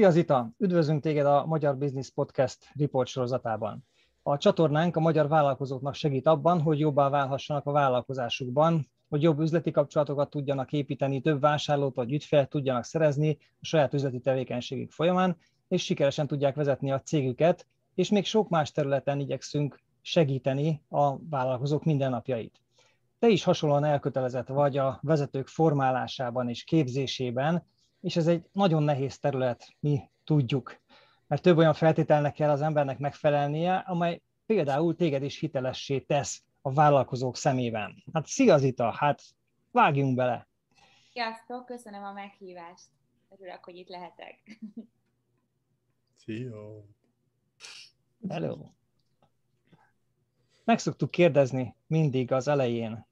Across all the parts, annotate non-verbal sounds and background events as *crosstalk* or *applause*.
Szia Zita! Üdvözlünk téged a Magyar Business Podcast report sorozatában. A csatornánk a magyar vállalkozóknak segít abban, hogy jobbá válhassanak a vállalkozásukban, hogy jobb üzleti kapcsolatokat tudjanak építeni, több vásárlót vagy ügyfelet tudjanak szerezni a saját üzleti tevékenységük folyamán, és sikeresen tudják vezetni a cégüket, és még sok más területen igyekszünk segíteni a vállalkozók mindennapjait. Te is hasonlóan elkötelezett vagy a vezetők formálásában és képzésében, és ez egy nagyon nehéz terület, mi tudjuk, mert több olyan feltételnek kell az embernek megfelelnie, amely például téged is hitelessé tesz a vállalkozók szemében. Hát szia Zita, hát vágjunk bele! Sziasztok, köszönöm a meghívást. Örülök, hogy itt lehetek. Szia! Hello! Meg szoktuk kérdezni mindig az elején,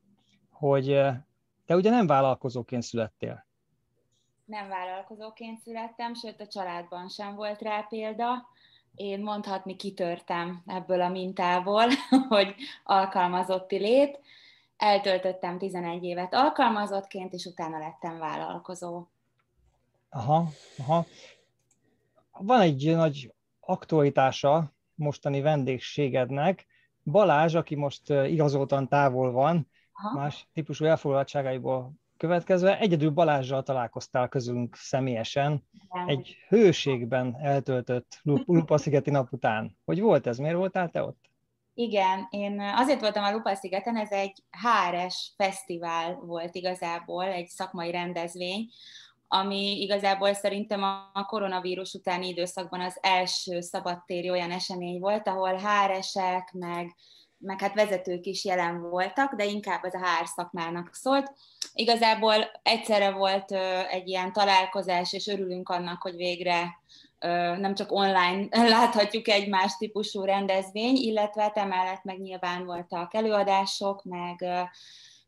hogy eh, te ugye nem vállalkozóként születtél. Nem vállalkozóként születtem, sőt a családban sem volt rá példa. Én mondhatni kitörtem ebből a mintából, *laughs* hogy alkalmazotti lét. Eltöltöttem 11 évet alkalmazottként, és utána lettem vállalkozó. Aha, aha. Van egy nagy aktualitása mostani vendégségednek. Balázs, aki most eh, igazoltan távol van, Aha. más típusú elfoglaltságaiból következve, egyedül Balázsral találkoztál közünk személyesen, egy hőségben eltöltött Lupa-szigeti nap után. Hogy volt ez? Miért voltál te ott? Igen, én azért voltam a Lupa-szigeten, ez egy HRS fesztivál volt igazából, egy szakmai rendezvény, ami igazából szerintem a koronavírus utáni időszakban az első szabadtéri olyan esemény volt, ahol HRS-ek, meg meg hát vezetők is jelen voltak, de inkább az a HR szakmának szólt. Igazából egyszerre volt egy ilyen találkozás, és örülünk annak, hogy végre nem csak online *laughs* láthatjuk egy más típusú rendezvény, illetve emellett meg nyilván voltak előadások, meg,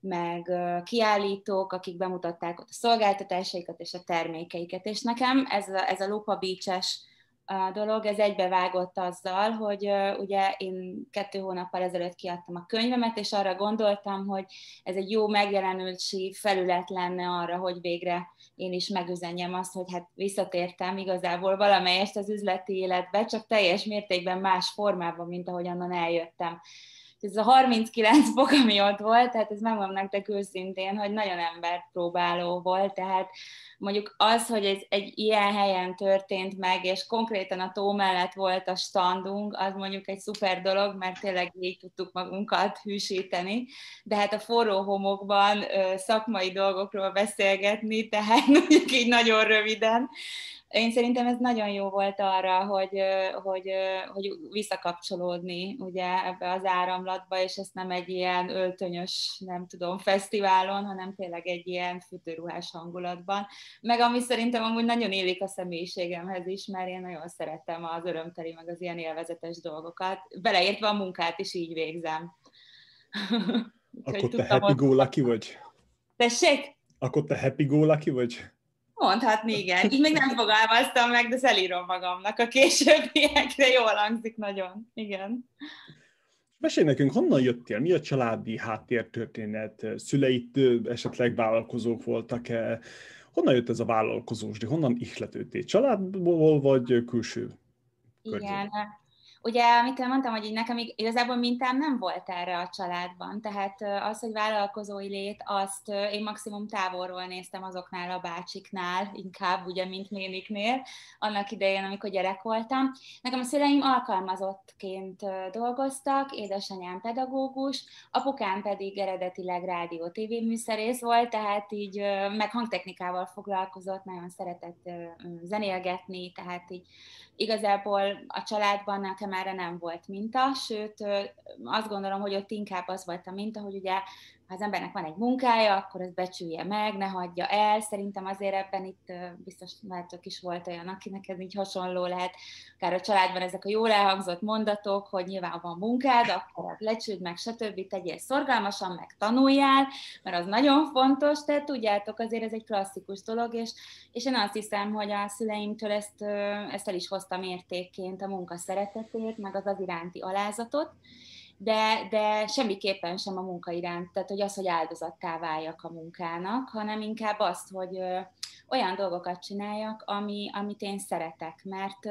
meg kiállítók, akik bemutatták ott a szolgáltatásaikat és a termékeiket. És nekem ez a, ez a Lupa Beach-es a dolog, ez egybevágott azzal, hogy ugye én kettő hónappal ezelőtt kiadtam a könyvemet, és arra gondoltam, hogy ez egy jó megjelenülési felület lenne arra, hogy végre én is megüzenjem azt, hogy hát visszatértem igazából valamelyest az üzleti életbe, csak teljes mértékben más formában, mint ahogy annan eljöttem ez a 39 *laughs* fok, ami ott volt, tehát ez megmondom nektek őszintén, hogy nagyon embert próbáló volt, tehát mondjuk az, hogy ez egy ilyen helyen történt meg, és konkrétan a tó mellett volt a standunk, az mondjuk egy szuper dolog, mert tényleg így tudtuk magunkat hűsíteni, de hát a forró homokban szakmai dolgokról beszélgetni, tehát *laughs* mondjuk így nagyon röviden, én szerintem ez nagyon jó volt arra, hogy, hogy, hogy visszakapcsolódni ugye ebbe az áramlatba, és ezt nem egy ilyen öltönyös, nem tudom, fesztiválon, hanem tényleg egy ilyen fütőruhás hangulatban. Meg ami szerintem amúgy nagyon élik a személyiségemhez is, mert én nagyon szeretem az örömteli, meg az ilyen élvezetes dolgokat. Beleértve a munkát is így végzem. *laughs* Akkor te happy go lucky vagy? Tessék? Akkor te happy go lucky vagy? Mondhatni, igen. Így még nem fogalmaztam meg, de szelírom magamnak a későbbiekre. Jól hangzik nagyon. Igen. Mesélj nekünk, honnan jöttél? Mi a családi háttértörténet? Szüleit esetleg vállalkozók voltak-e? Honnan jött ez a vállalkozós? De honnan ihletődtél? Családból vagy külső? Igen, környezet? Ugye, amit mondtam, hogy így nekem igazából mintám nem volt erre a családban, tehát az, hogy vállalkozói lét, azt én maximum távolról néztem azoknál a bácsiknál, inkább ugye, mint néniknél, annak idején, amikor gyerek voltam. Nekem a szüleim alkalmazottként dolgoztak, édesanyám pedagógus, apukám pedig eredetileg rádió TV műszerész volt, tehát így meg hangtechnikával foglalkozott, nagyon szeretett zenélgetni, tehát így igazából a családban nekem erre nem volt minta, sőt azt gondolom, hogy ott inkább az volt a minta, hogy ugye ha az embernek van egy munkája, akkor ezt becsülje meg, ne hagyja el. Szerintem azért ebben itt biztos látok is volt olyan, akinek ez így hasonló lehet, akár a családban ezek a jól elhangzott mondatok, hogy nyilván van munkád, akkor lecsüld meg, stb. tegyél szorgalmasan, meg tanuljál, mert az nagyon fontos, tehát tudjátok, azért ez egy klasszikus dolog, és, és én azt hiszem, hogy a szüleimtől ezt, ezt el is hoztam értékként a munka szeretetét, meg az az iránti alázatot, de, de semmiképpen sem a munka iránt, tehát hogy az, hogy áldozattá váljak a munkának, hanem inkább azt, hogy, olyan dolgokat csináljak, ami, amit én szeretek, mert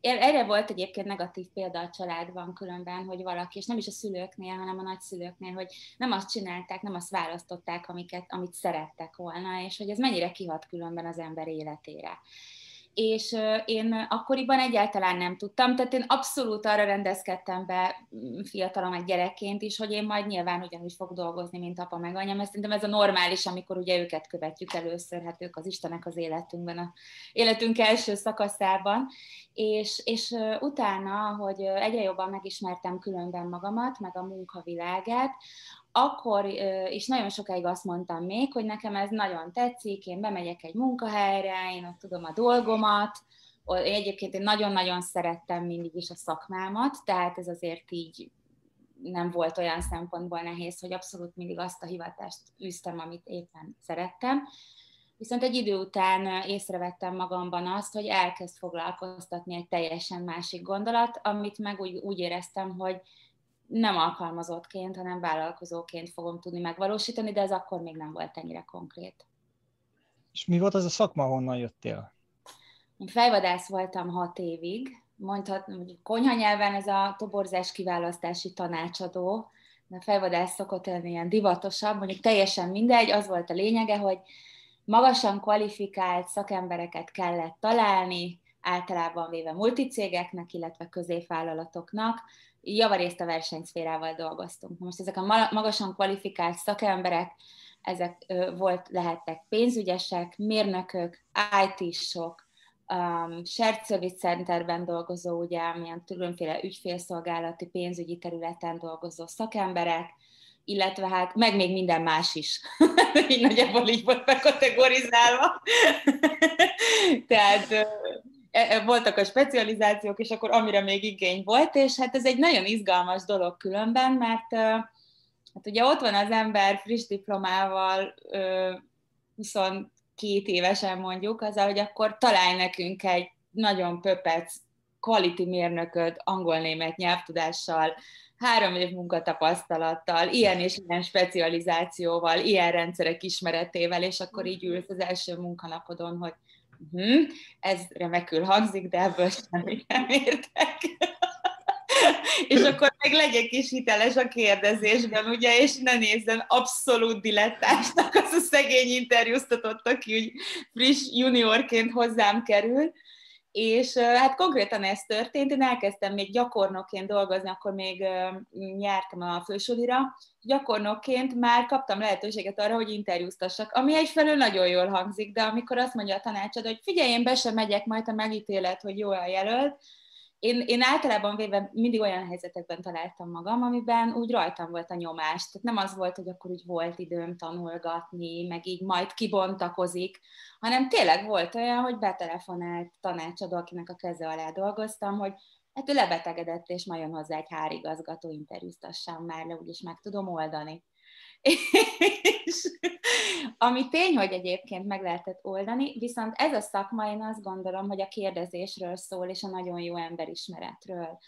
erre volt egyébként negatív példa a családban különben, hogy valaki, és nem is a szülőknél, hanem a nagyszülőknél, hogy nem azt csinálták, nem azt választották, amiket, amit szerettek volna, és hogy ez mennyire kihat különben az ember életére és én akkoriban egyáltalán nem tudtam, tehát én abszolút arra rendezkedtem be mm, fiatalom meg gyerekként is, hogy én majd nyilván ugyanúgy fog dolgozni, mint apa meg anyám, ezt szerintem ez a normális, amikor ugye őket követjük először, hát ők az Istenek az életünkben, a életünk első szakaszában, és, és utána, hogy egyre jobban megismertem különben magamat, meg a munkavilágát, akkor is nagyon sokáig azt mondtam még, hogy nekem ez nagyon tetszik, én bemegyek egy munkahelyre, én ott tudom a dolgomat, egyébként én nagyon-nagyon szerettem mindig is a szakmámat, tehát ez azért így nem volt olyan szempontból nehéz, hogy abszolút mindig azt a hivatást űztem, amit éppen szerettem. Viszont egy idő után észrevettem magamban azt, hogy elkezd foglalkoztatni egy teljesen másik gondolat, amit meg úgy, úgy éreztem, hogy nem alkalmazottként, hanem vállalkozóként fogom tudni megvalósítani, de ez akkor még nem volt ennyire konkrét. És mi volt az a szakma, honnan jöttél? Én fejvadász voltam hat évig, mondhat, konyha nyelven ez a toborzás kiválasztási tanácsadó, de a fejvadász szokott lenni ilyen divatosabb, mondjuk teljesen mindegy, az volt a lényege, hogy magasan kvalifikált szakembereket kellett találni, általában véve multicégeknek, illetve középvállalatoknak, javarészt a versenyszférával dolgoztunk. Most ezek a magasan kvalifikált szakemberek, ezek volt, lehettek pénzügyesek, mérnökök, IT-sok, um, shared service centerben dolgozó, ugye, milyen különféle ügyfélszolgálati, pénzügyi területen dolgozó szakemberek, illetve hát meg még minden más is. *laughs* így nagyjából így volt bekategorizálva. *laughs* Tehát voltak a specializációk, és akkor amire még igény volt, és hát ez egy nagyon izgalmas dolog különben, mert hát ugye ott van az ember friss diplomával, 22 évesen mondjuk, az, hogy akkor találj nekünk egy nagyon pöpec quality mérnököt angol-német nyelvtudással, három év munkatapasztalattal, ilyen és ilyen specializációval, ilyen rendszerek ismeretével, és akkor így ülsz az első munkanapodon, hogy uh-huh, ez remekül hangzik, de ebből semmit nem értek. *laughs* és akkor meg legyek is hiteles a kérdezésben, ugye, és ne nézzen abszolút dilettásnak az a szegény interjúztatott, aki úgy friss juniorként hozzám kerül, és hát konkrétan ez történt, én elkezdtem még gyakornokként dolgozni, akkor még nyertem a fősulira, gyakornokként már kaptam lehetőséget arra, hogy interjúztassak, ami egyfelől nagyon jól hangzik, de amikor azt mondja a tanácsad, hogy figyelj, én be sem megyek, majd a megítélet, hogy jó a jelölt, én, én általában véve mindig olyan helyzetekben találtam magam, amiben úgy rajtam volt a nyomás. Tehát nem az volt, hogy akkor úgy volt időm tanulgatni, meg így majd kibontakozik, hanem tényleg volt olyan, hogy betelefonált tanácsadó, akinek a keze alá dolgoztam, hogy hát ő lebetegedett, és majd jön hozzá egy hárigazgató interjúztassam már le, úgyis meg tudom oldani. És ami tény, hogy egyébként meg lehetett oldani, viszont ez a szakma, én azt gondolom, hogy a kérdezésről szól, és a nagyon jó emberismeretről.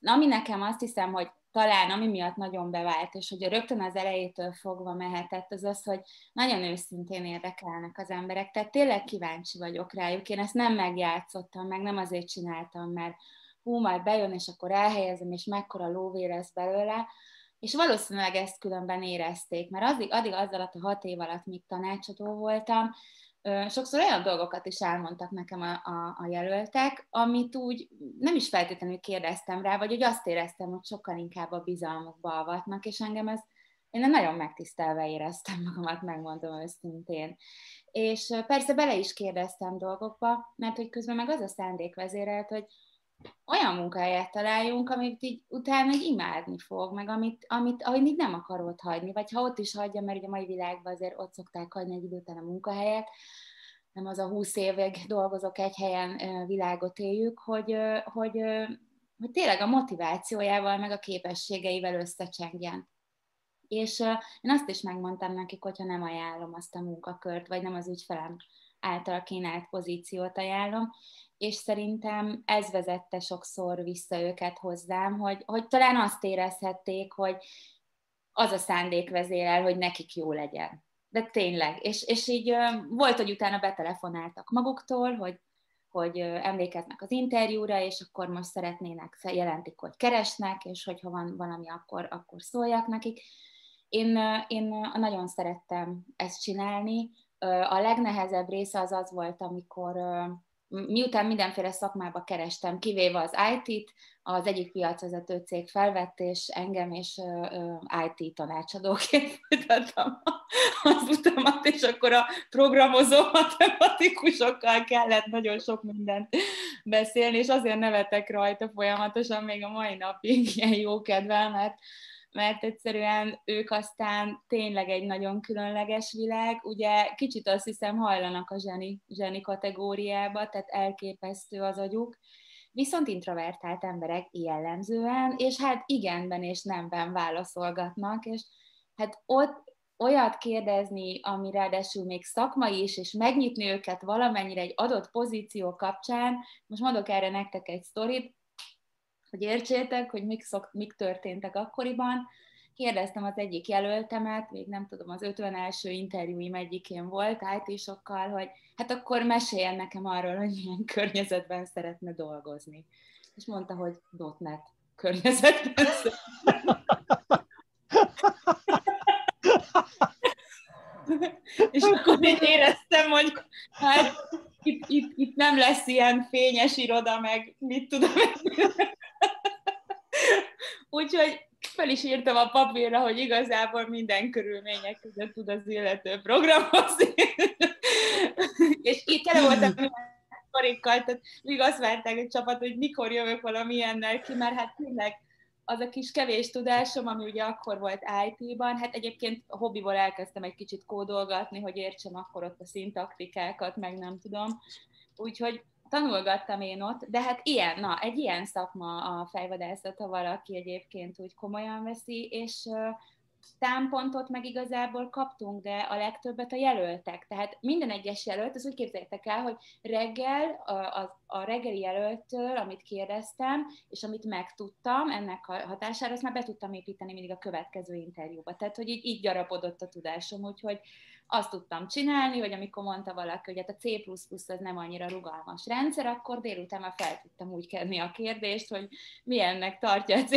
Ami nekem azt hiszem, hogy talán ami miatt nagyon bevált, és hogy rögtön az elejétől fogva mehetett, az az, hogy nagyon őszintén érdekelnek az emberek, tehát tényleg kíváncsi vagyok rájuk. Én ezt nem megjátszottam, meg nem azért csináltam, mert hú, majd bejön, és akkor elhelyezem, és mekkora lóvé lesz belőle, és valószínűleg ezt különben érezték, mert addig, addig az alatt a hat év alatt, míg tanácsadó voltam, sokszor olyan dolgokat is elmondtak nekem a, a, a jelöltek, amit úgy nem is feltétlenül kérdeztem rá, vagy hogy azt éreztem, hogy sokkal inkább a bizalmukba avatnak, és engem ez én nagyon megtisztelve éreztem magamat, megmondom őszintén. És persze bele is kérdeztem dolgokba, mert hogy közben meg az a szándék vezérelt, hogy olyan munkahelyet találjunk, amit így utána így imádni fog, meg amit, amit ahogy így nem akarod hagyni, vagy ha ott is hagyja, mert ugye a mai világban azért ott szokták hagyni egy idő a munkahelyet, nem az a húsz évig dolgozok egy helyen, világot éljük, hogy, hogy, hogy tényleg a motivációjával, meg a képességeivel összecsengjen. És én azt is megmondtam nekik, hogyha nem ajánlom azt a munkakört, vagy nem az ügyfelem által kínált pozíciót ajánlom, és szerintem ez vezette sokszor vissza őket hozzám, hogy, hogy talán azt érezhették, hogy az a szándék vezérel, hogy nekik jó legyen. de tényleg. És, és így volt, hogy utána betelefonáltak maguktól, hogy, hogy emlékeznek az interjúra, és akkor most szeretnének, jelentik, hogy keresnek, és hogyha van valami, akkor, akkor szóljak nekik. Én, én nagyon szerettem ezt csinálni. A legnehezebb része az az volt, amikor miután mindenféle szakmába kerestem, kivéve az IT-t, az egyik piacvezető cég felvett, és engem és IT tanácsadóként *laughs* folytattam az utamat, és akkor a programozó matematikusokkal kellett nagyon sok mindent beszélni, és azért nevetek rajta folyamatosan még a mai napig ilyen jó kedvel, mert mert egyszerűen ők aztán tényleg egy nagyon különleges világ. Ugye kicsit azt hiszem hajlanak a zseni, zseni kategóriába, tehát elképesztő az agyuk, viszont introvertált emberek jellemzően, és hát igenben és nemben válaszolgatnak, és hát ott olyat kérdezni, ami ráadásul még szakmai is, és megnyitni őket valamennyire egy adott pozíció kapcsán, most mondok erre nektek egy sztorit, hogy értsétek, hogy mik, szok, mik történtek akkoriban. Kérdeztem az egyik jelöltemet, még nem tudom, az 51. interjúim egyikén volt IT-sokkal, hogy hát akkor meséljen nekem arról, hogy milyen *laughs* környezetben szeretne dolgozni. És mondta, hogy .NET környezetben *laughs* *laughs* És akkor én éreztem, hogy hát itt, itt, itt nem lesz ilyen fényes iroda, meg mit tudom. *laughs* Úgyhogy fel is írtam a papírra, hogy igazából minden körülmények között tud az illető programozni. *laughs* és itt tele voltam *laughs* karikkal, tehát még azt várták a csapat, hogy mikor jövök valami ilyennel ki, mert hát tényleg az a kis kevés tudásom, ami ugye akkor volt IT-ban, hát egyébként a hobbiból elkezdtem egy kicsit kódolgatni, hogy értsem akkor ott a szintaktikákat, meg nem tudom. Úgyhogy tanulgattam én ott, de hát ilyen, na, egy ilyen szakma a fejvadászat, ha valaki egyébként úgy komolyan veszi, és támpontot meg igazából kaptunk, de a legtöbbet a jelöltek. Tehát minden egyes jelölt, az úgy képzeljétek el, hogy reggel a, a, a reggeli jelöltől, amit kérdeztem, és amit megtudtam ennek a hatására, azt már be tudtam építeni mindig a következő interjúba. Tehát, hogy így, így gyarapodott a tudásom, úgyhogy azt tudtam csinálni, hogy amikor mondta valaki, hogy hát a C++ az nem annyira rugalmas rendszer, akkor délután már fel tudtam úgy kenni a kérdést, hogy milyennek tartja a C++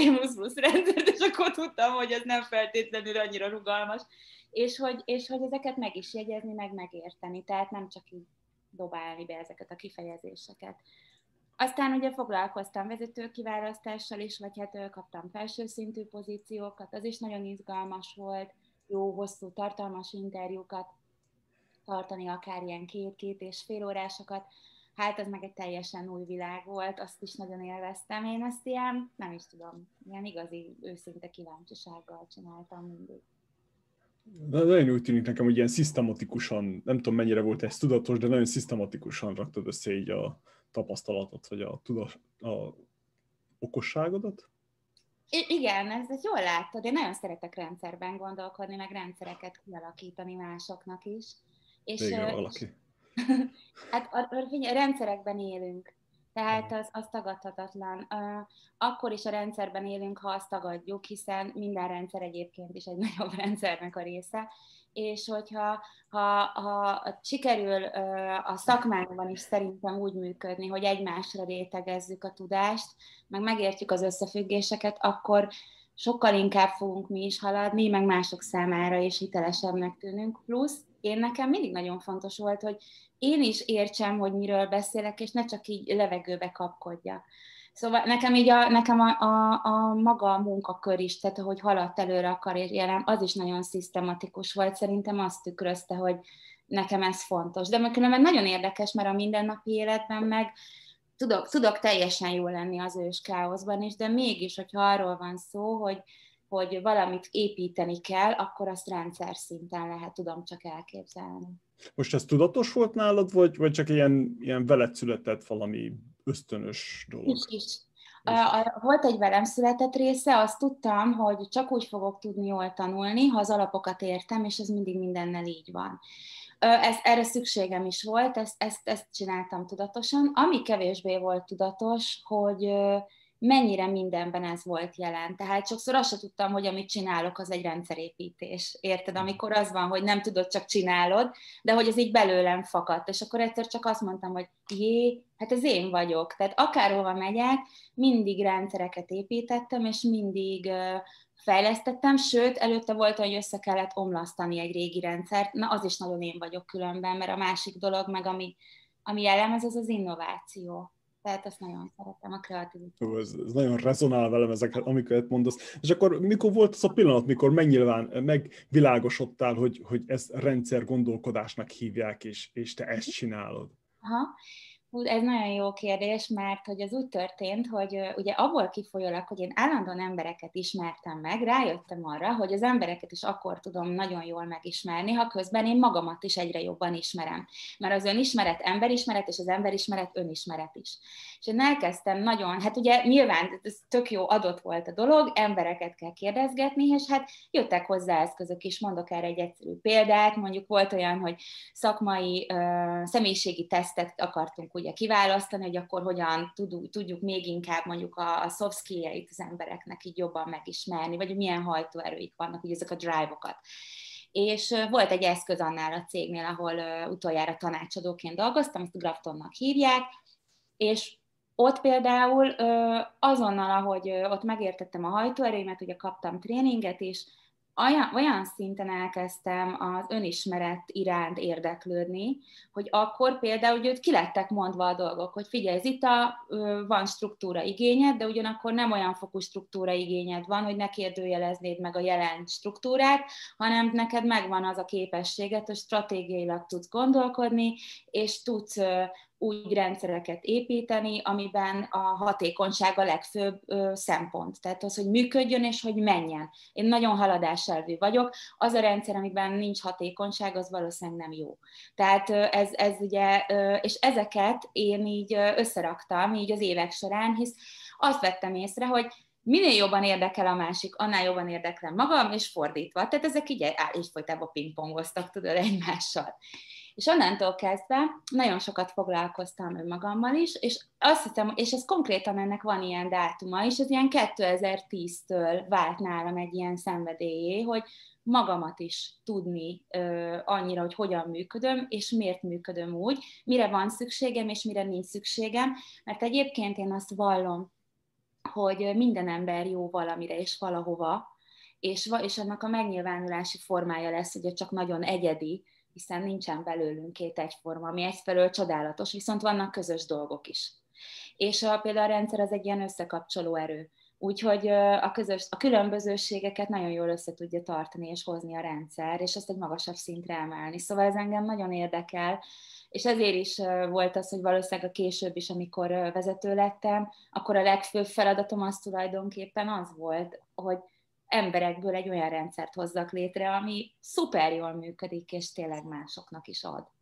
rendszert, és akkor tudtam, hogy ez nem feltétlenül annyira rugalmas, és hogy, és hogy ezeket meg is jegyezni, meg megérteni, tehát nem csak így dobálni be ezeket a kifejezéseket. Aztán ugye foglalkoztam vezetőkiválasztással is, vagy hát kaptam felső szintű pozíciókat, az is nagyon izgalmas volt, jó, hosszú, tartalmas interjúkat tartani, akár ilyen két-két és fél órásokat, hát ez meg egy teljesen új világ volt, azt is nagyon élveztem. Én ezt ilyen, nem is tudom, ilyen igazi, őszinte kíváncsisággal csináltam mindig. De nagyon úgy tűnik nekem, hogy ilyen szisztematikusan, nem tudom mennyire volt ez tudatos, de nagyon szisztematikusan raktad össze így a tapasztalatot, vagy a, tudas, a okosságodat. I- igen, ez, ez jól láttad. Én nagyon szeretek rendszerben gondolkodni, meg rendszereket kialakítani másoknak is. És, Igen, valaki. *laughs* hát a, a, a rendszerekben élünk. Tehát az, az tagadhatatlan. Akkor is a rendszerben élünk, ha azt tagadjuk, hiszen minden rendszer egyébként is egy *laughs* nagyobb rendszernek a része, és hogyha ha, ha sikerül a szakmánkban is szerintem úgy működni, hogy egymásra rétegezzük a tudást, meg megértjük az összefüggéseket, akkor sokkal inkább fogunk mi is haladni, meg mások számára is hitelesebbnek tűnünk. Plusz én nekem mindig nagyon fontos volt, hogy én is értsem, hogy miről beszélek, és ne csak így levegőbe kapkodja. Szóval nekem így a, nekem a, a, a maga a munkakör is, tehát hogy haladt előre a karrierjem, az is nagyon szisztematikus volt. Szerintem azt tükrözte, hogy nekem ez fontos. De különben nagyon érdekes, mert a mindennapi életben meg tudok, tudok teljesen jól lenni az ős káoszban is, de mégis, hogyha arról van szó, hogy, hogy valamit építeni kell, akkor azt rendszer szinten lehet, tudom csak elképzelni. Most ez tudatos volt nálad, vagy, vagy csak ilyen, ilyen veled született valami ösztönös dolog? Is, is. Volt egy velem született része, azt tudtam, hogy csak úgy fogok tudni jól tanulni, ha az alapokat értem, és ez mindig mindennel így van. Ez, erre szükségem is volt, ezt, ezt, ezt csináltam tudatosan. Ami kevésbé volt tudatos, hogy mennyire mindenben ez volt jelen. Tehát sokszor azt sem tudtam, hogy amit csinálok, az egy rendszerépítés. Érted? Amikor az van, hogy nem tudod, csak csinálod, de hogy ez így belőlem fakadt. És akkor egyszer csak azt mondtam, hogy jé, hát ez én vagyok. Tehát akárhova megyek, mindig rendszereket építettem, és mindig fejlesztettem, sőt, előtte volt, hogy össze kellett omlasztani egy régi rendszert, na az is nagyon én vagyok különben, mert a másik dolog, meg ami, ami jellemez, az az innováció. Tehát ezt nagyon szeretem, a kreativitást. Ez, ez nagyon rezonál velem ezeket, amiket mondasz. És akkor mikor volt az a pillanat, mikor megnyilván megvilágosodtál, hogy, hogy ezt rendszer gondolkodásnak hívják, és, és te ezt csinálod? Aha. Ez nagyon jó kérdés, mert hogy az úgy történt, hogy ugye abból kifolyólag, hogy én állandóan embereket ismertem meg, rájöttem arra, hogy az embereket is akkor tudom nagyon jól megismerni, ha közben én magamat is egyre jobban ismerem. Mert az önismeret emberismeret, és az emberismeret önismeret is. És én elkezdtem nagyon, hát ugye nyilván ez tök jó adott volt a dolog, embereket kell kérdezgetni, és hát jöttek hozzá eszközök is, mondok erre egy egyszerű példát, mondjuk volt olyan, hogy szakmai személyiségi tesztet akartunk ugye kiválasztani, hogy akkor hogyan tudjuk, tudjuk még inkább mondjuk a, a soft skill az embereknek így jobban megismerni, vagy milyen hajtóerőik vannak, ugye ezek a drive-okat. És volt egy eszköz annál a cégnél, ahol utoljára tanácsadóként dolgoztam, ezt Graftonnak hívják, és ott például azonnal, ahogy ott megértettem a hajtóerőimet, ugye kaptam tréninget, és olyan, olyan szinten elkezdtem az önismeret iránt érdeklődni, hogy akkor például hogy ki lettek mondva a dolgok, hogy figyelj, itt a, van struktúra igényed, de ugyanakkor nem olyan fokú struktúra igényed van, hogy ne kérdőjeleznéd meg a jelen struktúrát, hanem neked megvan az a képességet, hogy stratégiailag tudsz gondolkodni, és tudsz úgy rendszereket építeni, amiben a hatékonyság a legfőbb ö, szempont. Tehát az, hogy működjön és hogy menjen. Én nagyon haladáselvű vagyok. Az a rendszer, amiben nincs hatékonyság, az valószínűleg nem jó. Tehát ez, ez ugye, és ezeket én így összeraktam így az évek során, hisz azt vettem észre, hogy minél jobban érdekel a másik, annál jobban érdeklem magam, és fordítva. Tehát ezek így egyfolytában pingpongoztak, tudod, egymással. És onnantól kezdve nagyon sokat foglalkoztam önmagammal is, és azt hiszem, és ez konkrétan ennek van ilyen dátuma is, ez ilyen 2010-től vált nálam egy ilyen szenvedélyé, hogy magamat is tudni ö, annyira, hogy hogyan működöm, és miért működöm úgy, mire van szükségem, és mire nincs szükségem, mert egyébként én azt vallom, hogy minden ember jó valamire és valahova, és, és annak a megnyilvánulási formája lesz, ugye csak nagyon egyedi, hiszen nincsen belőlünk két egyforma, ami egyfelől csodálatos, viszont vannak közös dolgok is. És a, például a rendszer az egy ilyen összekapcsoló erő. Úgyhogy a, közös, a különbözőségeket nagyon jól össze tudja tartani és hozni a rendszer, és azt egy magasabb szintre emelni. Szóval ez engem nagyon érdekel, és ezért is volt az, hogy valószínűleg a később is, amikor vezető lettem, akkor a legfőbb feladatom az tulajdonképpen az volt, hogy emberekből egy olyan rendszert hozzak létre, ami szuper jól működik, és tényleg másoknak is ad.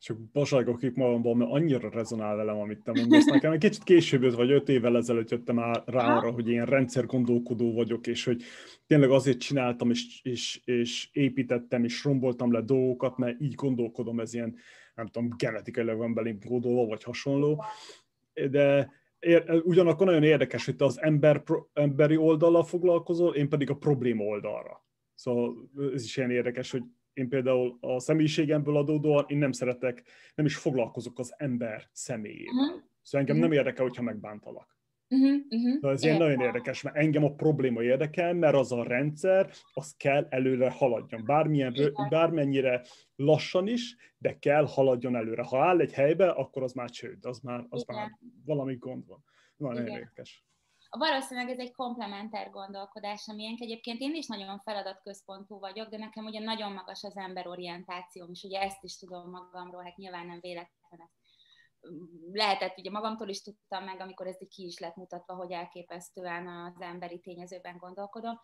Csak baságok itt magamban, mert annyira rezonál velem, amit te mondasz nekem. Egy kicsit később, vagy öt évvel ezelőtt jöttem rá arra, hogy ilyen rendszer gondolkodó vagyok, és hogy tényleg azért csináltam, és, és, és építettem, és romboltam le dolgokat, mert így gondolkodom, ez ilyen, nem tudom, genetikailag van belém kódolva, vagy hasonló. De ér, ugyanakkor nagyon érdekes, hogy te az ember, emberi oldalra foglalkozol, én pedig a probléma oldalra. Szóval ez is ilyen érdekes, hogy én például a személyiségemből adódóan én nem szeretek, nem is foglalkozok az ember személyével. Uh-huh. Szóval engem uh-huh. nem érdekel, hogyha megbántalak. Uh-huh, uh-huh. Ez ilyen nagyon érdekes, mert engem a probléma érdekel, mert az a rendszer, az kell előre haladjon. Bármilyen, bármennyire lassan is, de kell haladjon előre. Ha áll egy helybe, akkor az már csőd, az már, az már valami gond van. Nagyon Igen. érdekes. Valószínűleg ez egy komplementer gondolkodás, amilyen egyébként én is nagyon feladatközpontú vagyok, de nekem ugye nagyon magas az emberorientációm, és ugye ezt is tudom magamról, hát nyilván nem véletlen ezt lehetett, ugye magamtól is tudtam meg, amikor ez így ki is lett mutatva, hogy elképesztően az emberi tényezőben gondolkodom.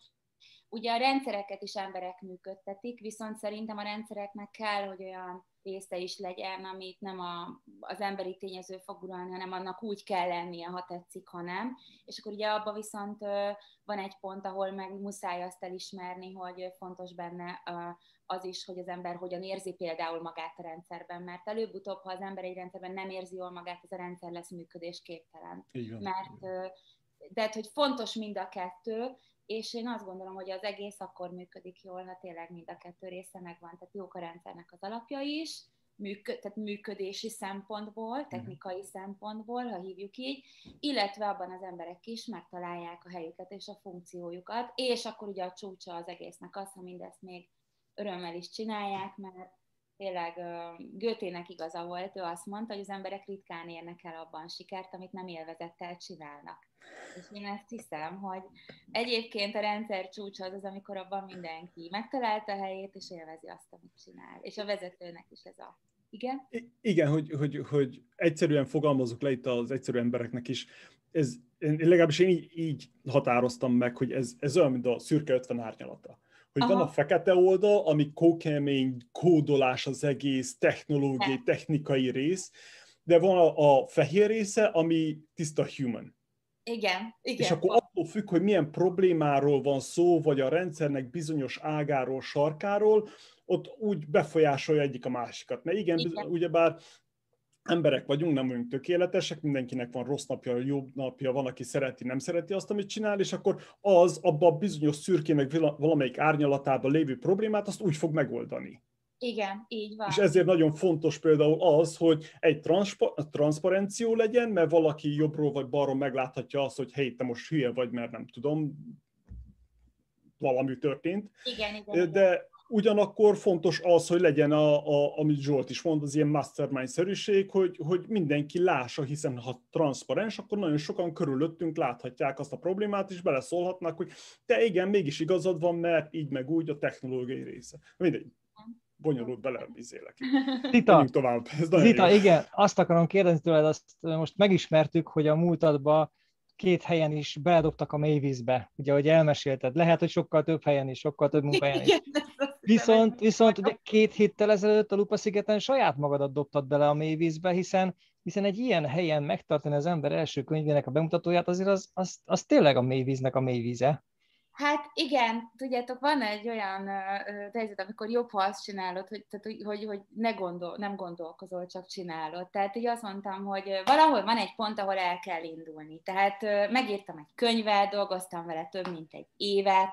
Ugye a rendszereket is emberek működtetik, viszont szerintem a rendszereknek kell, hogy olyan része is legyen, amit nem a, az emberi tényező fog uralni, hanem annak úgy kell lennie, ha tetszik, ha nem. És akkor ugye abban viszont van egy pont, ahol meg muszáj azt elismerni, hogy fontos benne az is, hogy az ember hogyan érzi például magát a rendszerben, mert előbb-utóbb, ha az ember egy rendszerben nem érzi jól magát, ez a rendszer lesz működésképtelen. Mert de hogy fontos mind a kettő, és én azt gondolom, hogy az egész akkor működik jól, ha tényleg mind a kettő része megvan. Tehát jók a rendszernek az alapja is, működ, tehát működési szempontból, mhm. technikai szempontból, ha hívjuk így, illetve abban az emberek is megtalálják a helyüket és a funkciójukat, és akkor ugye a csúcsa az egésznek az, ha mindezt még örömmel is csinálják, mert tényleg Götének igaza volt, ő azt mondta, hogy az emberek ritkán érnek el abban sikert, amit nem élvezettel csinálnak. És én ezt hiszem, hogy egyébként a rendszer csúcs az, az amikor abban mindenki megtalálta a helyét, és élvezi azt, amit csinál. És a vezetőnek is ez a igen? I- igen, hogy, hogy, hogy egyszerűen fogalmazok le itt az egyszerű embereknek is. Ez, legalábbis én így, így határoztam meg, hogy ez, ez olyan, mint a szürke 50 árnyalata hogy Aha. van a fekete oldal, ami kókemény, kódolás az egész, technológiai, technikai rész, de van a, a fehér része, ami tiszta human. Igen, igen. És akkor attól függ, hogy milyen problémáról van szó, vagy a rendszernek bizonyos ágáról, sarkáról, ott úgy befolyásolja egyik a másikat. Mert igen, igen. ugyebár emberek vagyunk, nem vagyunk tökéletesek, mindenkinek van rossz napja, jobb napja, van, aki szereti, nem szereti azt, amit csinál, és akkor az abban a bizonyos szürkének valamelyik árnyalatában lévő problémát, azt úgy fog megoldani. Igen, így van. És ezért nagyon fontos például az, hogy egy transpa- transzparenció legyen, mert valaki jobbról vagy balról megláthatja azt, hogy hé, te most hülye vagy, mert nem tudom, valami történt. Igen, igen. De igen Ugyanakkor fontos az, hogy legyen, a, a, amit Zsolt is mond, az ilyen mastermind-szerűség, hogy, hogy mindenki lássa, hiszen ha transzparens, akkor nagyon sokan körülöttünk láthatják azt a problémát, és beleszólhatnak, hogy te igen, mégis igazad van, mert így meg úgy a technológiai része. Mindegy, bonyolult bele izélek. Zita, tovább. Ez Zita igen, azt akarom kérdezni tőled, azt most megismertük, hogy a múltadban két helyen is beledobtak a mélyvízbe, ugye, hogy elmesélted. Lehet, hogy sokkal több helyen is, sokkal több munkahelyen is. Viszont, viszont ugye két héttel ezelőtt a Lupa szigeten saját magadat dobtad bele a mélyvízbe, hiszen, hiszen egy ilyen helyen megtartani az ember első könyvének a bemutatóját, azért az, az, az tényleg a mélyvíznek a mélyvíze. Hát igen, tudjátok, van egy olyan helyzet, amikor jobb, ha azt csinálod, hogy, tehát, hogy, hogy, hogy ne gondol, nem gondolkozol, csak csinálod. Tehát így azt mondtam, hogy valahol van egy pont, ahol el kell indulni. Tehát megírtam egy könyvet, dolgoztam vele több mint egy évet,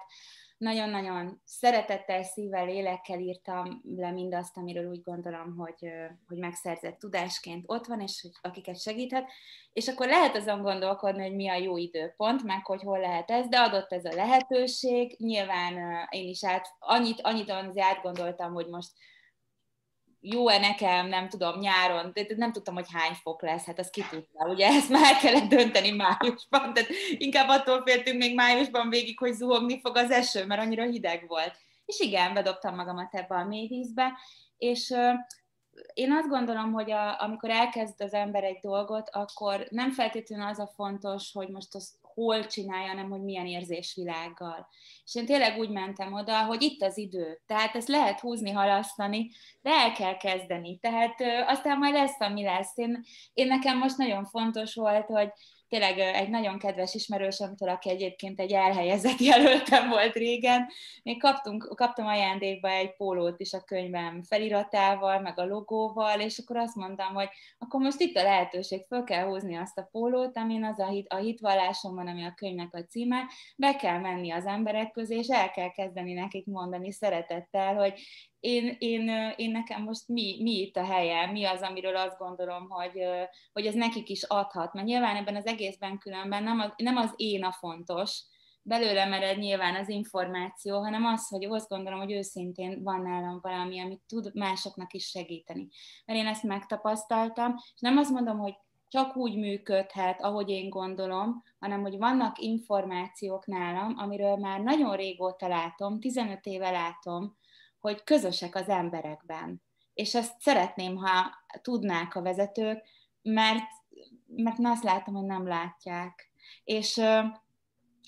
nagyon-nagyon szeretettel, szívvel, lélekkel írtam le mindazt, amiről úgy gondolom, hogy, hogy megszerzett tudásként ott van, és hogy akiket segíthet, és akkor lehet azon gondolkodni, hogy mi a jó időpont, meg hogy hol lehet ez, de adott ez a lehetőség, nyilván én is át, annyit, annyit azért átgondoltam, hogy most jó-e nekem, nem tudom, nyáron, de nem tudtam, hogy hány fok lesz, hát azt ki tudta, ugye ezt már kellett dönteni májusban, tehát inkább attól féltünk még májusban végig, hogy zuhogni fog az eső, mert annyira hideg volt. És igen, bedobtam magamat ebbe a mély vízbe, és én azt gondolom, hogy a, amikor elkezd az ember egy dolgot, akkor nem feltétlenül az a fontos, hogy most azt hol csinálja, hanem hogy milyen érzésvilággal. És én tényleg úgy mentem oda, hogy itt az idő. Tehát ezt lehet húzni, halasztani, de el kell kezdeni. Tehát ö, aztán majd lesz, ami lesz. Én, én nekem most nagyon fontos volt, hogy tényleg egy nagyon kedves ismerősömtől, aki egyébként egy elhelyezett *laughs* jelöltem volt régen, még kaptunk, kaptam ajándékba egy pólót is a könyvem feliratával, meg a logóval, és akkor azt mondtam, hogy akkor most itt a lehetőség, föl kell húzni azt a pólót, amin az a, hit, a hitvallásom van, ami a könyvnek a címe, be kell menni az emberek közé, és el kell kezdeni nekik mondani szeretettel, hogy én, én, én nekem most mi, mi itt a helyem, mi az, amiről azt gondolom, hogy, hogy ez nekik is adhat. Mert nyilván ebben az egészben különben nem az, nem az én a fontos, belőlem ered nyilván az információ, hanem az, hogy azt gondolom, hogy őszintén van nálam valami, amit tud másoknak is segíteni. Mert én ezt megtapasztaltam, és nem azt mondom, hogy csak úgy működhet, ahogy én gondolom, hanem hogy vannak információk nálam, amiről már nagyon régóta látom, 15 éve látom, hogy közösek az emberekben. És ezt szeretném, ha tudnák a vezetők, mert, mert én azt látom, hogy nem látják. És e,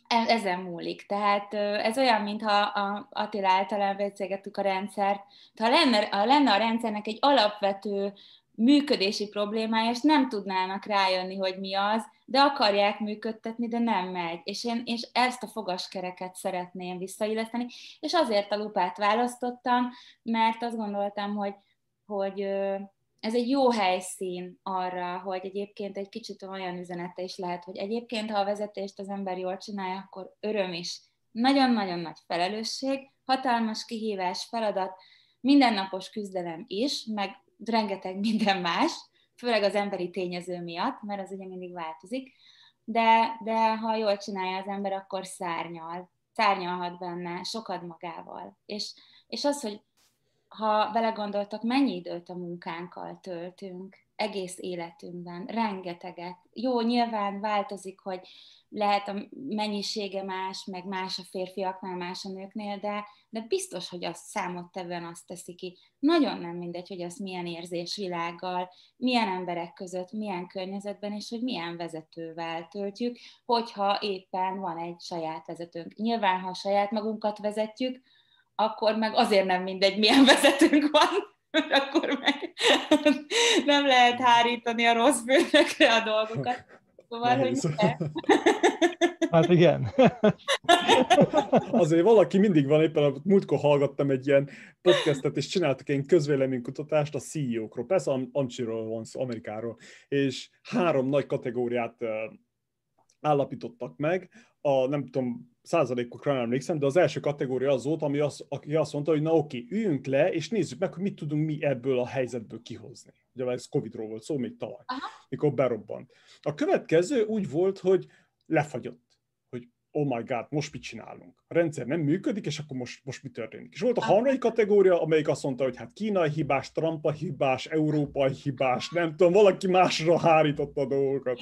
ezen múlik. Tehát ez olyan, mintha a Attila általán a rendszert, ha lenne, ha lenne a rendszernek egy alapvető működési problémája, és nem tudnának rájönni, hogy mi az, de akarják működtetni, de nem megy. És én és ezt a fogaskereket szeretném visszailleszteni, és azért a lupát választottam, mert azt gondoltam, hogy, hogy ez egy jó helyszín arra, hogy egyébként egy kicsit olyan üzenete is lehet, hogy egyébként, ha a vezetést az ember jól csinálja, akkor öröm is. Nagyon-nagyon nagy felelősség, hatalmas kihívás, feladat, mindennapos küzdelem is, meg rengeteg minden más, főleg az emberi tényező miatt, mert az ugye mindig változik, de, de ha jól csinálja az ember, akkor szárnyal, szárnyalhat benne, sokat magával. És, és az, hogy ha belegondoltak, mennyi időt a munkánkkal töltünk egész életünkben, rengeteget. Jó, nyilván változik, hogy lehet a mennyisége más, meg más a férfiaknál, más a nőknél, de, de biztos, hogy az számottevően azt teszi ki. Nagyon nem mindegy, hogy azt milyen érzésvilággal, milyen emberek között, milyen környezetben, és hogy milyen vezetővel töltjük, hogyha éppen van egy saját vezetőnk. Nyilván, ha saját magunkat vezetjük, akkor meg azért nem mindegy, milyen vezetőnk van, *laughs* akkor meg *laughs* nem lehet hárítani a rossz főnökre a dolgokat. Szóval, hogy *laughs* Hát igen. Azért valaki mindig van, éppen múltkor hallgattam egy ilyen podcastet, és csináltak egy közvéleménykutatást a CEO-król, persze Ancsiról van szó, Amerikáról, és három nagy kategóriát állapítottak meg, a nem tudom, százalékokra nem emlékszem, de az első kategória az volt, ami az, aki azt mondta, hogy na oké, üljünk le, és nézzük meg, hogy mit tudunk mi ebből a helyzetből kihozni. Ugye ez Covid-ról volt szó még tavaly, Aha. mikor berobbant. A következő úgy volt, hogy lefagyott oh my god, most mit csinálunk? A rendszer nem működik, és akkor most, most mi történik? És volt a harmadik kategória, amelyik azt mondta, hogy hát Kínai hibás, Trumpa hibás, Európai hibás, nem tudom, valaki másra hárította a dolgokat.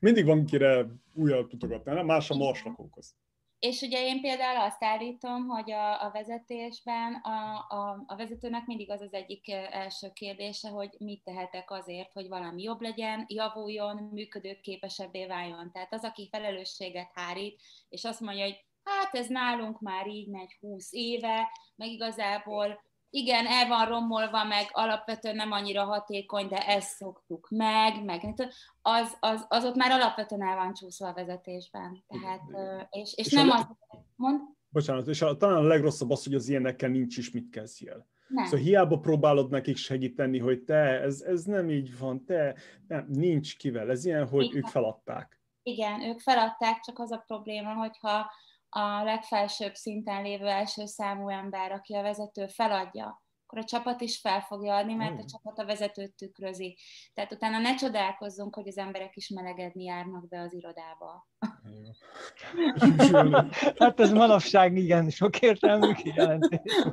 mindig van kire újra tudogatni, nem? Más a marslakókhoz. És ugye én például azt állítom, hogy a, a vezetésben a, a, a vezetőnek mindig az az egyik első kérdése, hogy mit tehetek azért, hogy valami jobb legyen, javuljon, működőképesebbé váljon. Tehát az, aki felelősséget hárít, és azt mondja, hogy hát ez nálunk már így megy 20 éve, meg igazából igen, el van romolva, meg alapvetően nem annyira hatékony, de ezt szoktuk meg, meg az, az, az ott már alapvetően el van csúszva a vezetésben. Tehát, és, és, és nem az... Mond? Bocsánat, és a, talán a legrosszabb az, hogy az ilyenekkel nincs is mit kezdjél. Nem. Szóval hiába próbálod nekik segíteni, hogy te, ez, ez nem így van, te, nem, nincs kivel. Ez ilyen, hogy Igen. ők feladták. Igen, ők feladták, csak az a probléma, hogyha a legfelsőbb szinten lévő első számú ember, aki a vezető feladja, akkor a csapat is fel fogja adni, mert a csapat a vezetőt tükrözi. Tehát utána ne csodálkozzunk, hogy az emberek is melegedni járnak be az irodába. *laughs* hát ez manapság igen sok értelmű kijelentés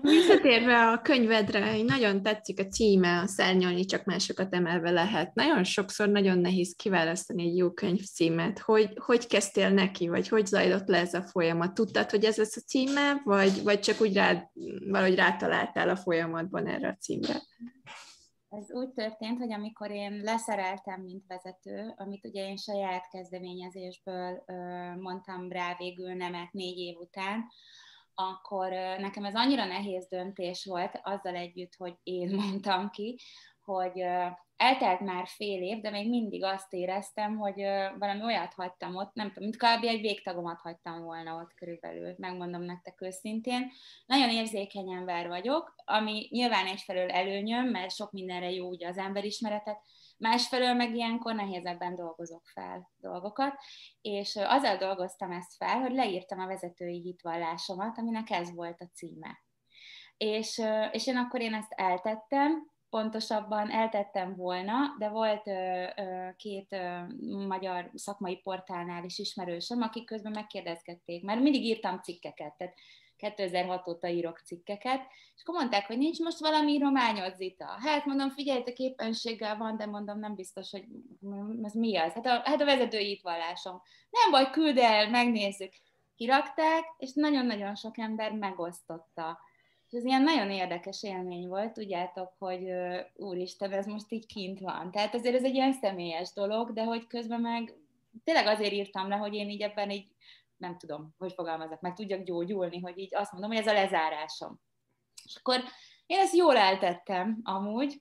Visszatérve a könyvedre, nagyon tetszik a címe, a szárnyalni csak másokat emelve lehet. Nagyon sokszor nagyon nehéz kiválasztani egy jó könyv címet. Hogy, hogy kezdtél neki, vagy hogy zajlott le ez a folyamat? Tudtad, hogy ez lesz a címe, vagy, vagy csak úgy rád, valahogy rátaláltál a folyamatban erre a címre? Ez úgy történt, hogy amikor én leszereltem, mint vezető, amit ugye én saját kezdeményezésből mondtam rá végül nemet négy év után, akkor nekem ez annyira nehéz döntés volt, azzal együtt, hogy én *laughs* mondtam ki, hogy eltelt már fél év, de még mindig azt éreztem, hogy valami olyat hagytam ott, nem tudom, mint kb. egy végtagomat hagytam volna ott körülbelül, megmondom nektek őszintén. Nagyon érzékeny ember vagyok, ami nyilván egyfelől előnyöm, mert sok mindenre jó ugye az emberismeretet, Másfelől meg ilyenkor nehézebben dolgozok fel dolgokat, és azzal dolgoztam ezt fel, hogy leírtam a vezetői hitvallásomat, aminek ez volt a címe. És, és én akkor én ezt eltettem, pontosabban eltettem volna, de volt két magyar szakmai portálnál is ismerősöm, akik közben megkérdezgették, mert mindig írtam cikkeket, tehát 2006 óta írok cikkeket, és akkor mondták, hogy nincs most valami írományod, Zita. Hát mondom, figyeljetek, éppenséggel van, de mondom, nem biztos, hogy ez mi az. Hát a, hát a vezetői hitvallásom. Nem baj, küld el, megnézzük. Kirakták, és nagyon-nagyon sok ember megosztotta. És ez ilyen nagyon érdekes élmény volt, tudjátok, hogy úristen, ez most így kint van. Tehát azért ez egy ilyen személyes dolog, de hogy közben meg tényleg azért írtam le, hogy én így ebben így nem tudom, hogy fogalmazok, meg tudjak gyógyulni, hogy így azt mondom, hogy ez a lezárásom. És akkor én ezt jól eltettem amúgy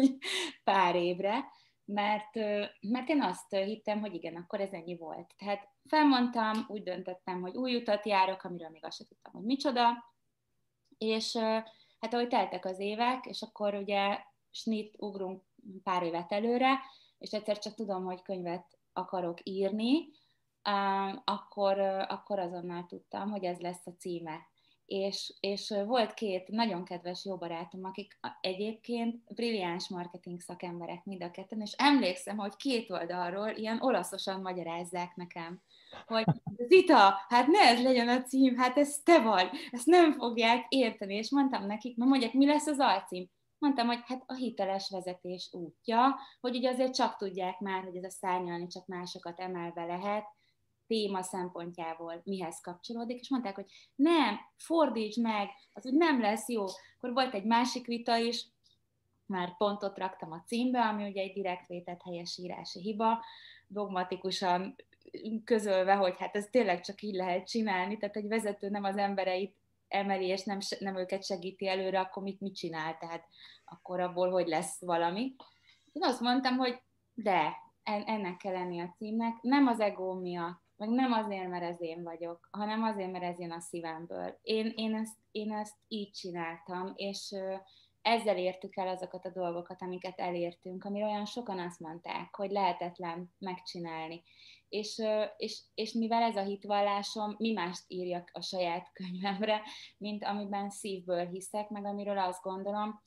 *laughs* pár évre, mert, mert én azt hittem, hogy igen, akkor ez ennyi volt. Tehát felmondtam, úgy döntöttem, hogy új utat járok, amiről még azt sem tudtam, hogy micsoda, és hát ahogy teltek az évek, és akkor ugye snit ugrunk pár évet előre, és egyszer csak tudom, hogy könyvet akarok írni, akkor, akkor azonnal tudtam, hogy ez lesz a címe. És, és volt két nagyon kedves jó barátom, akik egyébként brilliáns marketing szakemberek mind a ketten, és emlékszem, hogy két oldalról ilyen olaszosan magyarázzák nekem, hogy Zita, hát ne ez legyen a cím, hát ez te vagy, ezt nem fogják érteni, és mondtam nekik, na mondják, mi lesz az alcím? Mondtam, hogy hát a hiteles vezetés útja, hogy ugye azért csak tudják már, hogy ez a szárnyalni csak másokat emelve lehet, téma szempontjából mihez kapcsolódik, és mondták, hogy nem, fordíts meg, az úgy nem lesz jó. Akkor volt egy másik vita is, már pontot raktam a címbe, ami ugye egy direkt vétett helyesírási hiba, dogmatikusan közölve, hogy hát ez tényleg csak így lehet csinálni, tehát egy vezető nem az embereit emeli, és nem, nem őket segíti előre, akkor mit, mit csinál, tehát akkor abból hogy lesz valami. Én azt mondtam, hogy de, ennek kell lenni a címnek, nem az ego miatt, meg nem azért, mert ez én vagyok, hanem azért, mert ez jön a szívemből. Én, én, ezt, én ezt így csináltam, és ezzel értük el azokat a dolgokat, amiket elértünk, amire olyan sokan azt mondták, hogy lehetetlen megcsinálni. És, és, és mivel ez a hitvallásom, mi mást írjak a saját könyvemre, mint amiben szívből hiszek, meg amiről azt gondolom,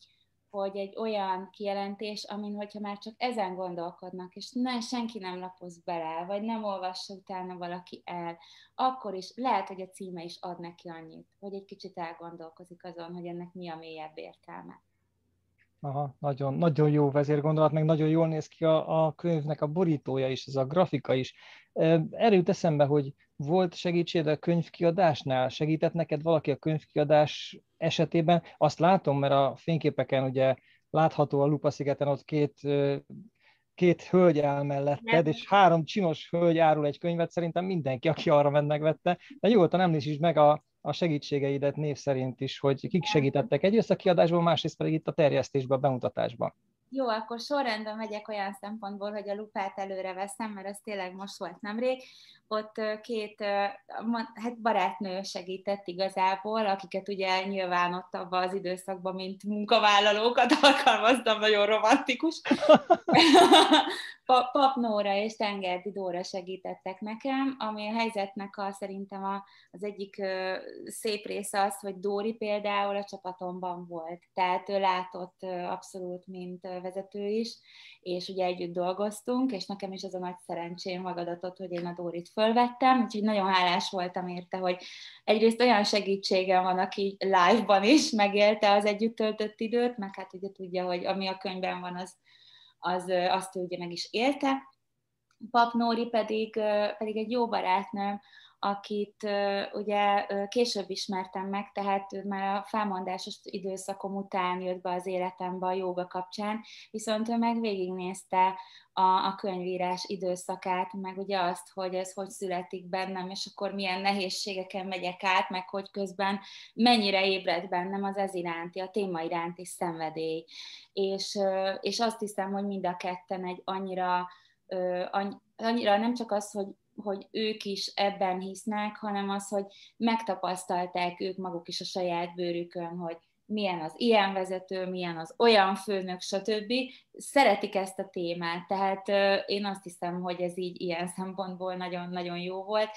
hogy egy olyan kijelentés, amin, hogyha már csak ezen gondolkodnak, és ne, senki nem lapoz bele, vagy nem olvassa utána valaki el, akkor is lehet, hogy a címe is ad neki annyit, hogy egy kicsit elgondolkozik azon, hogy ennek mi a mélyebb értelme. Aha, nagyon, nagyon jó vezérgondolat, meg nagyon jól néz ki a, a könyvnek a borítója is, ez a grafika is. Erről jut eszembe, hogy volt segítség a könyvkiadásnál? Segített neked valaki a könyvkiadás esetében? Azt látom, mert a fényképeken ugye látható a Lupa szigeten ott két két hölgy áll melletted, és három csinos hölgy árul egy könyvet, szerintem mindenki, aki arra ment, megvette. De nyugodtan említsd meg a, a segítségeidet név szerint is, hogy kik segítettek egyrészt a kiadásban, másrészt pedig itt a terjesztésben, a bemutatásban. Jó, akkor sorrendben megyek olyan szempontból, hogy a lupát előre veszem, mert ez tényleg most volt nemrég. Ott két hát barátnő segített igazából, akiket ugye nyilván ott abban az időszakban, mint munkavállalókat *laughs* alkalmaztam, nagyon romantikus. *laughs* Pap Nóra és Tengerdi Dóra segítettek nekem, ami a helyzetnek a, szerintem a, az egyik szép része az, hogy Dóri például a csapatomban volt, tehát ő látott abszolút, mint vezető is, és ugye együtt dolgoztunk, és nekem is az a nagy szerencsém magadatott, hogy én a Dórit fölvettem, úgyhogy nagyon hálás voltam érte, hogy egyrészt olyan segítségem van, aki live-ban is megélte az együtt töltött időt, meg hát ugye tudja, hogy ami a könyvben van, az az azt ő ugye meg is élte. Pap Nóri pedig, pedig egy jó barátnőm, akit ugye később ismertem meg, tehát már a felmondásos időszakom után jött be az életembe a joga kapcsán, viszont ő meg végignézte a, a könyvírás időszakát, meg ugye azt, hogy ez hogy születik bennem, és akkor milyen nehézségeken megyek át, meg hogy közben mennyire ébred bennem az ez iránti, a téma iránti szenvedély. És, és azt hiszem, hogy mind a ketten egy annyira, annyira nem csak az, hogy hogy ők is ebben hisznek, hanem az, hogy megtapasztalták ők maguk is a saját bőrükön, hogy milyen az ilyen vezető, milyen az olyan főnök, stb. Szeretik ezt a témát, tehát én azt hiszem, hogy ez így ilyen *laughs* szempontból nagyon-nagyon jó volt.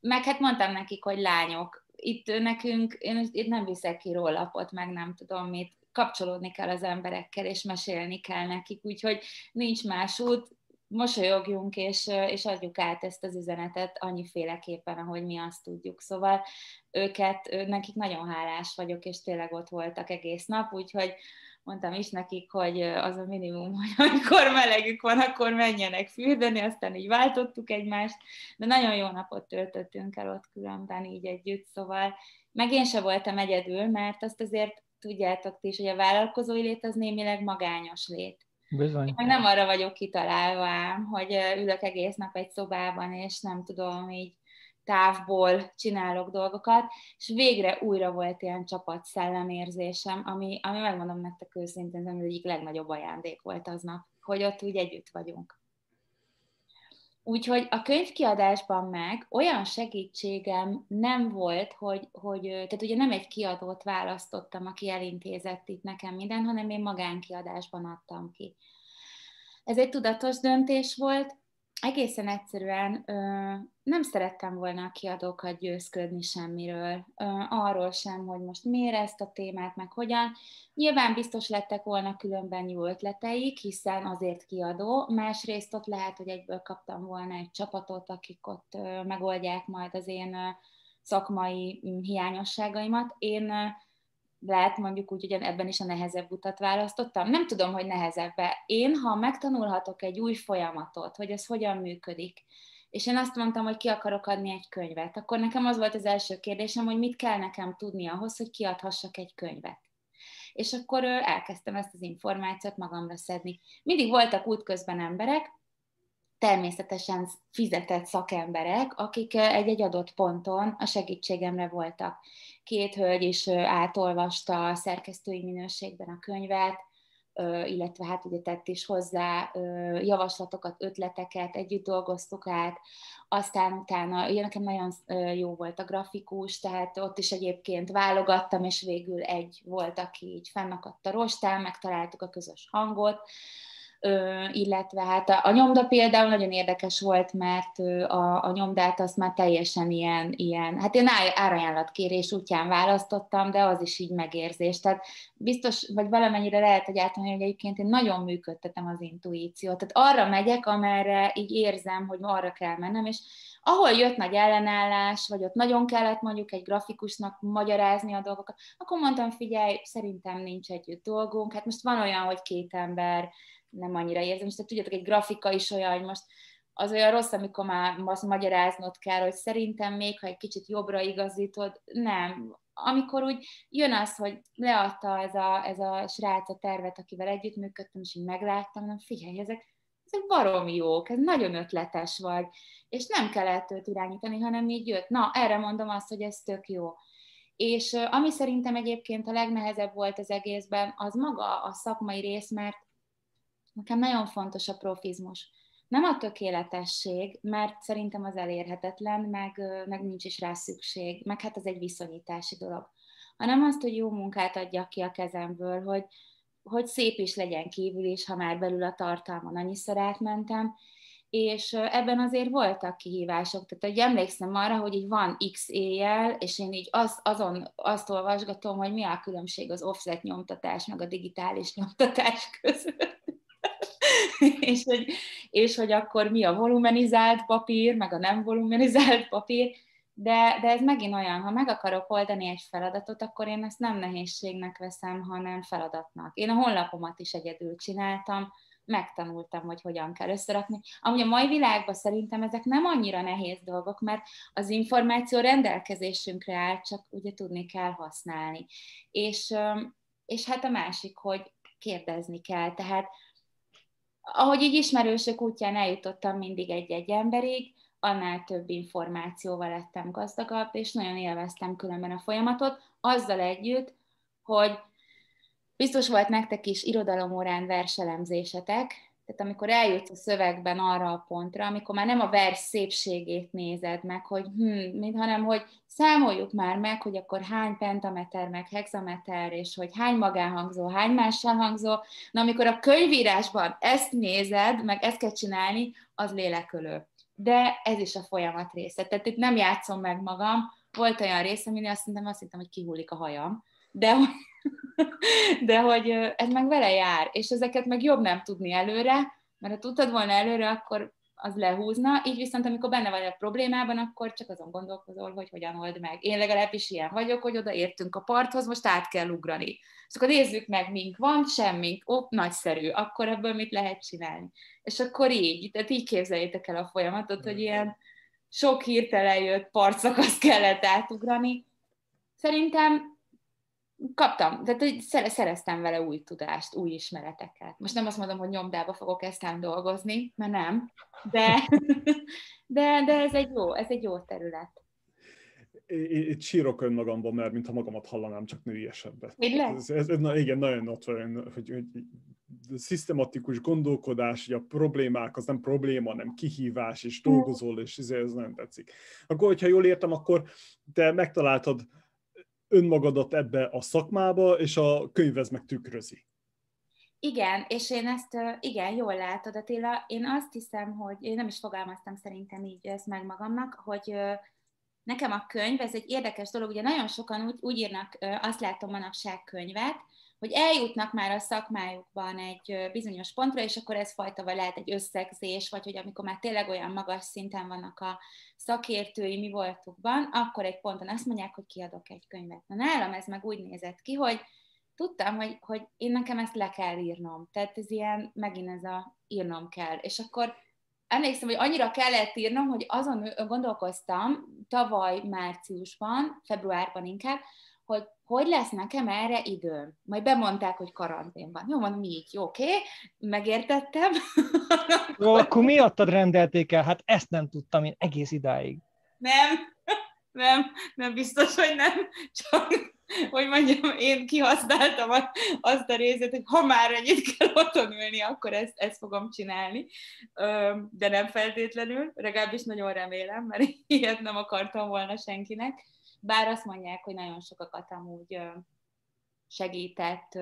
Meg hát mondtam nekik, hogy lányok, itt nekünk, én itt nem viszek ki rólapot, meg nem tudom mit, kapcsolódni kell az emberekkel, és mesélni kell nekik, úgyhogy nincs más út, mosolyogjunk, és, és adjuk át ezt az üzenetet annyiféleképpen, ahogy mi azt tudjuk. Szóval őket, nekik nagyon hálás vagyok, és tényleg ott voltak egész nap, úgyhogy mondtam is nekik, hogy az a minimum, *laughs* hogy amikor melegük van, akkor menjenek fürdeni, aztán így váltottuk egymást, de nagyon jó napot töltöttünk el ott különben így együtt, szóval meg én se voltam egyedül, mert azt azért tudjátok ti is, hogy a vállalkozói lét az némileg magányos lét. Bizony. Én nem arra vagyok kitalálva hogy ülök egész nap egy szobában, és nem tudom, így távból csinálok dolgokat, és végre újra volt ilyen csapat szellemérzésem, ami, ami megmondom nektek őszintén, az egyik legnagyobb ajándék volt aznap, hogy ott úgy együtt vagyunk. Úgyhogy a könyvkiadásban meg olyan segítségem nem volt, hogy, hogy, tehát ugye nem egy kiadót választottam, aki elintézett itt nekem minden, hanem én magánkiadásban adtam ki. Ez egy tudatos döntés volt, egészen egyszerűen ö, nem szerettem volna a kiadókat győzködni semmiről, ö, arról sem, hogy most miért ezt a témát, meg hogyan. Nyilván biztos lettek volna különben jó ötleteik, hiszen azért kiadó, másrészt ott lehet, hogy egyből kaptam volna egy csapatot, akik ott ö, megoldják majd az én ö, szakmai hiányosságaimat. Én ö, lehet mondjuk úgy, hogy ebben is a nehezebb utat választottam. Nem tudom, hogy nehezebbe. Én, ha megtanulhatok egy új folyamatot, hogy ez hogyan működik, és én azt mondtam, hogy ki akarok adni egy könyvet, akkor nekem az volt az első kérdésem, hogy mit kell nekem tudni ahhoz, hogy kiadhassak egy könyvet. És akkor elkezdtem ezt az információt magamra szedni. Mindig voltak útközben emberek, természetesen fizetett szakemberek, akik egy-egy adott ponton a segítségemre voltak. Két hölgy is átolvasta a szerkesztői minőségben a könyvet, illetve hát ugye tett is hozzá javaslatokat, ötleteket, együtt dolgoztuk át, aztán utána, ugye nekem nagyon jó volt a grafikus, tehát ott is egyébként válogattam, és végül egy volt, aki így fennakadt a rostán, megtaláltuk a közös hangot, illetve hát a, nyomda például nagyon érdekes volt, mert a, a nyomdát azt már teljesen ilyen, ilyen hát én árajánlatkérés útján választottam, de az is így megérzés. Tehát biztos, vagy valamennyire lehet egyáltalán, hogy egyébként én nagyon működtetem az intuíciót. Tehát arra megyek, amerre így érzem, hogy arra kell mennem, és ahol jött nagy ellenállás, vagy ott nagyon kellett mondjuk egy grafikusnak magyarázni a dolgokat, akkor mondtam, figyelj, szerintem nincs együtt dolgunk. Hát most van olyan, hogy két ember nem annyira érzem, és tudjátok, egy grafika is olyan, hogy most az olyan rossz, amikor már azt magyaráznod kell, hogy szerintem még, ha egy kicsit jobbra igazítod, nem. Amikor úgy jön az, hogy leadta ez a, ez a srác a tervet, akivel együttműködtem, és így megláttam, nem figyelj, ezek, ezek baromi jók, ez nagyon ötletes vagy, és nem kellett őt irányítani, hanem így jött. Na, erre mondom azt, hogy ez tök jó. És ami szerintem egyébként a legnehezebb volt az egészben, az maga a szakmai rész, mert Nekem nagyon fontos a profizmus. Nem a tökéletesség, mert szerintem az elérhetetlen, meg, meg nincs is rá szükség, meg hát az egy viszonyítási dolog. Hanem azt, hogy jó munkát adjak ki a kezemből, hogy, hogy szép is legyen kívül is, ha már belül a tartalmon annyiszor átmentem, és ebben azért voltak kihívások. Tehát, hogy emlékszem arra, hogy így van X éjjel, és én így az, azon azt olvasgatom, hogy mi a különbség az offset nyomtatás, meg a digitális nyomtatás között. *laughs* és, hogy, és hogy akkor mi a volumenizált papír, meg a nem volumenizált papír, de, de ez megint olyan, ha meg akarok oldani egy feladatot, akkor én ezt nem nehézségnek veszem, hanem feladatnak. Én a honlapomat is egyedül csináltam, megtanultam, hogy hogyan kell összerakni. Amúgy a mai világban szerintem ezek nem annyira nehéz dolgok, mert az információ rendelkezésünkre áll, csak ugye tudni kell használni. És, és hát a másik, hogy kérdezni kell. Tehát ahogy így ismerősök útján eljutottam mindig egy-egy emberig, annál több információval lettem gazdagabb, és nagyon élveztem különben a folyamatot, azzal együtt, hogy biztos volt nektek is irodalomórán verselemzésetek, tehát amikor eljutsz a szövegben arra a pontra, amikor már nem a vers szépségét nézed meg, hogy hm, hanem hogy számoljuk már meg, hogy akkor hány pentameter, meg hexameter, és hogy hány magánhangzó, hány mással hangzó. Na, amikor a könyvírásban ezt nézed, meg ezt kell csinálni, az lélekölő. De ez is a folyamat része. Tehát itt nem játszom meg magam. Volt olyan része, amin azt hittem, azt hittem, hogy kihullik a hajam. De de hogy ez meg vele jár, és ezeket meg jobb nem tudni előre, mert ha tudtad volna előre, akkor az lehúzna, így viszont amikor benne vagy a problémában, akkor csak azon gondolkozol, hogy hogyan old meg. Én legalábbis ilyen vagyok, hogy oda értünk a parthoz, most át kell ugrani. És akkor nézzük meg, mink van, semmink, ó, nagyszerű, akkor ebből mit lehet csinálni. És akkor így, tehát így képzeljétek el a folyamatot, hogy ilyen sok hirtelen jött partszakaszt kellett átugrani. Szerintem kaptam, tehát szereztem vele új tudást, új ismereteket. Most nem azt mondom, hogy nyomdába fogok eztán dolgozni, mert nem, de, *laughs* de, de ez, egy jó, ez egy jó terület. Itt sírok önmagamban, mert mintha magamat hallanám, csak nőiesebbet. Ez, ez, ez, na, igen, nagyon ott van, hogy, hogy szisztematikus gondolkodás, hogy a problémák az nem probléma, nem kihívás, és dolgozol, és ez nem tetszik. Akkor, hogyha jól értem, akkor te megtaláltad önmagadat ebbe a szakmába, és a könyv meg tükrözi. Igen, és én ezt, igen, jól látod, Attila. Én azt hiszem, hogy én nem is fogalmaztam szerintem így ezt meg magamnak, hogy nekem a könyv, ez egy érdekes dolog, ugye nagyon sokan úgy, úgy írnak, azt látom manapság könyvet, hogy eljutnak már a szakmájukban egy bizonyos pontra, és akkor ez fajta vagy lehet egy összegzés, vagy hogy amikor már tényleg olyan magas szinten vannak a szakértői mi voltukban, akkor egy ponton azt mondják, hogy kiadok egy könyvet. Na nálam ez meg úgy nézett ki, hogy tudtam, hogy, hogy én nekem ezt le kell írnom. Tehát ez ilyen, megint ez a írnom kell. És akkor emlékszem, hogy annyira kellett írnom, hogy azon gondolkoztam tavaly márciusban, februárban inkább, hogy lesz nekem erre időm. Majd bemondták, hogy karantén van. Jó, mondom, így, jó, oké, okay, megértettem. Jó, akkor miattad rendelték el? Hát ezt nem tudtam én egész idáig. Nem, nem, nem biztos, hogy nem, csak hogy mondjam, én kihasználtam azt a részét, hogy ha már ennyit kell otthon ülni, akkor ezt, ezt fogom csinálni, de nem feltétlenül, legalábbis nagyon remélem, mert *laughs* ilyet nem akartam volna senkinek, bár azt mondják, hogy nagyon sokakat amúgy segített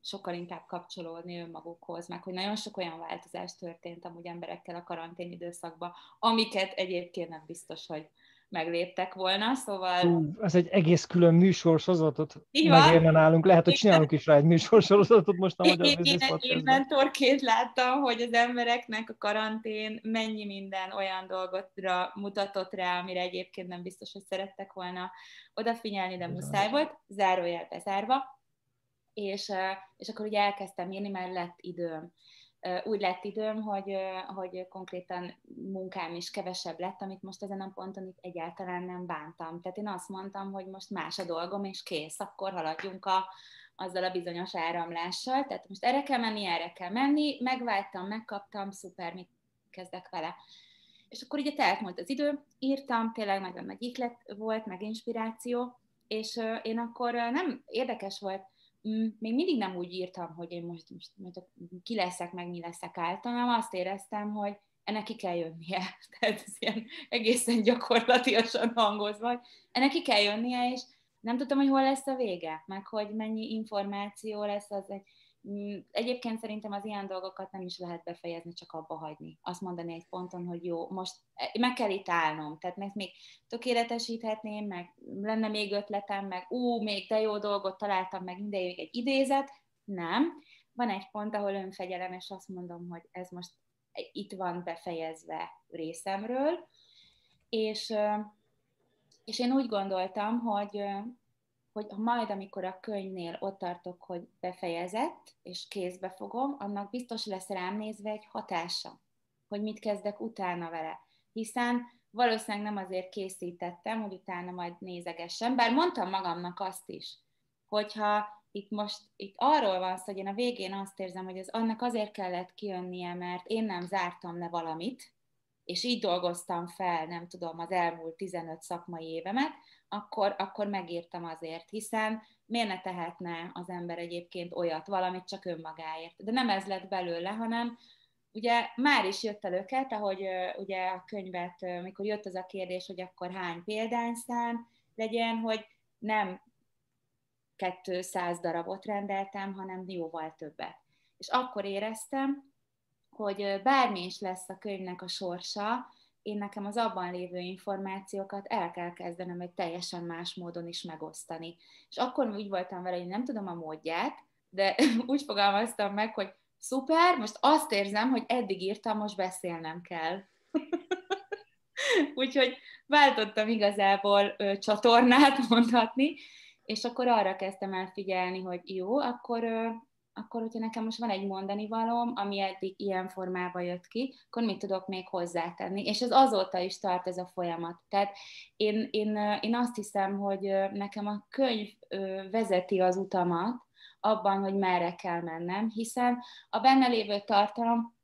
sokkal inkább kapcsolódni önmagukhoz, meg hogy nagyon sok olyan változás történt amúgy emberekkel a karantén időszakban, amiket egyébként nem biztos, hogy megléptek volna, szóval... Hú, ez egy egész külön műsorsorozatot megérne nálunk. Lehet, hogy csinálunk is rá egy műsorsorozatot most a Magyar én, én, én mentorként láttam, hogy az embereknek a karantén mennyi minden olyan dolgotra mutatott rá, amire egyébként nem biztos, hogy szerettek volna odafigyelni, de muszáj volt, zárójel bezárva. És, és akkor ugye elkezdtem írni, mert lett időm úgy lett időm, hogy, hogy konkrétan munkám is kevesebb lett, amit most ezen a ponton itt egyáltalán nem bántam. Tehát én azt mondtam, hogy most más a dolgom, és kész, akkor haladjunk a, azzal a bizonyos áramlással. Tehát most erre kell menni, erre kell menni, megváltam, megkaptam, szuper, mit kezdek vele. És akkor ugye telt volt az idő, írtam, tényleg nagyon nagy iklet volt, meg inspiráció, és én akkor nem érdekes volt, még mindig nem úgy írtam, hogy én most, most, most ki leszek, meg mi leszek általában, azt éreztem, hogy ennek ki kell jönnie. *laughs* Tehát ez ilyen egészen gyakorlatilag hangozva, ennek ki kell jönnie, és nem tudtam, hogy hol lesz a vége, meg hogy mennyi információ lesz, az egy Mm, egyébként szerintem az ilyen dolgokat nem is lehet befejezni, csak abba hagyni. Azt mondani egy ponton, hogy jó, most e, meg kell itt állnom, tehát meg még tökéletesíthetném, meg lenne még ötletem, meg ú, még de jó dolgot találtam, meg mindegyik egy idézet. Nem. Van egy pont, ahol önfegyelem, és azt mondom, hogy ez most itt van befejezve részemről, és, és én úgy gondoltam, hogy hogy majd, amikor a könyvnél ott tartok, hogy befejezett, és kézbe fogom, annak biztos lesz rám nézve egy hatása, hogy mit kezdek utána vele. Hiszen valószínűleg nem azért készítettem, hogy utána majd nézegessem, bár mondtam magamnak azt is, hogyha itt most itt arról van szó, hogy én a végén azt érzem, hogy ez annak azért kellett kijönnie, mert én nem zártam le valamit, és így dolgoztam fel, nem tudom, az elmúlt 15 szakmai évemet, akkor, akkor megírtam azért, hiszen miért ne tehetne az ember egyébként olyat, valamit csak önmagáért. De nem ez lett belőle, hanem ugye már is jött el őket, ahogy ugye a könyvet, mikor jött az a kérdés, hogy akkor hány példányszám legyen, hogy nem 200 darabot rendeltem, hanem jóval többet. És akkor éreztem, hogy bármi is lesz a könyvnek a sorsa, én nekem az abban lévő információkat el kell kezdenem egy teljesen más módon is megosztani. És akkor úgy voltam vele, hogy nem tudom a módját, de *laughs* úgy fogalmaztam meg, hogy szuper, most azt érzem, hogy eddig írtam, most beszélnem kell. *laughs* Úgyhogy váltottam igazából ö, csatornát mondhatni, és akkor arra kezdtem el figyelni, hogy jó, akkor ö, akkor hogyha nekem most van egy mondani valóm, ami eddig ilyen formában jött ki, akkor mit tudok még hozzátenni? És ez azóta is tart ez a folyamat. Tehát én, én, én azt hiszem, hogy nekem a könyv vezeti az utamat abban, hogy merre kell mennem, hiszen a benne lévő tartalom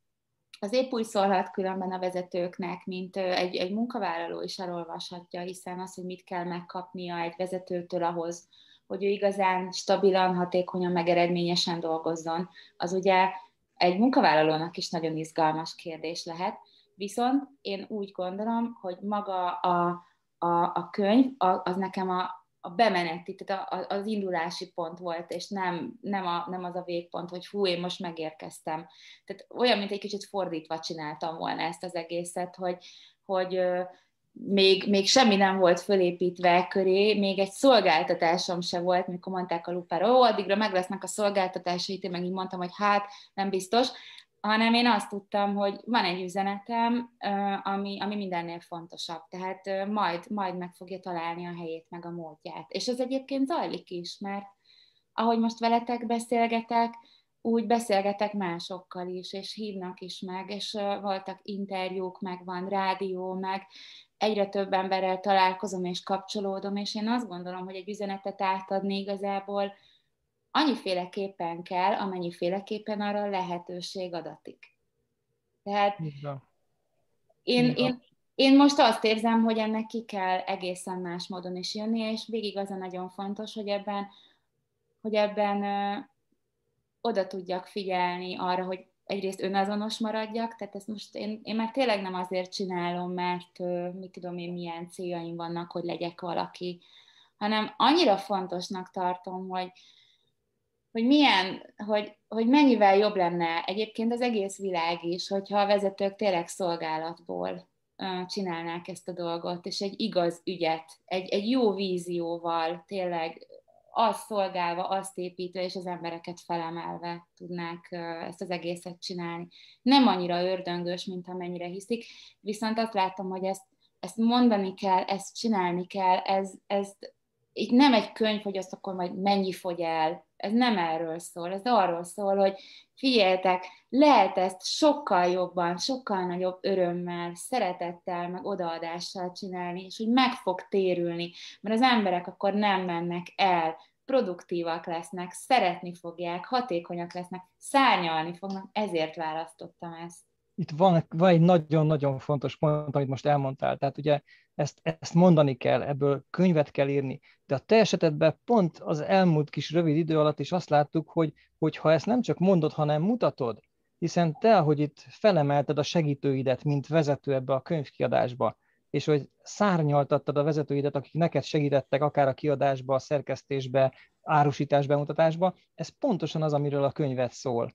az épp úgy szólhat különben a vezetőknek, mint egy, egy munkavállaló is elolvashatja, hiszen az, hogy mit kell megkapnia egy vezetőtől ahhoz, hogy ő igazán stabilan, hatékonyan, meg eredményesen dolgozzon, az ugye egy munkavállalónak is nagyon izgalmas kérdés lehet. Viszont én úgy gondolom, hogy maga a, a, a könyv, az nekem a, a bemeneti, tehát az indulási pont volt, és nem, nem, a, nem az a végpont, hogy hú, én most megérkeztem. Tehát olyan, mint egy kicsit fordítva csináltam volna ezt az egészet, hogy, hogy még, még semmi nem volt fölépítve köré, még egy szolgáltatásom se volt, mikor mondták a lupára, ó, addigra meg lesznek a szolgáltatásait, én meg így mondtam, hogy hát, nem biztos, hanem én azt tudtam, hogy van egy üzenetem, ami, ami mindennél fontosabb, tehát majd, majd meg fogja találni a helyét, meg a módját. És ez egyébként zajlik is, mert ahogy most veletek beszélgetek, úgy beszélgetek másokkal is, és hívnak is meg, és voltak interjúk, meg van rádió, meg egyre több emberrel találkozom és kapcsolódom, és én azt gondolom, hogy egy üzenetet átadni igazából annyiféleképpen kell, amennyiféleképpen arra lehetőség adatik. Tehát én, én, én most azt érzem, hogy ennek ki kell egészen más módon is jönni, és végig az a nagyon fontos, hogy ebben, hogy ebben ö, oda tudjak figyelni arra, hogy egyrészt önazonos maradjak, tehát ezt most én, én már tényleg nem azért csinálom, mert mit tudom én, milyen céljaim vannak, hogy legyek valaki, hanem annyira fontosnak tartom, hogy, hogy milyen, hogy, hogy mennyivel jobb lenne egyébként az egész világ is, hogyha a vezetők tényleg szolgálatból csinálnák ezt a dolgot, és egy igaz ügyet, egy, egy jó vízióval tényleg azt szolgálva, azt építve, és az embereket felemelve tudnák ezt az egészet csinálni. Nem annyira ördöngös, mint amennyire hiszik, viszont azt látom, hogy ezt, ezt mondani kell, ezt csinálni kell, ez, ez itt nem egy könyv, hogy azt akkor majd mennyi fogy el, ez nem erről szól, ez arról szól, hogy figyeljetek, lehet ezt sokkal jobban, sokkal nagyobb örömmel, szeretettel, meg odaadással csinálni, és hogy meg fog térülni, mert az emberek akkor nem mennek el, produktívak lesznek, szeretni fogják, hatékonyak lesznek, szárnyalni fognak, ezért választottam ezt itt van, van egy nagyon-nagyon fontos pont, amit most elmondtál. Tehát ugye ezt, ezt mondani kell, ebből könyvet kell írni. De a te esetedben pont az elmúlt kis rövid idő alatt is azt láttuk, hogy, hogy ha ezt nem csak mondod, hanem mutatod, hiszen te, ahogy itt felemelted a segítőidet, mint vezető ebbe a könyvkiadásba, és hogy szárnyaltattad a vezetőidet, akik neked segítettek akár a kiadásba, a szerkesztésbe, árusítás bemutatásba, ez pontosan az, amiről a könyvet szól.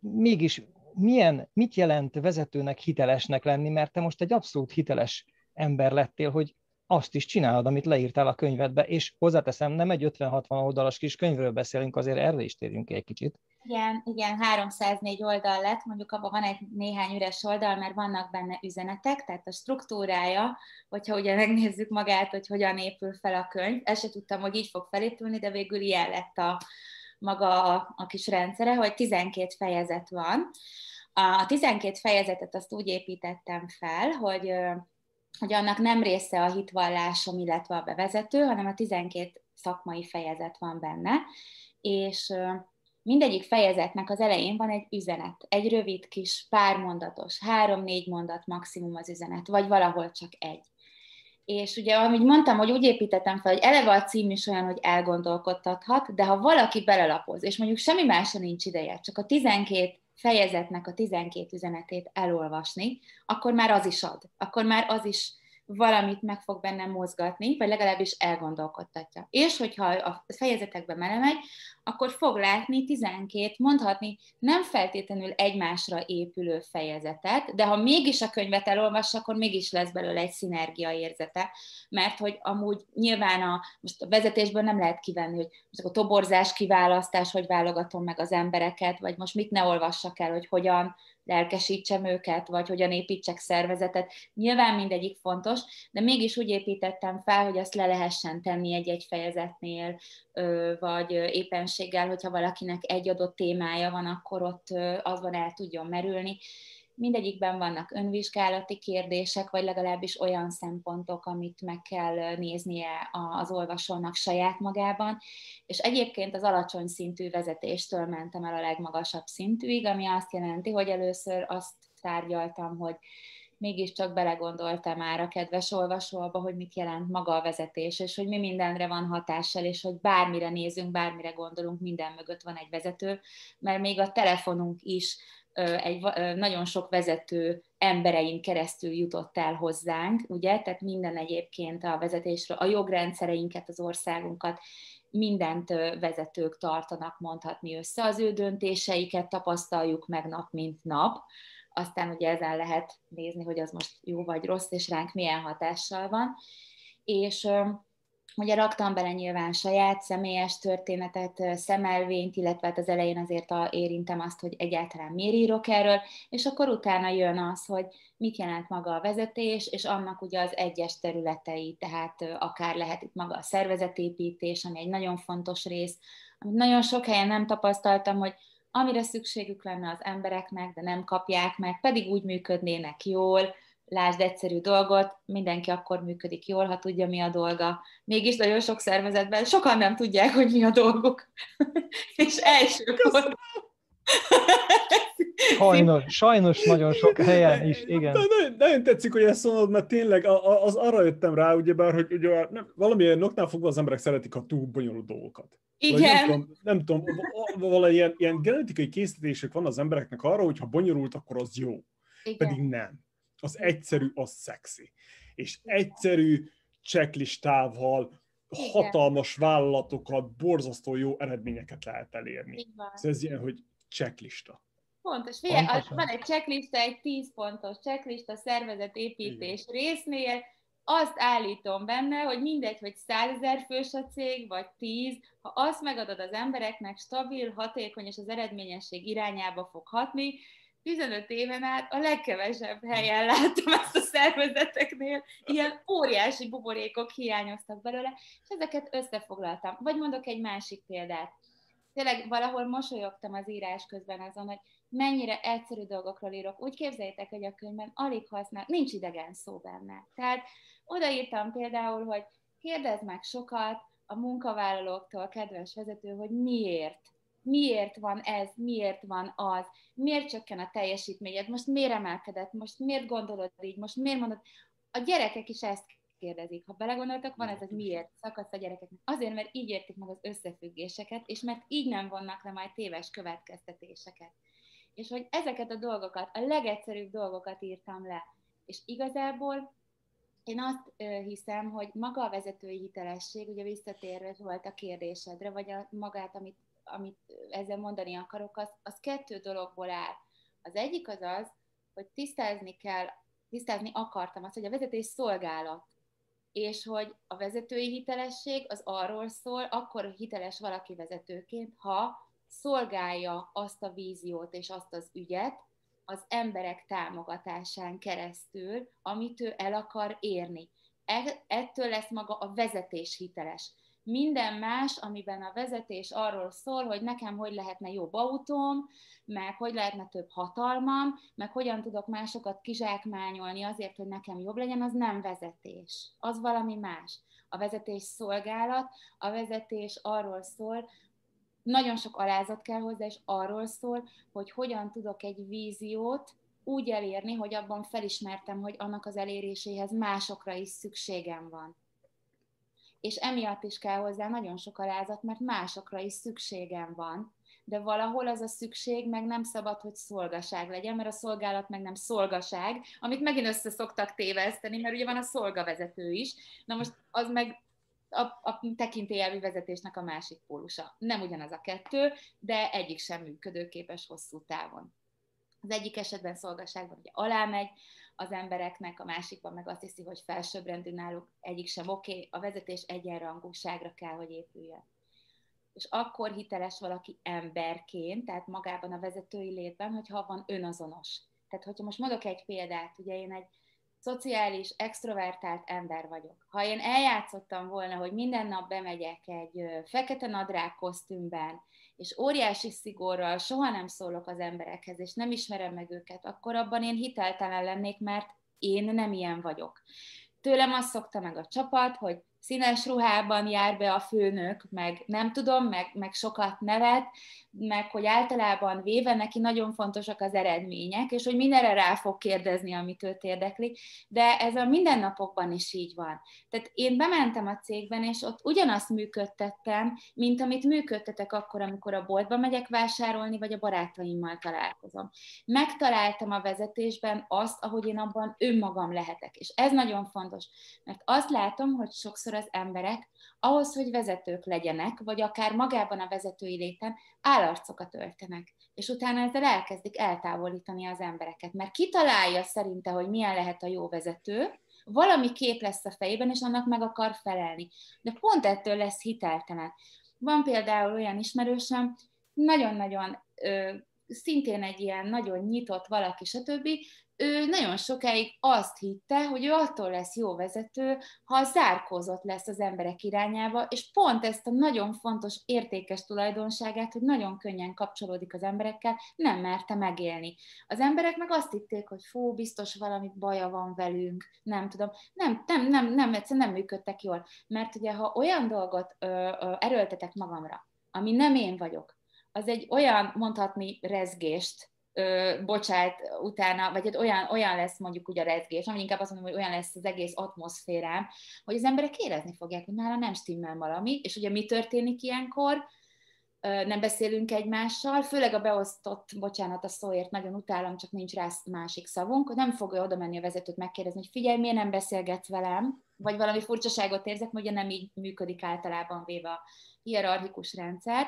Mégis milyen, mit jelent vezetőnek hitelesnek lenni, mert te most egy abszolút hiteles ember lettél, hogy azt is csinálod, amit leírtál a könyvedbe, és hozzáteszem, nem egy 50-60 oldalas kis könyvről beszélünk, azért erre is térjünk egy kicsit. Igen, igen, 304 oldal lett, mondjuk abban van egy néhány üres oldal, mert vannak benne üzenetek, tehát a struktúrája, hogyha ugye megnézzük magát, hogy hogyan épül fel a könyv, ezt se tudtam, hogy így fog felépülni, de végül ilyen lett a, maga a, a kis rendszere, hogy 12 fejezet van. A 12 fejezetet azt úgy építettem fel, hogy, hogy annak nem része a hitvallásom, illetve a bevezető, hanem a 12 szakmai fejezet van benne, és mindegyik fejezetnek az elején van egy üzenet, egy rövid kis pármondatos, három-négy mondat maximum az üzenet, vagy valahol csak egy. És ugye, ahogy mondtam, hogy úgy építettem fel, hogy eleve a cím is olyan, hogy elgondolkodtathat, de ha valaki belelapoz, és mondjuk semmi másra nincs ideje, csak a 12 fejezetnek a 12 üzenetét elolvasni, akkor már az is ad. Akkor már az is valamit meg fog bennem mozgatni, vagy legalábbis elgondolkodtatja. És hogyha a fejezetekbe melemegy, akkor fog látni 12, mondhatni nem feltétlenül egymásra épülő fejezetet, de ha mégis a könyvet elolvassa, akkor mégis lesz belőle egy szinergia érzete, mert hogy amúgy nyilván a, most a vezetésből nem lehet kivenni, hogy most a toborzás kiválasztás, hogy válogatom meg az embereket, vagy most mit ne olvassak el, hogy hogyan lelkesítsem őket, vagy hogyan építsek szervezetet. Nyilván mindegyik fontos, de mégis úgy építettem fel, hogy azt le lehessen tenni egy-egy fejezetnél, vagy éppenséggel, hogyha valakinek egy adott témája van, akkor ott azban el tudjon merülni mindegyikben vannak önvizsgálati kérdések, vagy legalábbis olyan szempontok, amit meg kell néznie az olvasónak saját magában, és egyébként az alacsony szintű vezetéstől mentem el a legmagasabb szintűig, ami azt jelenti, hogy először azt tárgyaltam, hogy mégiscsak belegondoltam már a kedves olvasóba, hogy mit jelent maga a vezetés, és hogy mi mindenre van hatással, és hogy bármire nézünk, bármire gondolunk, minden mögött van egy vezető, mert még a telefonunk is egy nagyon sok vezető emberein keresztül jutott el hozzánk, ugye, tehát minden egyébként a vezetésről, a jogrendszereinket, az országunkat, mindent vezetők tartanak mondhatni össze, az ő döntéseiket tapasztaljuk meg nap, mint nap, aztán ugye ezen lehet nézni, hogy az most jó vagy rossz, és ránk milyen hatással van. És Ugye raktam bele nyilván saját személyes történetet, szemelvényt, illetve hát az elején azért érintem azt, hogy egyáltalán miért írok erről, és akkor utána jön az, hogy mit jelent maga a vezetés, és annak ugye az egyes területei, tehát akár lehet itt maga a szervezetépítés, ami egy nagyon fontos rész, amit nagyon sok helyen nem tapasztaltam, hogy amire szükségük lenne az embereknek, de nem kapják meg, pedig úgy működnének jól, lásd egyszerű dolgot, mindenki akkor működik jól, ha tudja, mi a dolga. Mégis nagyon sok szervezetben sokan nem tudják, hogy mi a dolguk. *laughs* És elsőkor... Sajnos, sajnos nagyon sok helyen is, igen. De, nagyon, nagyon tetszik, hogy ezt mondod, mert tényleg az arra jöttem rá, ugyebár, hogy ugye nem, valamilyen noknál fogva az emberek szeretik a túl bonyolult dolgokat. Igen. nem tudom, nem tudom valami ilyen, ilyen genetikai készítések van az embereknek arra, hogy ha bonyolult, akkor az jó. Igen. Pedig nem az egyszerű, az szexi. És egyszerű checklistával hatalmas vállalatokat, borzasztó jó eredményeket lehet elérni. Szóval ez ilyen, hogy checklista. Pontos. Figyelj, van egy checklista, egy 10 pontos checklista szervezetépítés Igen. résznél, azt állítom benne, hogy mindegy, hogy 100 ezer fős a cég, vagy 10, ha azt megadod az embereknek, stabil, hatékony és az eredményesség irányába fog hatni, 15 éven át a legkevesebb helyen láttam ezt a szervezeteknél, ilyen óriási buborékok hiányoztak belőle, és ezeket összefoglaltam. Vagy mondok egy másik példát. Tényleg valahol mosolyogtam az írás közben azon, hogy mennyire egyszerű dolgokról írok. Úgy képzeljétek, hogy a könyvben alig használ, nincs idegen szó benne. Tehát odaírtam például, hogy kérdezd meg sokat a munkavállalóktól, kedves vezető, hogy miért miért van ez, miért van az, miért csökken a teljesítményed, most miért emelkedett, most miért gondolod így, most miért mondod. A gyerekek is ezt kérdezik. Ha belegondoltak, van ez az miért szakasz a gyerekeknek. Azért, mert így értik meg az összefüggéseket, és mert így nem vonnak le majd téves következtetéseket. És hogy ezeket a dolgokat, a legegyszerűbb dolgokat írtam le. És igazából én azt hiszem, hogy maga a vezetői hitelesség, ugye visszatérve volt a kérdésedre, vagy a magát, amit amit ezzel mondani akarok, az, az kettő dologból áll. Az egyik az az, hogy tisztázni kell, tisztázni akartam azt, hogy a vezetés szolgálat, és hogy a vezetői hitelesség az arról szól, akkor hiteles valaki vezetőként, ha szolgálja azt a víziót és azt az ügyet az emberek támogatásán keresztül, amit ő el akar érni. E, ettől lesz maga a vezetés hiteles minden más, amiben a vezetés arról szól, hogy nekem hogy lehetne jobb autóm, meg hogy lehetne több hatalmam, meg hogyan tudok másokat kizsákmányolni azért, hogy nekem jobb legyen, az nem vezetés. Az valami más. A vezetés szolgálat, a vezetés arról szól, nagyon sok alázat kell hozzá, és arról szól, hogy hogyan tudok egy víziót úgy elérni, hogy abban felismertem, hogy annak az eléréséhez másokra is szükségem van és emiatt is kell hozzá nagyon sok alázat, mert másokra is szükségem van, de valahol az a szükség meg nem szabad, hogy szolgaság legyen, mert a szolgálat meg nem szolgaság, amit megint össze szoktak téveszteni, mert ugye van a szolgavezető is, na most az meg a, a tekintélyelvi vezetésnek a másik pólusa. Nem ugyanaz a kettő, de egyik sem működőképes hosszú távon. Az egyik esetben szolgaságban ugye alámegy, az embereknek, a másikban meg azt hiszi, hogy felsőbbrendű náluk egyik sem oké, okay, a vezetés egyenrangúságra kell, hogy épüljön. És akkor hiteles valaki emberként, tehát magában a vezetői létben, hogyha van önazonos. Tehát, hogyha most mondok egy példát, ugye én egy szociális, extrovertált ember vagyok. Ha én eljátszottam volna, hogy minden nap bemegyek egy fekete nadrág kosztümben, és óriási szigorral soha nem szólok az emberekhez, és nem ismerem meg őket, akkor abban én hiteltelen lennék, mert én nem ilyen vagyok. Tőlem azt szokta meg a csapat, hogy színes ruhában jár be a főnök, meg nem tudom, meg, meg sokat nevet, meg hogy általában véve neki nagyon fontosak az eredmények, és hogy mindenre rá fog kérdezni, amit őt érdekli, de ez a mindennapokban is így van. Tehát én bementem a cégben, és ott ugyanazt működtettem, mint amit működtetek akkor, amikor a boltba megyek vásárolni, vagy a barátaimmal találkozom. Megtaláltam a vezetésben azt, ahogy én abban önmagam lehetek, és ez nagyon fontos, mert azt látom, hogy sokszor az emberek ahhoz, hogy vezetők legyenek, vagy akár magában a vezetői léten állarcokat öltenek, és utána ezzel elkezdik eltávolítani az embereket, mert kitalálja szerinte, hogy milyen lehet a jó vezető, valami kép lesz a fejében, és annak meg akar felelni. De pont ettől lesz hiteltelen. Van például olyan ismerősöm, nagyon-nagyon szintén egy ilyen nagyon nyitott valaki, stb ő nagyon sokáig azt hitte, hogy ő attól lesz jó vezető, ha zárkózott lesz az emberek irányába, és pont ezt a nagyon fontos, értékes tulajdonságát, hogy nagyon könnyen kapcsolódik az emberekkel, nem merte megélni. Az emberek meg azt hitték, hogy fú, biztos valami baja van velünk, nem tudom. Nem, nem, nem, nem, egyszerűen nem működtek jól. Mert ugye, ha olyan dolgot ö, ö, erőltetek magamra, ami nem én vagyok, az egy olyan, mondhatni, rezgést, ö, bocsát utána, vagy hát olyan, olyan lesz mondjuk ugye a rezgés, ami inkább azt mondom, hogy olyan lesz az egész atmoszférám, hogy az emberek érezni fogják, hogy nála nem stimmel valami, és ugye mi történik ilyenkor, nem beszélünk egymással, főleg a beosztott, bocsánat a szóért, nagyon utálom, csak nincs rá másik szavunk, nem fogja oda menni a vezetőt megkérdezni, hogy figyelj, miért nem beszélgetsz velem, vagy valami furcsaságot érzek, mert ugye nem így működik általában véve a hierarchikus rendszer,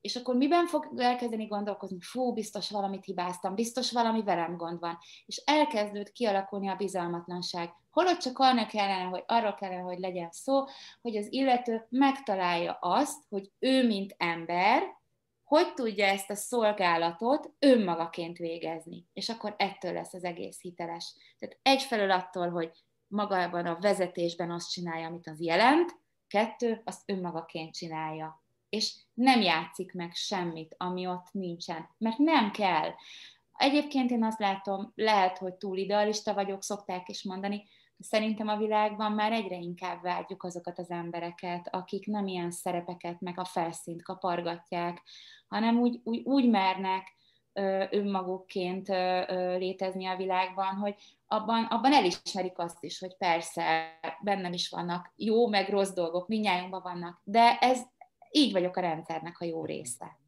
és akkor miben fog elkezdeni gondolkozni? Fú, biztos valamit hibáztam, biztos valami velem gond van. És elkezdőd kialakulni a bizalmatlanság. Holott csak arra kellene, hogy arra kellene, hogy legyen szó, hogy az illető megtalálja azt, hogy ő, mint ember, hogy tudja ezt a szolgálatot önmagaként végezni. És akkor ettől lesz az egész hiteles. Tehát egyfelől attól, hogy magában a vezetésben azt csinálja, amit az jelent, kettő, azt önmagaként csinálja és nem játszik meg semmit, ami ott nincsen, mert nem kell. Egyébként én azt látom, lehet, hogy túl idealista vagyok, szokták is mondani, szerintem a világban már egyre inkább vágyjuk azokat az embereket, akik nem ilyen szerepeket, meg a felszínt kapargatják, hanem úgy, úgy, úgy mernek önmagukként létezni a világban, hogy abban, abban elismerik azt is, hogy persze bennem is vannak jó, meg rossz dolgok, mindnyájunkban vannak, de ez, így vagyok a rendszernek a jó része.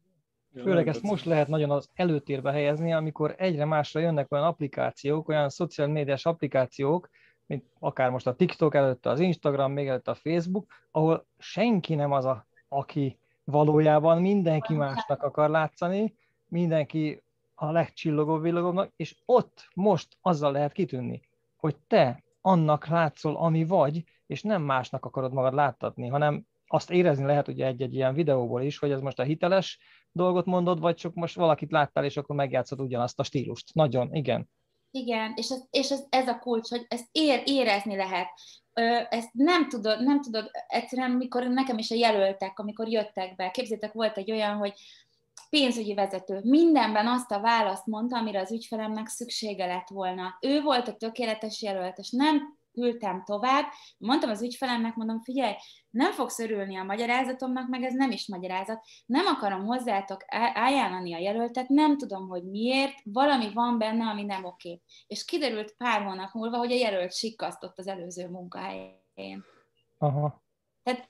Főleg ezt most lehet nagyon az előtérbe helyezni, amikor egyre másra jönnek olyan applikációk, olyan szociális médiás applikációk, mint akár most a TikTok előtt, az Instagram, még előtt a Facebook, ahol senki nem az, a, aki valójában mindenki másnak akar látszani, mindenki a legcsillogó villogóbbnak, és ott most azzal lehet kitűnni, hogy te annak látszol, ami vagy, és nem másnak akarod magad láttatni, hanem azt érezni lehet ugye egy-egy ilyen videóból is, hogy ez most a hiteles dolgot mondod, vagy csak most valakit láttál, és akkor megjátszod ugyanazt a stílust. Nagyon, igen. Igen, és, ez, és ez, ez a kulcs, hogy ezt ér, érezni lehet. Ö, ezt nem tudod, nem tudod, egyszerűen, mikor nekem is a jelöltek, amikor jöttek be, képzétek, volt egy olyan, hogy pénzügyi vezető. Mindenben azt a választ mondta, amire az ügyfelemnek szüksége lett volna. Ő volt a tökéletes jelölt, és nem küldtem tovább. Mondtam az ügyfelemnek, mondom, figyelj, nem fogsz örülni a magyarázatomnak, meg ez nem is magyarázat. Nem akarom hozzátok ajánlani a jelöltet, nem tudom, hogy miért, valami van benne, ami nem oké. És kiderült pár hónap múlva, hogy a jelölt sikkasztott az előző munkahelyén. Aha. Tehát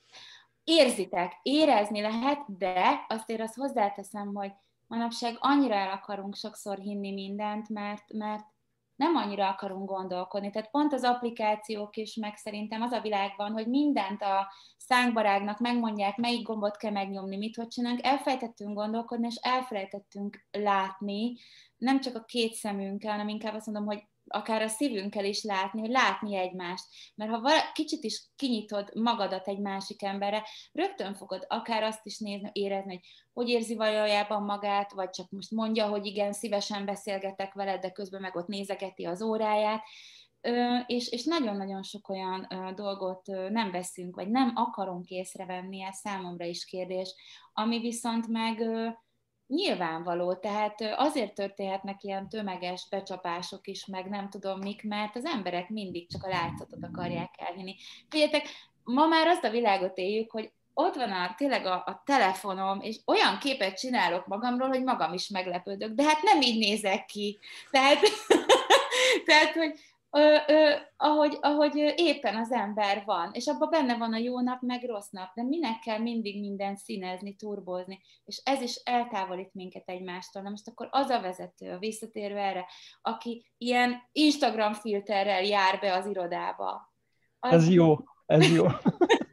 érzitek, érezni lehet, de azt én azt hozzáteszem, hogy manapság annyira el akarunk sokszor hinni mindent, mert, mert nem annyira akarunk gondolkodni. Tehát pont az applikációk is, meg szerintem az a világban, hogy mindent a szánkbarágnak megmondják, melyik gombot kell megnyomni, mit hogy csinálunk, elfelejtettünk gondolkodni, és elfelejtettünk látni, nem csak a két szemünkkel, hanem inkább azt mondom, hogy akár a szívünkkel is látni, hogy látni egymást. Mert ha vala, kicsit is kinyitod magadat egy másik emberre, rögtön fogod akár azt is nézni, érezni, hogy hogy érzi valójában magát, vagy csak most mondja, hogy igen, szívesen beszélgetek veled, de közben meg ott nézegeti az óráját, és, és nagyon-nagyon sok olyan dolgot nem veszünk, vagy nem akarunk észrevenni, ez számomra is kérdés, ami viszont meg nyilvánvaló, tehát azért történhetnek ilyen tömeges becsapások is, meg nem tudom mik, mert az emberek mindig csak a látszatot akarják elhinni. Figyeljetek, ma már azt a világot éljük, hogy ott van a, tényleg a, a telefonom, és olyan képet csinálok magamról, hogy magam is meglepődök, de hát nem így nézek ki. Tehát, *laughs* tehát hogy ö, ö, ahogy, ahogy éppen az ember van, és abban benne van a jó nap, meg rossz nap, de minek kell mindig minden színezni, turbozni, és ez is eltávolít minket egymástól. Na most akkor az a vezető, visszatérve erre, aki ilyen Instagram filterrel jár be az irodába. Az... Ez jó, ez jó. *laughs*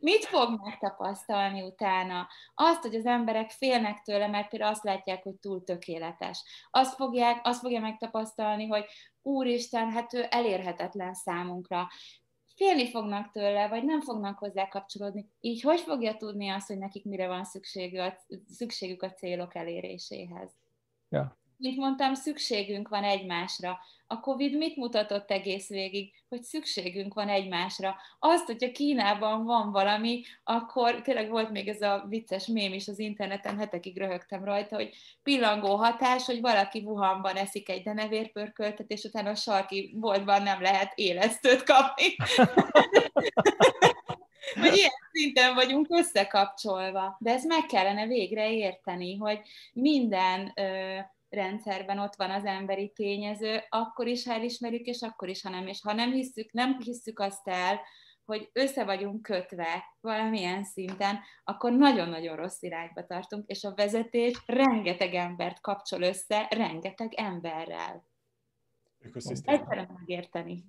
Mit fog megtapasztalni utána? Azt, hogy az emberek félnek tőle, mert például azt látják, hogy túl tökéletes. Azt, fogják, azt fogja megtapasztalni, hogy úristen, hát ő elérhetetlen számunkra. Félni fognak tőle, vagy nem fognak hozzá kapcsolódni. Így hogy fogja tudni azt, hogy nekik mire van szükségük a, szükségük a célok eléréséhez? Ja mint mondtam, szükségünk van egymásra. A Covid mit mutatott egész végig? Hogy szükségünk van egymásra. Azt, hogyha Kínában van valami, akkor tényleg volt még ez a vicces mém is az interneten, hetekig röhögtem rajta, hogy pillangó hatás, hogy valaki Wuhanban eszik egy denevérpörköltet, és utána a sarki boltban nem lehet élesztőt kapni. *laughs* hogy ilyen szinten vagyunk összekapcsolva. De ezt meg kellene végre érteni, hogy minden ö, rendszerben ott van az emberi tényező, akkor is, ha elismerjük, és akkor is, ha nem. És ha nem hiszük, nem hiszük azt el, hogy össze vagyunk kötve valamilyen szinten, akkor nagyon-nagyon rossz irányba tartunk, és a vezetés rengeteg embert kapcsol össze, rengeteg emberrel. Egyszerűen megérteni.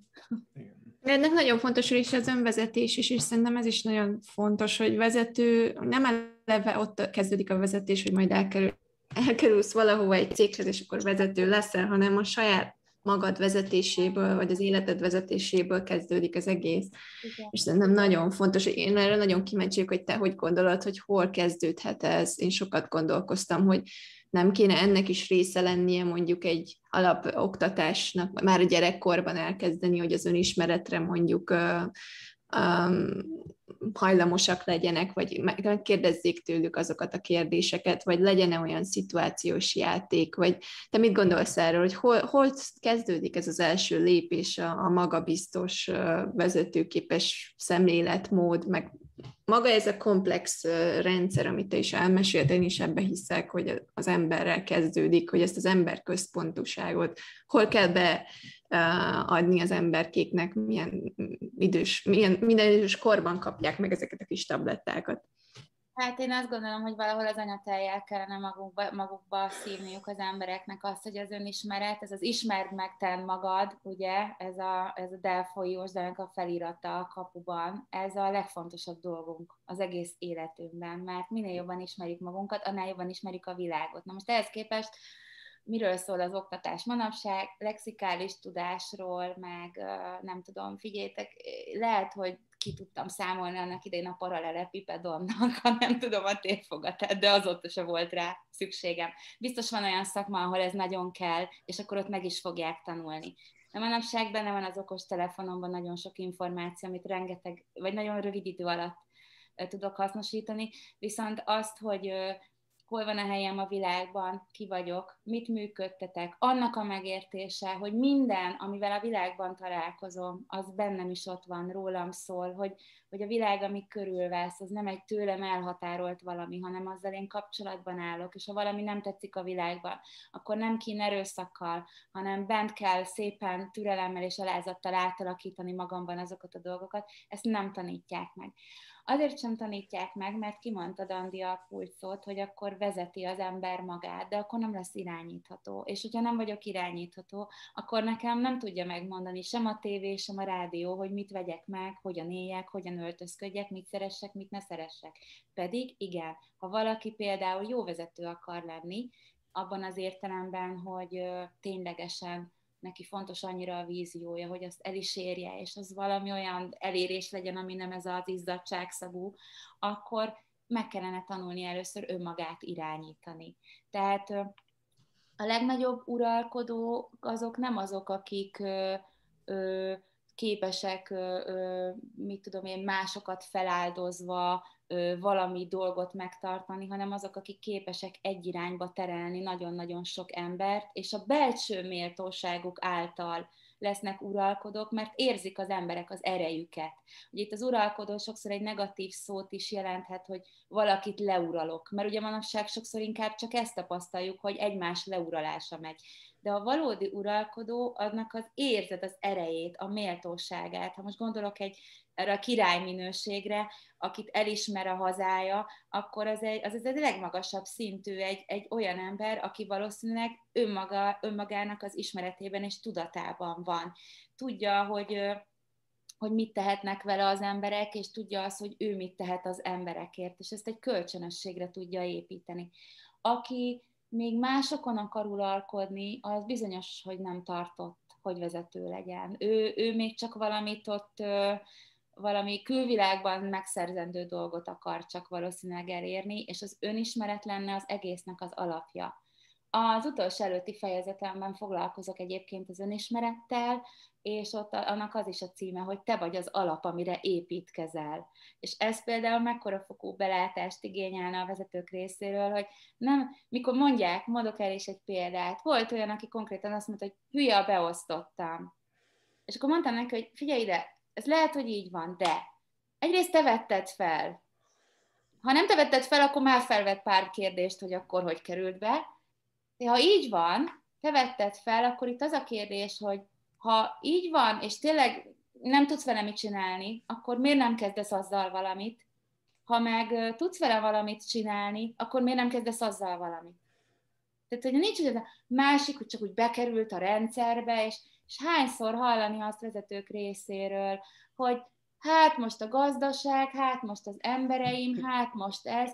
Ennek nagyon fontos része az önvezetés is, és szerintem ez is nagyon fontos, hogy vezető, nem eleve ott kezdődik a vezetés, hogy majd elkerül elkerülsz valahova egy céghez, és akkor vezető leszel, hanem a saját magad vezetéséből, vagy az életed vezetéséből kezdődik az egész. Igen. És szerintem nagyon fontos, én erre nagyon kíváncsi hogy te hogy gondolod, hogy hol kezdődhet ez. Én sokat gondolkoztam, hogy nem kéne ennek is része lennie mondjuk egy alapoktatásnak, már a gyerekkorban elkezdeni, hogy az önismeretre mondjuk um, hajlamosak legyenek, vagy megkérdezzék tőlük azokat a kérdéseket, vagy legyen olyan szituációs játék, vagy te mit gondolsz erről, hogy hol, hol kezdődik ez az első lépés a, a magabiztos, vezetőképes szemléletmód, meg maga ez a komplex rendszer, amit te is elmesélt, én is ebbe hiszek, hogy az emberrel kezdődik, hogy ezt az ember központúságot hol kell be adni az emberkéknek, milyen idős, milyen, minden idős korban kapják meg ezeket a kis tablettákat. Hát én azt gondolom, hogy valahol az anyateljel kellene magukba, magukba szívniuk az embereknek azt, hogy az önismeret, ez az ismerd meg te magad, ugye, ez a, ez a Delfoi Józsdának a felirata a kapuban, ez a legfontosabb dolgunk az egész életünkben, mert minél jobban ismerjük magunkat, annál jobban ismerjük a világot. Na most ehhez képest miről szól az oktatás manapság, lexikális tudásról, meg nem tudom, figyeljétek, lehet, hogy ki tudtam számolni annak idején a paralelepipedonnak, ha nem tudom a térfogatát, de azóta se volt rá szükségem. Biztos van olyan szakma, ahol ez nagyon kell, és akkor ott meg is fogják tanulni. De manapság benne van az okos telefonomban nagyon sok információ, amit rengeteg, vagy nagyon rövid idő alatt tudok hasznosítani, viszont azt, hogy hol van a helyem a világban, ki vagyok, mit működtetek, annak a megértése, hogy minden, amivel a világban találkozom, az bennem is ott van, rólam szól, hogy, hogy a világ, ami körülvesz, az nem egy tőlem elhatárolt valami, hanem azzal én kapcsolatban állok, és ha valami nem tetszik a világban, akkor nem kéne erőszakkal, hanem bent kell szépen türelemmel és alázattal átalakítani magamban azokat a dolgokat, ezt nem tanítják meg. Azért sem tanítják meg, mert kimondta Dandi a kulcsot, hogy akkor vezeti az ember magát, de akkor nem lesz irányítható. És hogyha nem vagyok irányítható, akkor nekem nem tudja megmondani sem a tévé, sem a rádió, hogy mit vegyek meg, hogyan éljek, hogyan öltözködjek, mit szeressek, mit ne szeressek. Pedig igen, ha valaki például jó vezető akar lenni, abban az értelemben, hogy ténylegesen neki fontos annyira a víziója, hogy azt el is érje, és az valami olyan elérés legyen, ami nem ez az izzadságszagú, akkor meg kellene tanulni először önmagát irányítani. Tehát a legnagyobb uralkodók azok nem azok, akik ö, ö, képesek, ö, mit tudom én, másokat feláldozva valami dolgot megtartani, hanem azok, akik képesek egy irányba terelni nagyon-nagyon sok embert, és a belső méltóságuk által lesznek uralkodók, mert érzik az emberek az erejüket. Ugye itt az uralkodó sokszor egy negatív szót is jelenthet, hogy valakit leuralok, mert ugye manapság sokszor inkább csak ezt tapasztaljuk, hogy egymás leuralása megy de a valódi uralkodó annak az érzed az erejét, a méltóságát. Ha most gondolok egy erre a király akit elismer a hazája, akkor az egy, az egy legmagasabb szintű egy, egy olyan ember, aki valószínűleg önmaga, önmagának az ismeretében és tudatában van. Tudja, hogy hogy mit tehetnek vele az emberek, és tudja azt, hogy ő mit tehet az emberekért, és ezt egy kölcsönösségre tudja építeni. Aki még másokon akar uralkodni, az bizonyos, hogy nem tartott, hogy vezető legyen. Ő, ő még csak valamit ott, valami külvilágban megszerzendő dolgot akar csak valószínűleg elérni, és az önismeret lenne az egésznek az alapja. Az utolsó előtti fejezetemben foglalkozok egyébként az önismerettel, és ott annak az is a címe, hogy te vagy az alap, amire építkezel. És ez például mekkora fokú belátást igényelne a vezetők részéről, hogy nem, mikor mondják, mondok el is egy példát, volt olyan, aki konkrétan azt mondta, hogy hülye a beosztottam. És akkor mondtam neki, hogy figyelj ide, ez lehet, hogy így van, de egyrészt te vetted fel. Ha nem te vetted fel, akkor már felvett pár kérdést, hogy akkor hogy került be. De ha így van, te vetted fel, akkor itt az a kérdés, hogy ha így van, és tényleg nem tudsz vele mit csinálni, akkor miért nem kezdesz azzal valamit? Ha meg tudsz vele valamit csinálni, akkor miért nem kezdesz azzal valamit? Tehát, hogy nincs ez a másik, hogy csak úgy bekerült a rendszerbe, és, és hányszor hallani azt vezetők részéről, hogy hát most a gazdaság, hát most az embereim, hát most ez,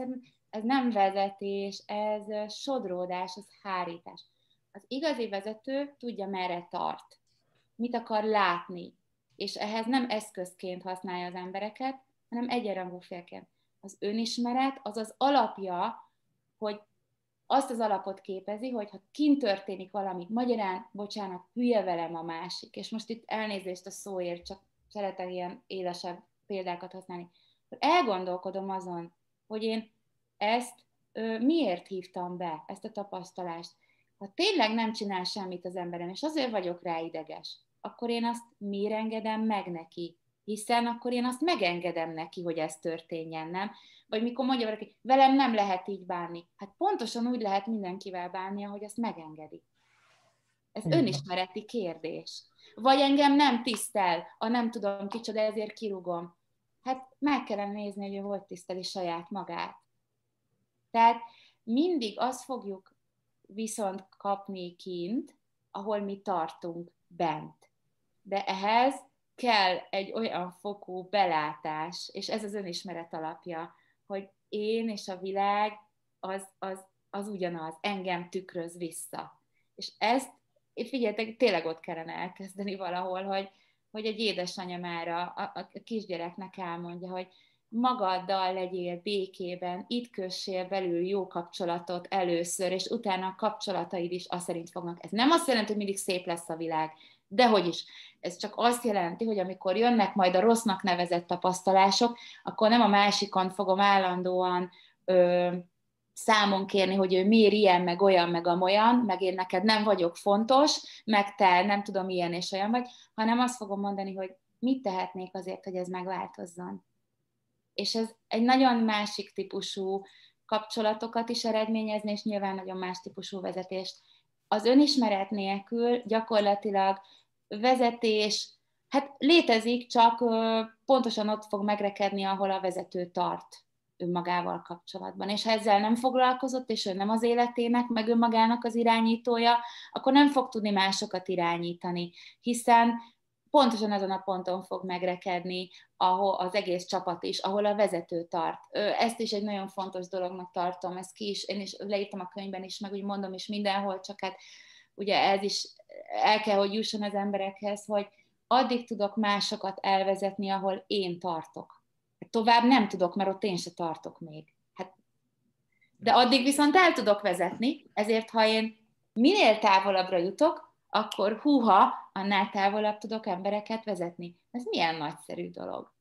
ez nem vezetés, ez sodródás, ez hárítás. Az igazi vezető tudja, merre tart mit akar látni, és ehhez nem eszközként használja az embereket, hanem egyenrangú félként. Az önismeret az az alapja, hogy azt az alapot képezi, hogy ha kint történik valami, magyarán, bocsánat, hülye velem a másik, és most itt elnézést a szóért, csak szeretek ilyen élesebb példákat használni, elgondolkodom azon, hogy én ezt ö, miért hívtam be, ezt a tapasztalást. Ha tényleg nem csinál semmit az emberem, és azért vagyok rá ideges, akkor én azt miért engedem meg neki? Hiszen akkor én azt megengedem neki, hogy ez történjen, nem? Vagy mikor mondja valaki, velem nem lehet így bánni. Hát pontosan úgy lehet mindenkivel bánni, ahogy azt megengedi. Ez önismereti kérdés. Vagy engem nem tisztel, a nem tudom kicsoda, ezért kirúgom. Hát meg kellene nézni, hogy ő hogy tiszteli saját magát. Tehát mindig azt fogjuk viszont kapni kint, ahol mi tartunk bent de ehhez kell egy olyan fokú belátás, és ez az önismeret alapja, hogy én és a világ az, az, az ugyanaz, engem tükröz vissza. És ezt, figyeljetek, tényleg ott kellene elkezdeni valahol, hogy, hogy egy édesanyja már a, a, a kisgyereknek elmondja, hogy magaddal legyél békében, itt kössél belül jó kapcsolatot először, és utána a kapcsolataid is azt szerint fognak. Ez nem azt jelenti, hogy mindig szép lesz a világ, Dehogy is. Ez csak azt jelenti, hogy amikor jönnek majd a rossznak nevezett tapasztalások, akkor nem a másikon fogom állandóan ö, számon kérni, hogy ő miért ilyen, meg olyan, meg amolyan, meg én neked nem vagyok fontos, meg te nem tudom ilyen és olyan vagy, hanem azt fogom mondani, hogy mit tehetnék azért, hogy ez megváltozzon. És ez egy nagyon másik típusú kapcsolatokat is eredményezni, és nyilván nagyon más típusú vezetést. Az önismeret nélkül gyakorlatilag vezetés, hát létezik, csak pontosan ott fog megrekedni, ahol a vezető tart önmagával kapcsolatban. És ha ezzel nem foglalkozott, és ő nem az életének, meg önmagának az irányítója, akkor nem fog tudni másokat irányítani, hiszen pontosan azon a ponton fog megrekedni, ahol az egész csapat is, ahol a vezető tart. Ezt is egy nagyon fontos dolognak tartom, ezt ki is, én is leírtam a könyvben is, meg úgy mondom is mindenhol, csak hát ugye ez is el kell, hogy jusson az emberekhez, hogy addig tudok másokat elvezetni, ahol én tartok. Tovább nem tudok, mert ott én se tartok még. Hát, de addig viszont el tudok vezetni, ezért ha én minél távolabbra jutok, akkor húha, annál távolabb tudok embereket vezetni. Ez milyen nagyszerű dolog.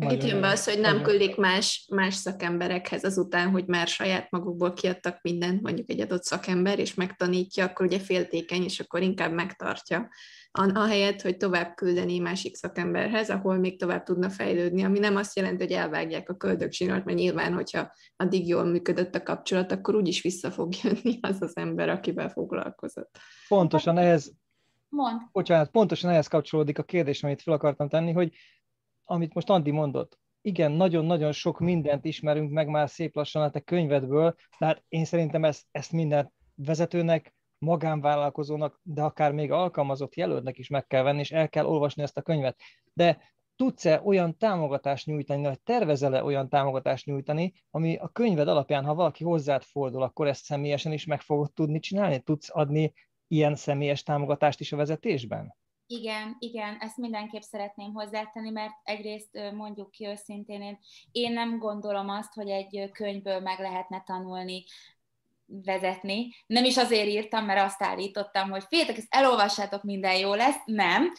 Itt jön be az, hogy nem küldik más, más szakemberekhez azután, hogy már saját magukból kiadtak mindent, mondjuk egy adott szakember, és megtanítja, akkor ugye féltékeny, és akkor inkább megtartja, ahelyett, hogy tovább küldeni másik szakemberhez, ahol még tovább tudna fejlődni, ami nem azt jelenti, hogy elvágják a köldögzsinort, mert nyilván, hogyha addig jól működött a kapcsolat, akkor úgyis vissza fog jönni az az ember, akivel foglalkozott. Pontosan ehhez, Mond. bocsánat, pontosan ehhez kapcsolódik a kérdés, amit fel akartam tenni, hogy amit most Andi mondott, igen, nagyon-nagyon sok mindent ismerünk meg már szép lassan a te könyvedből, de hát én szerintem ezt, ezt minden vezetőnek, magánvállalkozónak, de akár még alkalmazott jelöltnek is meg kell venni, és el kell olvasni ezt a könyvet. De tudsz-e olyan támogatást nyújtani, vagy tervezel-e olyan támogatást nyújtani, ami a könyved alapján, ha valaki hozzád fordul, akkor ezt személyesen is meg fogod tudni csinálni? Tudsz adni ilyen személyes támogatást is a vezetésben? Igen, igen, ezt mindenképp szeretném hozzátenni, mert egyrészt mondjuk ki őszintén, én, én nem gondolom azt, hogy egy könyvből meg lehetne tanulni vezetni. Nem is azért írtam, mert azt állítottam, hogy féltek, ezt elolvassátok, minden jó lesz. Nem.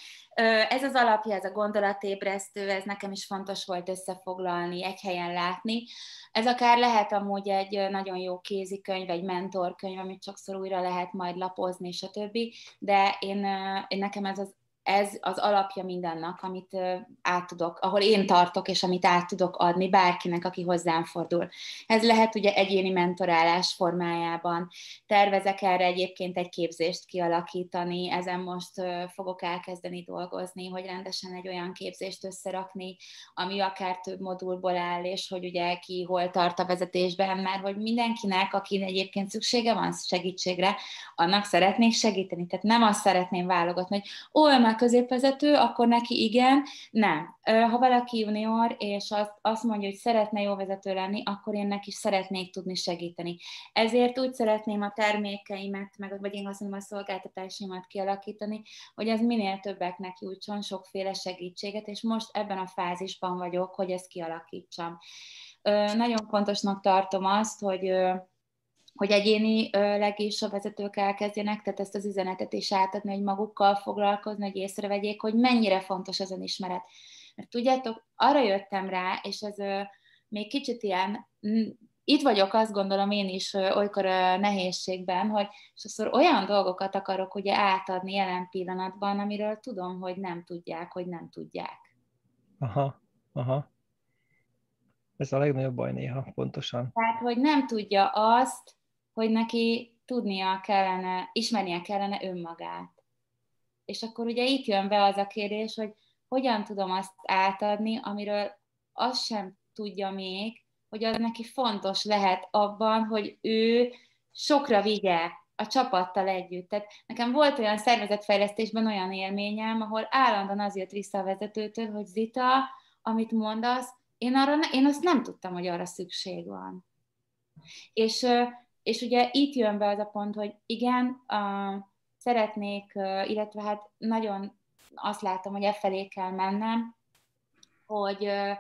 Ez az alapja, ez a gondolatébresztő, ez nekem is fontos volt összefoglalni, egy helyen látni. Ez akár lehet amúgy egy nagyon jó kézikönyv, egy mentorkönyv, amit sokszor újra lehet majd lapozni, stb. De én, én nekem ez az ez az alapja mindennek, amit át tudok, ahol én tartok, és amit át tudok adni bárkinek, aki hozzám fordul. Ez lehet ugye egyéni mentorálás formájában. Tervezek erre egyébként egy képzést kialakítani, ezen most fogok elkezdeni dolgozni, hogy rendesen egy olyan képzést összerakni, ami akár több modulból áll, és hogy ugye ki hol tart a vezetésben, mert hogy mindenkinek, aki egyébként szüksége van segítségre, annak szeretnék segíteni. Tehát nem azt szeretném válogatni, hogy ó, középvezető, akkor neki igen, nem. Ha valaki junior, és azt, azt mondja, hogy szeretne jó vezető lenni, akkor én neki szeretnék tudni segíteni. Ezért úgy szeretném a termékeimet, meg, vagy én azt mondom, a szolgáltatásaimat kialakítani, hogy ez minél többeknek jutson sokféle segítséget, és most ebben a fázisban vagyok, hogy ezt kialakítsam. Nagyon fontosnak tartom azt, hogy hogy egyénileg is a vezetők elkezdjenek, tehát ezt az üzenetet is átadni, hogy magukkal foglalkozni, hogy észrevegyék, hogy mennyire fontos az önismeret. Mert tudjátok, arra jöttem rá, és ez még kicsit ilyen, itt vagyok, azt gondolom én is olykor nehézségben, hogy sokszor olyan dolgokat akarok ugye átadni jelen pillanatban, amiről tudom, hogy nem tudják, hogy nem tudják. Aha, aha. Ez a legnagyobb baj néha, pontosan. Tehát, hogy nem tudja azt, hogy neki tudnia kellene, ismernie kellene önmagát. És akkor ugye itt jön be az a kérdés, hogy hogyan tudom azt átadni, amiről azt sem tudja még, hogy az neki fontos lehet abban, hogy ő sokra vigye a csapattal együtt. Tehát nekem volt olyan szervezetfejlesztésben olyan élményem, ahol állandóan az jött vissza a vezetőtől, hogy Zita, amit mondasz, én, arra én azt nem tudtam, hogy arra szükség van. És és ugye itt jön be az a pont, hogy igen, uh, szeretnék, uh, illetve hát nagyon azt látom, hogy e felé kell mennem, hogy uh,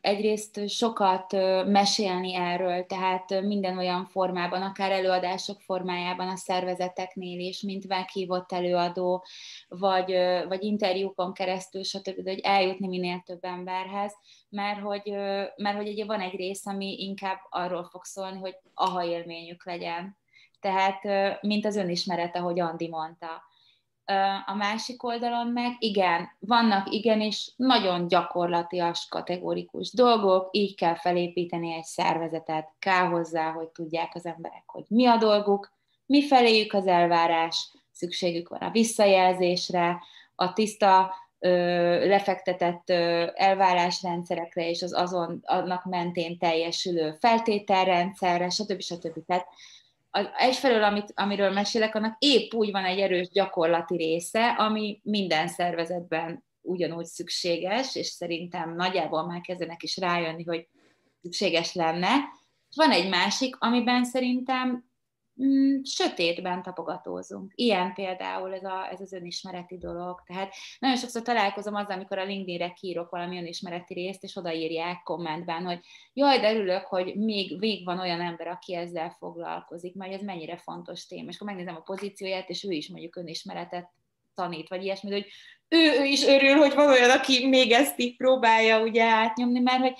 egyrészt sokat mesélni erről, tehát minden olyan formában, akár előadások formájában a szervezeteknél is, mint meghívott előadó, vagy, vagy interjúkon keresztül, stb., hogy eljutni minél több emberhez, mert hogy, mert hogy ugye van egy rész, ami inkább arról fog szólni, hogy aha élményük legyen. Tehát, mint az önismeret, ahogy Andi mondta a másik oldalon meg, igen, vannak igenis nagyon gyakorlatias, kategórikus dolgok, így kell felépíteni egy szervezetet, kell hozzá, hogy tudják az emberek, hogy mi a dolguk, mi feléjük az elvárás, szükségük van a visszajelzésre, a tiszta, lefektetett elvárásrendszerekre és az azon annak mentén teljesülő feltételrendszerre, stb. stb. Tehát az, egyfelől, amit, amiről mesélek, annak épp úgy van egy erős gyakorlati része, ami minden szervezetben ugyanúgy szükséges, és szerintem nagyjából már kezdenek is rájönni, hogy szükséges lenne. Van egy másik, amiben szerintem mm, sötétben tapogatózunk. Ilyen például ez, a, ez az önismereti dolog. Tehát nagyon sokszor találkozom azzal, amikor a LinkedIn-re kírok valami önismereti részt, és odaírják kommentben, hogy jaj, de örülök, hogy még vég van olyan ember, aki ezzel foglalkozik, mert ez mennyire fontos téma. És akkor megnézem a pozícióját, és ő is mondjuk önismeretet tanít, vagy ilyesmi, hogy ő, ő is örül, hogy van olyan, aki még ezt így próbálja ugye átnyomni, mert hogy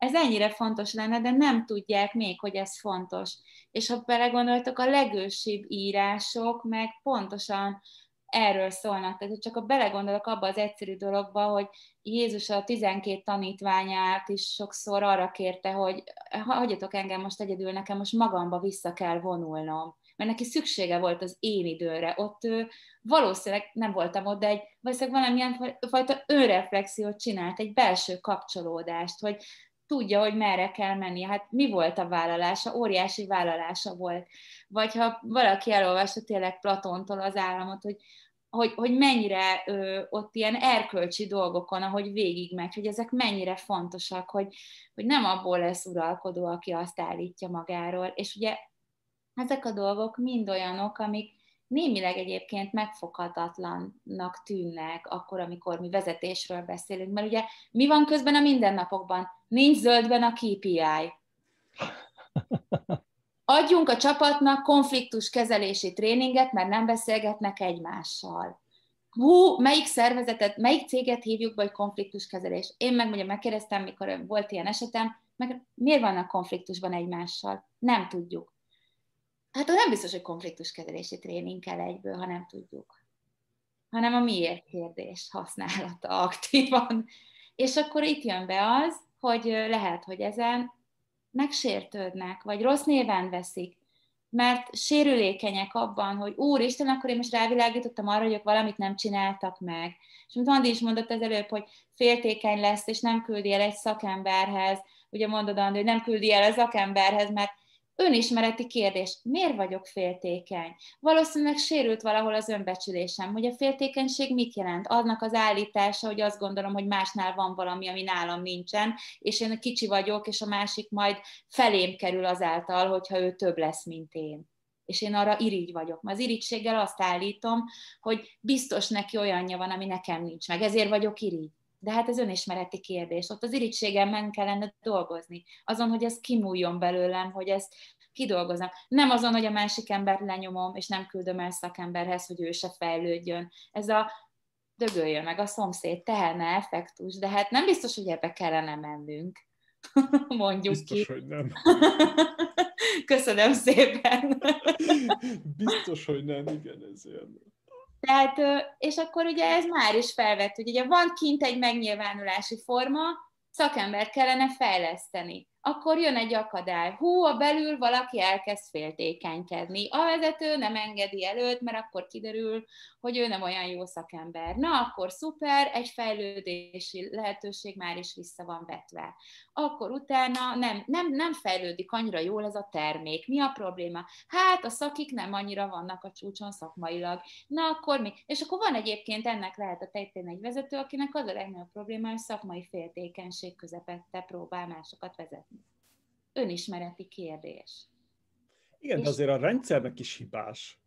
ez ennyire fontos lenne, de nem tudják még, hogy ez fontos. És ha belegondoltok, a legősibb írások meg pontosan erről szólnak. Tehát csak a belegondolok abba az egyszerű dologba, hogy Jézus a 12 tanítványát is sokszor arra kérte, hogy hagyjatok engem most egyedül, nekem most magamba vissza kell vonulnom. Mert neki szüksége volt az én időre. Ott ő, valószínűleg nem voltam ott, de egy, valószínűleg valamilyen fajta önreflexiót csinált, egy belső kapcsolódást, hogy tudja, hogy merre kell menni. Hát mi volt a vállalása? Óriási vállalása volt. Vagy ha valaki elolvasta tényleg Platontól az államot, hogy hogy, hogy mennyire ö, ott ilyen erkölcsi dolgokon, ahogy végigmegy, hogy ezek mennyire fontosak, hogy, hogy nem abból lesz uralkodó, aki azt állítja magáról. És ugye ezek a dolgok mind olyanok, amik némileg egyébként megfoghatatlannak tűnnek akkor, amikor mi vezetésről beszélünk, mert ugye mi van közben a mindennapokban? Nincs zöldben a KPI. Adjunk a csapatnak konfliktus kezelési tréninget, mert nem beszélgetnek egymással. Hú, melyik szervezetet, melyik céget hívjuk be, hogy konfliktus kezelés? Én meg ugye megkérdeztem, mikor volt ilyen esetem, meg miért vannak konfliktusban egymással? Nem tudjuk. Hát nem biztos, hogy konfliktus kezelési tréning kell egyből, ha nem tudjuk. Hanem a miért kérdés használata aktívan. És akkor itt jön be az, hogy lehet, hogy ezen megsértődnek, vagy rossz néven veszik, mert sérülékenyek abban, hogy Úristen, akkor én most rávilágítottam arra, hogy ők valamit nem csináltak meg. És mint Andi is mondott az előbb, hogy féltékeny lesz, és nem küldi el egy szakemberhez, ugye mondod, Andi, hogy nem küldi el a szakemberhez, mert Önismereti kérdés, miért vagyok féltékeny? Valószínűleg sérült valahol az önbecsülésem, hogy a féltékenység mit jelent? Adnak az állítása, hogy azt gondolom, hogy másnál van valami, ami nálam nincsen, és én kicsi vagyok, és a másik majd felém kerül azáltal, hogyha ő több lesz, mint én és én arra irigy vagyok. Mert az irigységgel azt állítom, hogy biztos neki olyanja van, ami nekem nincs meg, ezért vagyok irigy. De hát ez önismereti kérdés. Ott az irigységem kellene dolgozni. Azon, hogy ez kimúljon belőlem, hogy ezt kidolgozom. Nem azon, hogy a másik embert lenyomom, és nem küldöm el szakemberhez, hogy ő se fejlődjön. Ez a dögöljön meg a szomszéd, teherne effektus, de hát nem biztos, hogy ebbe kellene mennünk. *laughs* Mondjuk biztos, ki. hogy nem. *laughs* Köszönöm szépen. *laughs* biztos, hogy nem, igen, ez ilyen. Tehát, és akkor ugye ez már is felvett, hogy ugye van kint egy megnyilvánulási forma, szakember kellene fejleszteni akkor jön egy akadály. Hú, a belül valaki elkezd féltékenykedni. A vezető nem engedi előtt, mert akkor kiderül, hogy ő nem olyan jó szakember. Na, akkor szuper, egy fejlődési lehetőség már is vissza van vetve. Akkor utána nem, nem, nem fejlődik annyira jól ez a termék. Mi a probléma? Hát a szakik nem annyira vannak a csúcson szakmailag. Na, akkor mi? És akkor van egyébként ennek lehet a tejtén egy vezető, akinek az a legnagyobb probléma, hogy szakmai féltékenység közepette próbál másokat vezetni önismereti kérdés. Igen, és... de azért a rendszernek is hibás.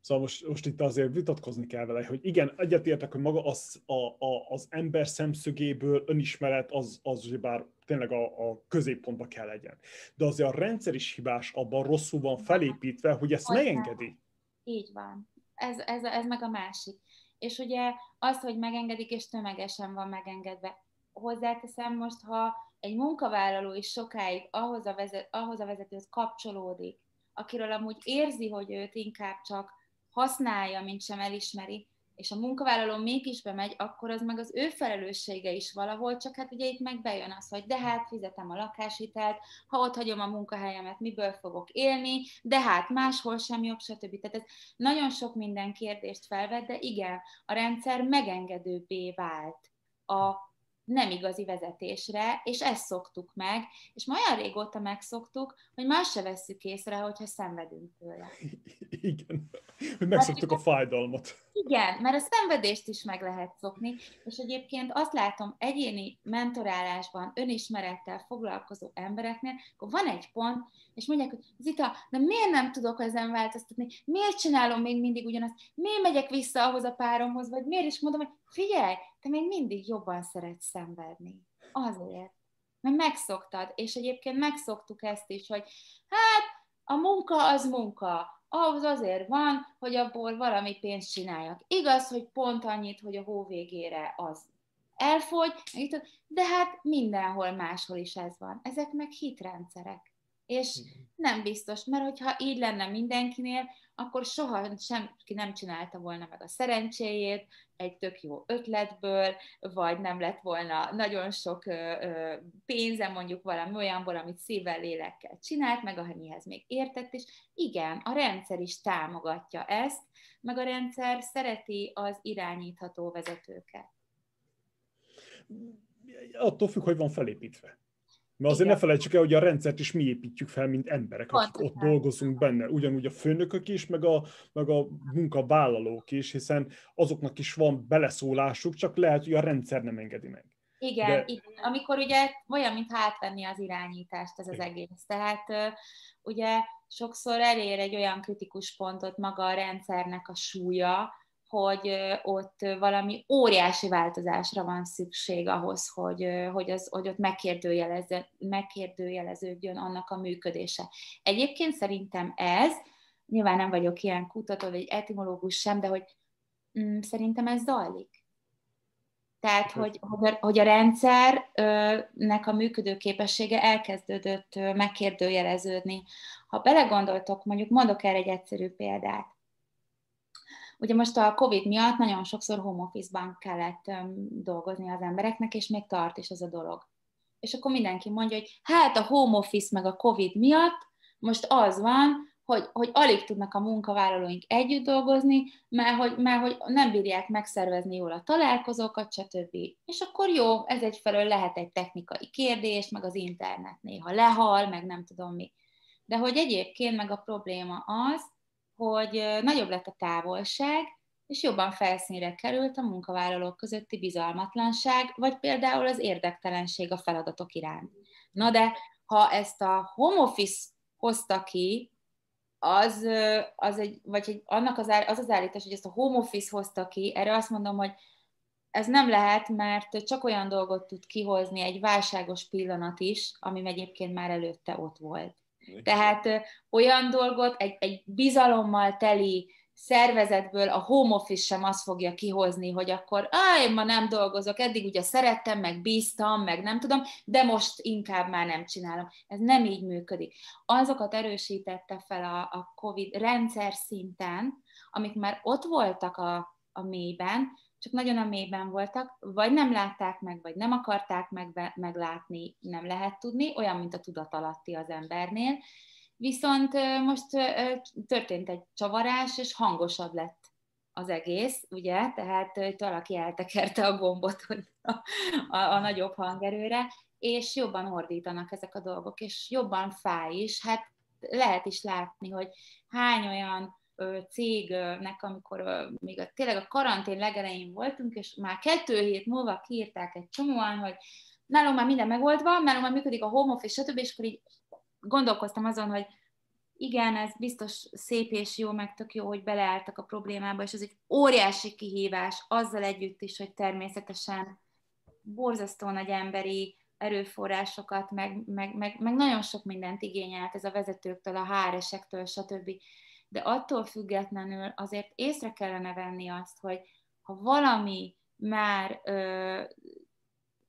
Szóval most, most itt azért vitatkozni kell vele, hogy igen, egyetértek, hogy maga az, a, a, az ember szemszögéből önismeret az, az bár tényleg a, a középpontba kell legyen. De azért a rendszer is hibás, abban rosszul van felépítve, hogy ezt Olyan. megengedi. Így van. Ez, ez, ez meg a másik. És ugye az, hogy megengedik, és tömegesen van megengedve. Hozzáteszem most, ha egy munkavállaló is sokáig ahhoz a, vezet, ahhoz a vezetőhöz kapcsolódik, akiről amúgy érzi, hogy őt inkább csak használja, mint sem elismeri, és a munkavállaló mégis bemegy, akkor az meg az ő felelőssége is valahol, csak hát ugye itt meg bejön az, hogy de hát fizetem a lakáshitelt, ha ott hagyom a munkahelyemet, miből fogok élni, de hát máshol sem jobb, stb. Tehát ez nagyon sok minden kérdést felvet, de igen, a rendszer megengedőbbé vált a nem igazi vezetésre, és ezt szoktuk meg, és ma olyan régóta megszoktuk, hogy más se vesszük észre, hogyha szenvedünk tőle. *laughs* Igen, hogy megszoktuk a fájdalmat. Igen, mert a szenvedést is meg lehet szokni, és egyébként azt látom egyéni mentorálásban, önismerettel foglalkozó embereknél, akkor van egy pont, és mondják, hogy Zita, de miért nem tudok ezen változtatni? Miért csinálom még mindig ugyanazt? Miért megyek vissza ahhoz a páromhoz? Vagy miért is mondom, hogy figyelj, te még mindig jobban szeretsz szenvedni. Azért. Mert megszoktad, és egyébként megszoktuk ezt is, hogy hát a munka az munka, ahhoz azért van, hogy abból valami pénzt csináljak. Igaz, hogy pont annyit, hogy a hó végére az elfogy, de hát mindenhol máshol is ez van. Ezek meg hitrendszerek. És nem biztos, mert hogyha így lenne mindenkinél, akkor soha senki nem csinálta volna meg a szerencséjét egy tök jó ötletből, vagy nem lett volna nagyon sok pénze mondjuk valami olyanból, amit szívvel, lélekkel csinált, meg amihez még értett, és igen, a rendszer is támogatja ezt, meg a rendszer szereti az irányítható vezetőket. Attól függ, hogy van felépítve. Mert azért Igen. ne felejtsük el, hogy a rendszert is mi építjük fel, mint emberek, akik Pontosan. ott dolgozunk benne. Ugyanúgy a főnökök is, meg a, meg a munkavállalók is, hiszen azoknak is van beleszólásuk, csak lehet, hogy a rendszer nem engedi meg. Igen, De... igen. amikor ugye olyan, mint átvenni az irányítást ez az igen. egész. Tehát ugye sokszor elér egy olyan kritikus pontot maga a rendszernek a súlya, hogy ott valami óriási változásra van szükség ahhoz, hogy, hogy, az, hogy ott megkérdőjeleződjön annak a működése. Egyébként szerintem ez, nyilván nem vagyok ilyen kutató, vagy etimológus sem, de hogy mm, szerintem ez zajlik. Tehát, hogy, hogy, a, hogy a rendszernek a működő képessége elkezdődött megkérdőjeleződni. Ha belegondoltok, mondjuk mondok erre egy egyszerű példát. Ugye most a COVID miatt nagyon sokszor home office-ban kellett dolgozni az embereknek, és még tart is ez a dolog. És akkor mindenki mondja, hogy hát a home office meg a COVID miatt most az van, hogy, hogy alig tudnak a munkavállalóink együtt dolgozni, mert hogy, mert hogy nem bírják megszervezni jól a találkozókat, stb. És akkor jó, ez egyfelől lehet egy technikai kérdés, meg az internet néha lehal, meg nem tudom mi. De hogy egyébként meg a probléma az, hogy nagyobb lett a távolság, és jobban felszínre került a munkavállalók közötti bizalmatlanság, vagy például az érdektelenség a feladatok iránt. Na de ha ezt a home office hozta ki, az, az egy, vagy egy, annak az, az az állítás, hogy ezt a home office hozta ki, erre azt mondom, hogy ez nem lehet, mert csak olyan dolgot tud kihozni egy válságos pillanat is, ami egyébként már előtte ott volt. Tehát olyan dolgot, egy, egy bizalommal teli szervezetből a home office sem azt fogja kihozni, hogy akkor áj, ma nem dolgozok, eddig ugye szerettem, meg bíztam, meg nem tudom, de most inkább már nem csinálom. Ez nem így működik. Azokat erősítette fel a, a COVID rendszer szinten, amik már ott voltak a, a mélyben, csak nagyon a mélyben voltak, vagy nem látták meg, vagy nem akarták meg, meglátni, nem lehet tudni, olyan, mint a tudatalatti az embernél. Viszont most történt egy csavarás, és hangosabb lett az egész, ugye, tehát itt valaki eltekerte a gombot a, a, a nagyobb hangerőre, és jobban ordítanak ezek a dolgok, és jobban fáj is. Hát lehet is látni, hogy hány olyan cégnek, amikor még a, tényleg a karantén legelején voltunk, és már kettő hét múlva kiírták egy csomóan, hogy nálunk már minden megoldva, nálunk már működik a home office, stb., és akkor így gondolkoztam azon, hogy igen, ez biztos szép és jó, meg tök jó, hogy beleálltak a problémába, és ez egy óriási kihívás, azzal együtt is, hogy természetesen borzasztó nagy emberi erőforrásokat, meg, meg, meg, meg nagyon sok mindent igényelt ez a vezetőktől, a HR-esektől, stb de attól függetlenül azért észre kellene venni azt, hogy ha valami már ö,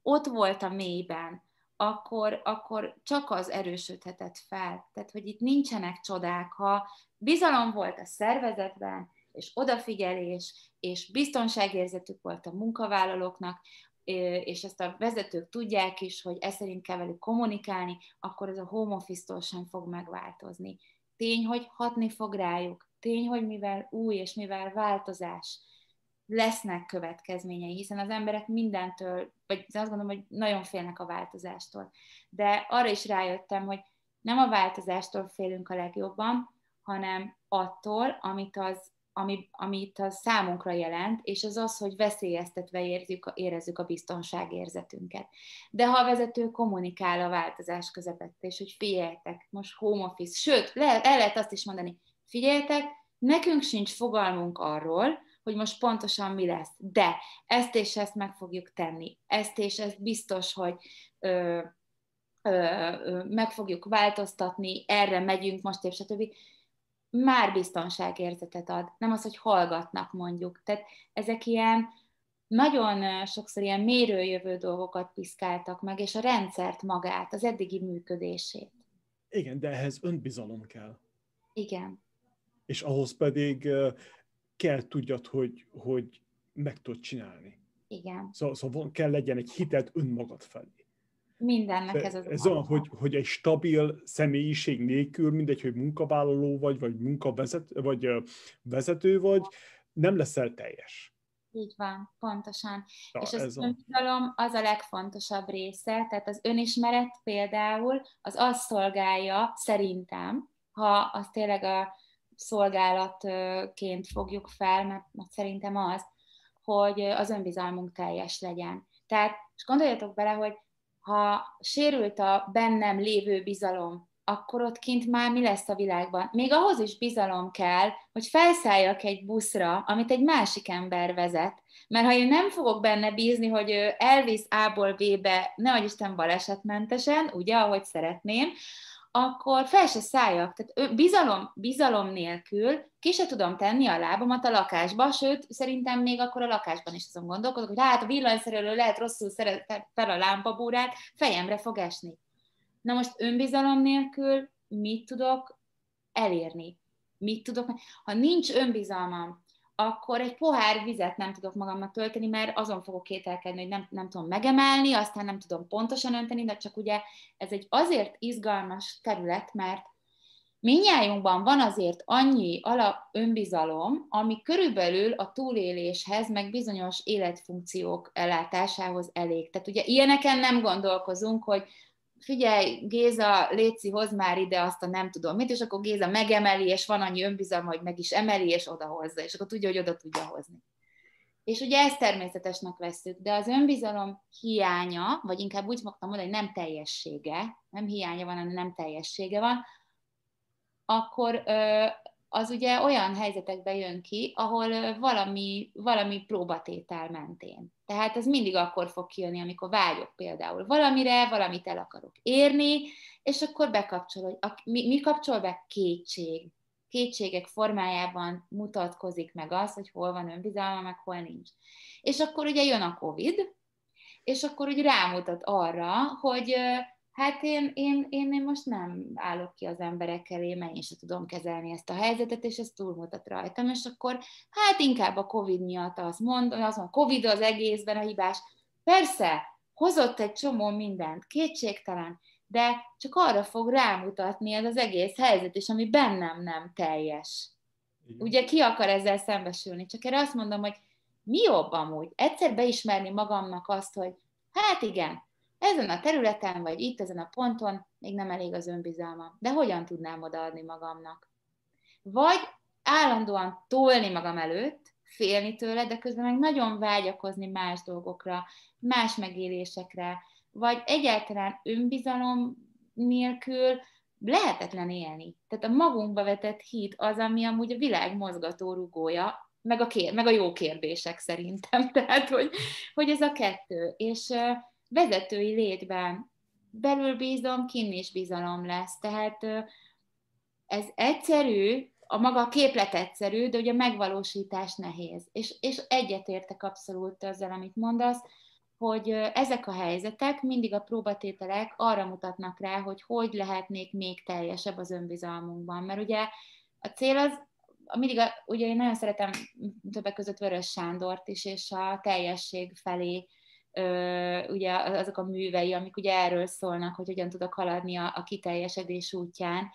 ott volt a mélyben, akkor, akkor csak az erősödhetett fel. Tehát, hogy itt nincsenek csodák, ha bizalom volt a szervezetben, és odafigyelés, és biztonságérzetük volt a munkavállalóknak, és ezt a vezetők tudják is, hogy ez szerint kell velük kommunikálni, akkor ez a home office-tól sem fog megváltozni. Tény, hogy hatni fog rájuk. Tény, hogy mivel új és mivel változás, lesznek következményei, hiszen az emberek mindentől, vagy azt gondolom, hogy nagyon félnek a változástól. De arra is rájöttem, hogy nem a változástól félünk a legjobban, hanem attól, amit az ami, amit a számunkra jelent, és az az, hogy veszélyeztetve érzük, érezzük a biztonságérzetünket. De ha a vezető kommunikál a változás közepette, és hogy figyeljetek, most home office, sőt, lehet, el lehet azt is mondani, figyeljetek, nekünk sincs fogalmunk arról, hogy most pontosan mi lesz, de ezt és ezt meg fogjuk tenni, ezt és ezt biztos, hogy ö, ö, ö, meg fogjuk változtatni, erre megyünk most, és stb már biztonságérzetet ad, nem az, hogy hallgatnak mondjuk. Tehát ezek ilyen nagyon sokszor ilyen mérőjövő dolgokat piszkáltak meg, és a rendszert magát, az eddigi működését. Igen, de ehhez önbizalom kell. Igen. És ahhoz pedig kell tudjad, hogy, hogy meg tudod csinálni. Igen. Szóval, szóval kell legyen egy hitet önmagad felé. Mindennek ez az Ez olyan, hogy, hogy egy stabil személyiség nélkül, mindegy, hogy munkavállaló vagy, vagy munkavezető, vagy vezető vagy, nem leszel teljes. Így van, pontosan. Na, és az önbizalom az a legfontosabb része, tehát az önismeret például az azt szolgálja, szerintem, ha az tényleg a szolgálatként fogjuk fel, mert, mert szerintem az, hogy az önbizalmunk teljes legyen. Tehát, és gondoljatok bele, hogy ha sérült a bennem lévő bizalom, akkor ott kint már mi lesz a világban? Még ahhoz is bizalom kell, hogy felszálljak egy buszra, amit egy másik ember vezet. Mert ha én nem fogok benne bízni, hogy ő elvisz A-ból B-be, nehogy Isten balesetmentesen, ugye, ahogy szeretném, akkor fel se szálljak. Tehát bizalom, bizalom nélkül ki se tudom tenni a lábamat a lakásba, sőt, szerintem még akkor a lakásban is azon gondolkodok, hogy hát a villanyszerelő lehet rosszul szeret fel a lámpabúrát, fejemre fog esni. Na most önbizalom nélkül mit tudok elérni? Mit tudok? Ha nincs önbizalmam, akkor egy pohár vizet nem tudok magamnak tölteni, mert azon fogok kételkedni, hogy nem, nem tudom megemelni, aztán nem tudom pontosan önteni, de csak ugye ez egy azért izgalmas terület, mert minnyájunkban van azért annyi alap önbizalom, ami körülbelül a túléléshez, meg bizonyos életfunkciók ellátásához elég. Tehát ugye ilyeneken nem gondolkozunk, hogy figyelj, Géza, Léci, hoz már ide azt a nem tudom mit, és akkor Géza megemeli, és van annyi önbizalma, hogy meg is emeli, és odahozza, és akkor tudja, hogy oda tudja hozni. És ugye ezt természetesnek veszük, de az önbizalom hiánya, vagy inkább úgy fogtam mondani, hogy nem teljessége, nem hiánya van, hanem nem teljessége van, akkor az ugye olyan helyzetekbe jön ki, ahol valami, valami próbatétel mentén. Tehát ez mindig akkor fog kijönni, amikor vágyok például valamire, valamit el akarok érni, és akkor bekapcsol, hogy a, mi, mi kapcsol be? Kétség. Kétségek formájában mutatkozik meg az, hogy hol van önbizalma, meg hol nincs. És akkor ugye jön a Covid, és akkor úgy rámutat arra, hogy Hát én, én, én, én most nem állok ki az emberek elé, mert én sem tudom kezelni ezt a helyzetet, és ez túlmutat rajtam, és akkor hát inkább a Covid miatt azt mondom, az van, Covid az egészben a hibás. Persze, hozott egy csomó mindent, kétségtelen, de csak arra fog rámutatni ez az egész helyzet, és ami bennem nem teljes. Igen. Ugye ki akar ezzel szembesülni? Csak erre azt mondom, hogy mi jobb amúgy? Egyszer beismerni magamnak azt, hogy hát igen, ezen a területen, vagy itt, ezen a ponton még nem elég az önbizalma. De hogyan tudnám odaadni magamnak? Vagy állandóan tolni magam előtt, félni tőle, de közben meg nagyon vágyakozni más dolgokra, más megélésekre, vagy egyáltalán önbizalom nélkül lehetetlen élni. Tehát a magunkba vetett hit az, ami amúgy a világ mozgató rugója, meg a, kér, meg a jó kérdések szerintem. *laughs* Tehát, hogy, hogy ez a kettő. És vezetői létben belül bízom, kinn is bizalom lesz. Tehát ez egyszerű, a maga képlet egyszerű, de ugye a megvalósítás nehéz. És, és egyetértek abszolút ezzel, amit mondasz, hogy ezek a helyzetek, mindig a próbatételek arra mutatnak rá, hogy hogy lehetnék még teljesebb az önbizalmunkban. Mert ugye a cél az, mindig, a, ugye én nagyon szeretem többek között Vörös Sándort is, és a teljesség felé ugye azok a művei, amik ugye erről szólnak, hogy hogyan tudok haladni a, a kiteljesedés útján,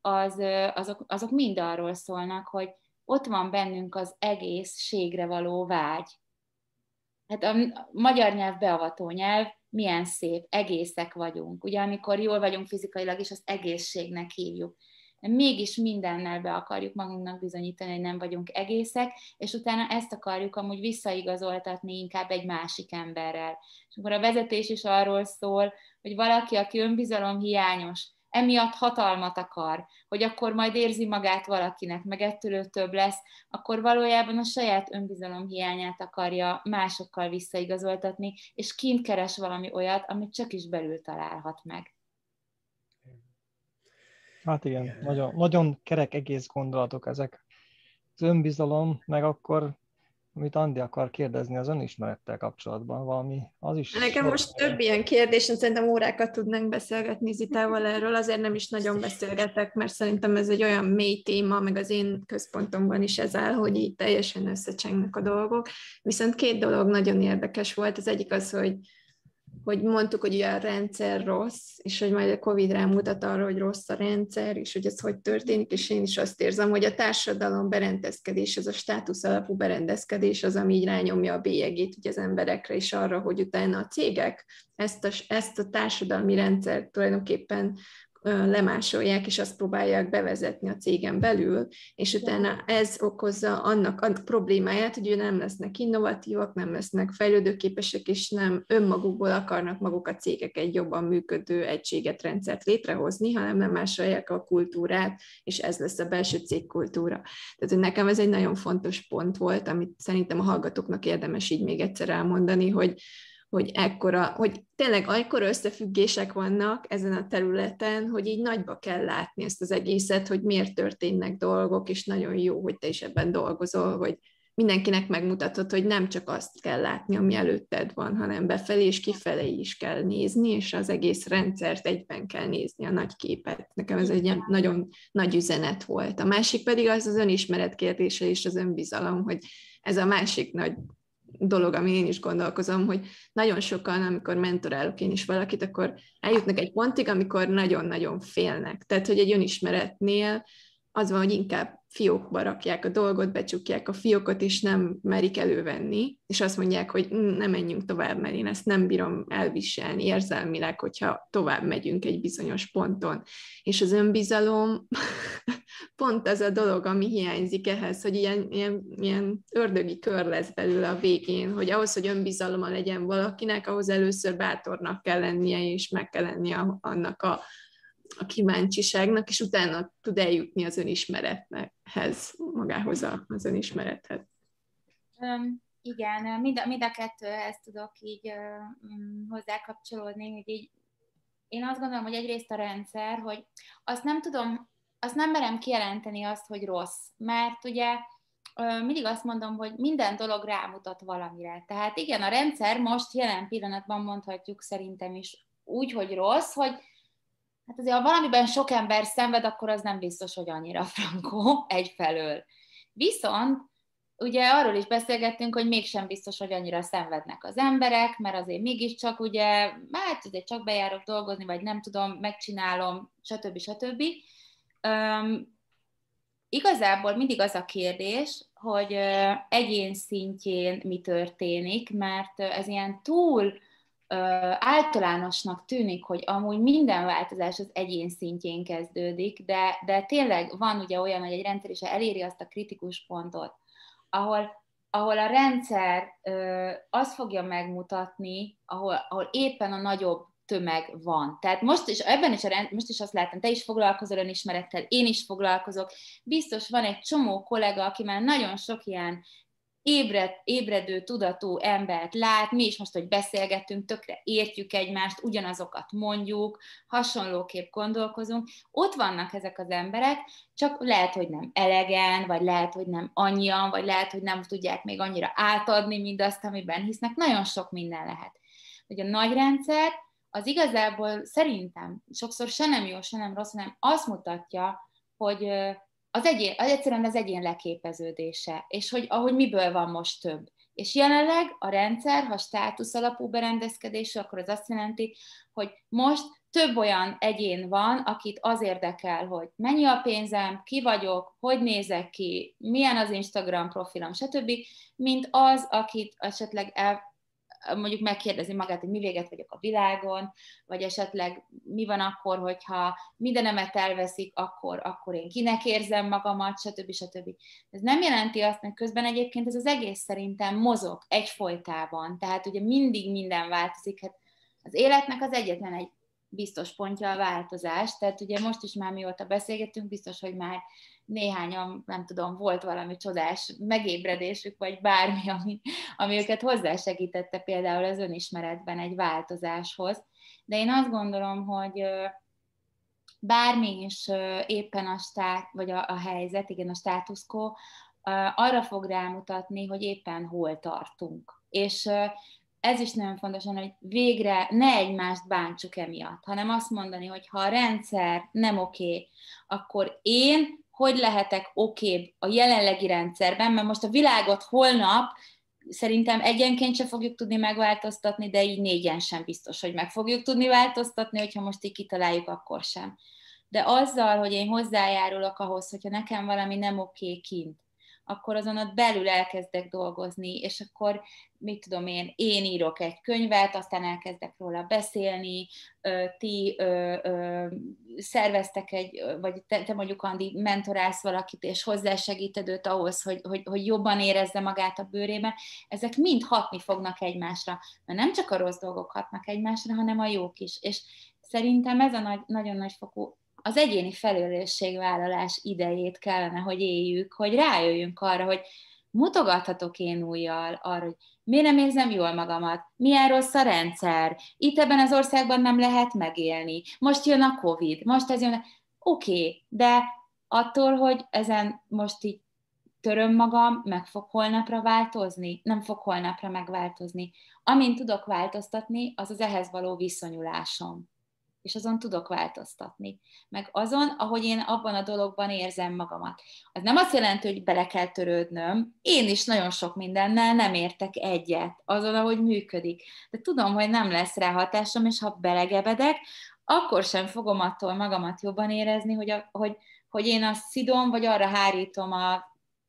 az, azok, azok mind arról szólnak, hogy ott van bennünk az egészségre való vágy. Hát a magyar nyelv beavató nyelv, milyen szép, egészek vagyunk. Ugye amikor jól vagyunk fizikailag is, az egészségnek hívjuk mégis mindennel be akarjuk magunknak bizonyítani, hogy nem vagyunk egészek, és utána ezt akarjuk amúgy visszaigazoltatni inkább egy másik emberrel. És akkor a vezetés is arról szól, hogy valaki, aki önbizalom hiányos, emiatt hatalmat akar, hogy akkor majd érzi magát valakinek, meg ettől ő több lesz, akkor valójában a saját önbizalom hiányát akarja másokkal visszaigazoltatni, és kint keres valami olyat, amit csak is belül találhat meg. Hát igen, igen. Nagyon, nagyon kerek egész gondolatok ezek. Az önbizalom, meg akkor amit Andi akar kérdezni az önismerettel kapcsolatban, valami az is... Nekem most több ilyen kérdés, szerintem órákat tudnánk beszélgetni Zitával erről, azért nem is nagyon beszélgetek, mert szerintem ez egy olyan mély téma, meg az én központomban is ez áll, hogy így teljesen összecsengnek a dolgok. Viszont két dolog nagyon érdekes volt, az egyik az, hogy hogy mondtuk, hogy ugye a rendszer rossz, és hogy majd a Covid rámutat arra, hogy rossz a rendszer, és hogy ez hogy történik, és én is azt érzem, hogy a társadalom berendezkedés, ez a státusz alapú berendezkedés az, ami így rányomja a bélyegét ugye az emberekre, és arra, hogy utána a cégek ezt a, ezt a társadalmi rendszert tulajdonképpen lemásolják, és azt próbálják bevezetni a cégen belül, és utána ez okozza annak a problémáját, hogy nem lesznek innovatívak, nem lesznek fejlődőképesek, és nem önmagukból akarnak maguk a cégek egy jobban működő egységet, rendszert létrehozni, hanem nem másolják a kultúrát, és ez lesz a belső cégkultúra. Tehát hogy nekem ez egy nagyon fontos pont volt, amit szerintem a hallgatóknak érdemes így még egyszer elmondani, hogy, hogy ekkora, hogy tényleg akkora összefüggések vannak ezen a területen, hogy így nagyba kell látni ezt az egészet, hogy miért történnek dolgok, és nagyon jó, hogy te is ebben dolgozol, hogy mindenkinek megmutatod, hogy nem csak azt kell látni, ami előtted van, hanem befelé és kifelé is kell nézni, és az egész rendszert egyben kell nézni, a nagy képet. Nekem ez egy nagyon nagy üzenet volt. A másik pedig az az önismeret kérdése és az önbizalom, hogy ez a másik nagy dolog, ami én is gondolkozom, hogy nagyon sokan, amikor mentorálok én is valakit, akkor eljutnak egy pontig, amikor nagyon-nagyon félnek. Tehát, hogy egy önismeretnél az van, hogy inkább fiókba rakják a dolgot, becsukják a fiókot, és nem merik elővenni, és azt mondják, hogy hm, nem menjünk tovább, mert én ezt nem bírom elviselni érzelmileg, hogyha tovább megyünk egy bizonyos ponton. És az önbizalom *laughs* pont az a dolog, ami hiányzik ehhez, hogy ilyen, ilyen, ilyen ördögi kör lesz belőle a végén, hogy ahhoz, hogy önbizaloma legyen valakinek, ahhoz először bátornak kell lennie, és meg kell lennie annak a a kíváncsiságnak, és utána tud eljutni az önismerethez, magához az önismerethez. Um, igen, mind a, mind a kettőhez tudok így uh, hozzákapcsolódni, hogy így én azt gondolom, hogy egyrészt a rendszer, hogy azt nem tudom, azt nem merem kijelenteni azt, hogy rossz, mert ugye mindig azt mondom, hogy minden dolog rámutat valamire. Tehát igen, a rendszer most jelen pillanatban mondhatjuk szerintem is úgy, hogy rossz, hogy Hát azért, ha valamiben sok ember szenved, akkor az nem biztos, hogy annyira frankó *laughs* egyfelől. Viszont ugye arról is beszélgettünk, hogy mégsem biztos, hogy annyira szenvednek az emberek, mert azért mégiscsak ugye, hát azért csak bejárok dolgozni, vagy nem tudom, megcsinálom, stb. stb. Um, igazából mindig az a kérdés, hogy egyén szintjén mi történik, mert ez ilyen túl általánosnak tűnik, hogy amúgy minden változás az egyén szintjén kezdődik, de, de tényleg van ugye olyan, hogy egy rendszer is eléri azt a kritikus pontot, ahol, ahol a rendszer ö, azt fogja megmutatni, ahol, ahol éppen a nagyobb tömeg van. Tehát most is, ebben is, a rend, most is azt látom, te is foglalkozol önismerettel, én is foglalkozok. Biztos van egy csomó kollega, aki már nagyon sok ilyen ébred, ébredő, tudatú embert lát, mi is most, hogy beszélgetünk, tökre értjük egymást, ugyanazokat mondjuk, hasonlóképp gondolkozunk, ott vannak ezek az emberek, csak lehet, hogy nem elegen, vagy lehet, hogy nem annyian, vagy lehet, hogy nem tudják még annyira átadni mindazt, amiben hisznek, nagyon sok minden lehet. Hogy a nagy rendszer, az igazából szerintem sokszor se nem jó, se nem rossz, hanem azt mutatja, hogy az, egyén, az egyszerűen az egyén leképeződése, és hogy ahogy miből van most több. És jelenleg a rendszer, ha státusz alapú berendezkedésű, akkor az azt jelenti, hogy most több olyan egyén van, akit az érdekel, hogy mennyi a pénzem, ki vagyok, hogy nézek ki, milyen az Instagram profilom, stb., mint az, akit esetleg el, mondjuk megkérdezi magát, hogy mi véget vagyok a világon, vagy esetleg mi van akkor, hogyha mindenemet elveszik, akkor, akkor én kinek érzem magamat, stb. stb. Ez nem jelenti azt, hogy közben egyébként ez az egész szerintem mozog egyfolytában, tehát ugye mindig minden változik, hát az életnek az egyetlen egy biztos pontja a változás, tehát ugye most is már mióta beszélgettünk, biztos, hogy már néhányan, nem tudom, volt valami csodás megébredésük, vagy bármi, ami, ami őket hozzásegítette például az önismeretben egy változáshoz. De én azt gondolom, hogy bármi is éppen a stát, vagy a, a helyzet, igen, a státuszkó, arra fog rámutatni, hogy éppen hol tartunk. És ez is nagyon fontos, hogy végre ne egymást bántsuk emiatt, hanem azt mondani, hogy ha a rendszer nem oké, akkor én hogy lehetek okébb a jelenlegi rendszerben, mert most a világot holnap szerintem egyenként sem fogjuk tudni megváltoztatni, de így négyen sem biztos, hogy meg fogjuk tudni változtatni, hogyha most így kitaláljuk, akkor sem. De azzal, hogy én hozzájárulok ahhoz, hogyha nekem valami nem oké kint, akkor azon ott belül elkezdek dolgozni, és akkor, mit tudom én, én írok egy könyvet, aztán elkezdek róla beszélni, ti ö, ö, szerveztek egy, vagy te, te mondjuk, Andi, mentorálsz valakit, és hozzásegíted őt ahhoz, hogy, hogy, hogy jobban érezze magát a bőrébe, ezek mind hatni fognak egymásra, mert nem csak a rossz dolgok hatnak egymásra, hanem a jók is, és szerintem ez a nagy, nagyon nagy fokú az egyéni felelősségvállalás idejét kellene, hogy éljük, hogy rájöjjünk arra, hogy mutogathatok én újjal arra, hogy miért nem érzem jól magamat, milyen rossz a rendszer, itt ebben az országban nem lehet megélni, most jön a Covid, most ez jön, oké, okay, de attól, hogy ezen most így töröm magam, meg fog holnapra változni? Nem fog holnapra megváltozni. Amint tudok változtatni, az az ehhez való viszonyulásom és azon tudok változtatni. Meg azon, ahogy én abban a dologban érzem magamat. Az nem azt jelenti, hogy bele kell törődnöm. Én is nagyon sok mindennel nem értek egyet azon, ahogy működik. De tudom, hogy nem lesz rá hatásom, és ha belegebedek, akkor sem fogom attól magamat jobban érezni, hogy, a, hogy, hogy én azt szidom, vagy arra hárítom a,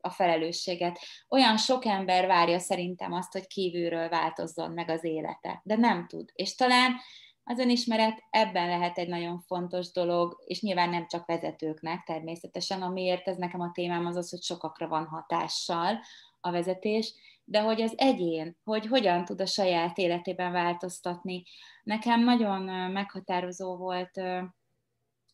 a felelősséget. Olyan sok ember várja szerintem azt, hogy kívülről változzon meg az élete, de nem tud. És talán az önismeret ebben lehet egy nagyon fontos dolog, és nyilván nem csak vezetőknek természetesen, amiért ez nekem a témám az az, hogy sokakra van hatással a vezetés, de hogy az egyén, hogy hogyan tud a saját életében változtatni. Nekem nagyon meghatározó volt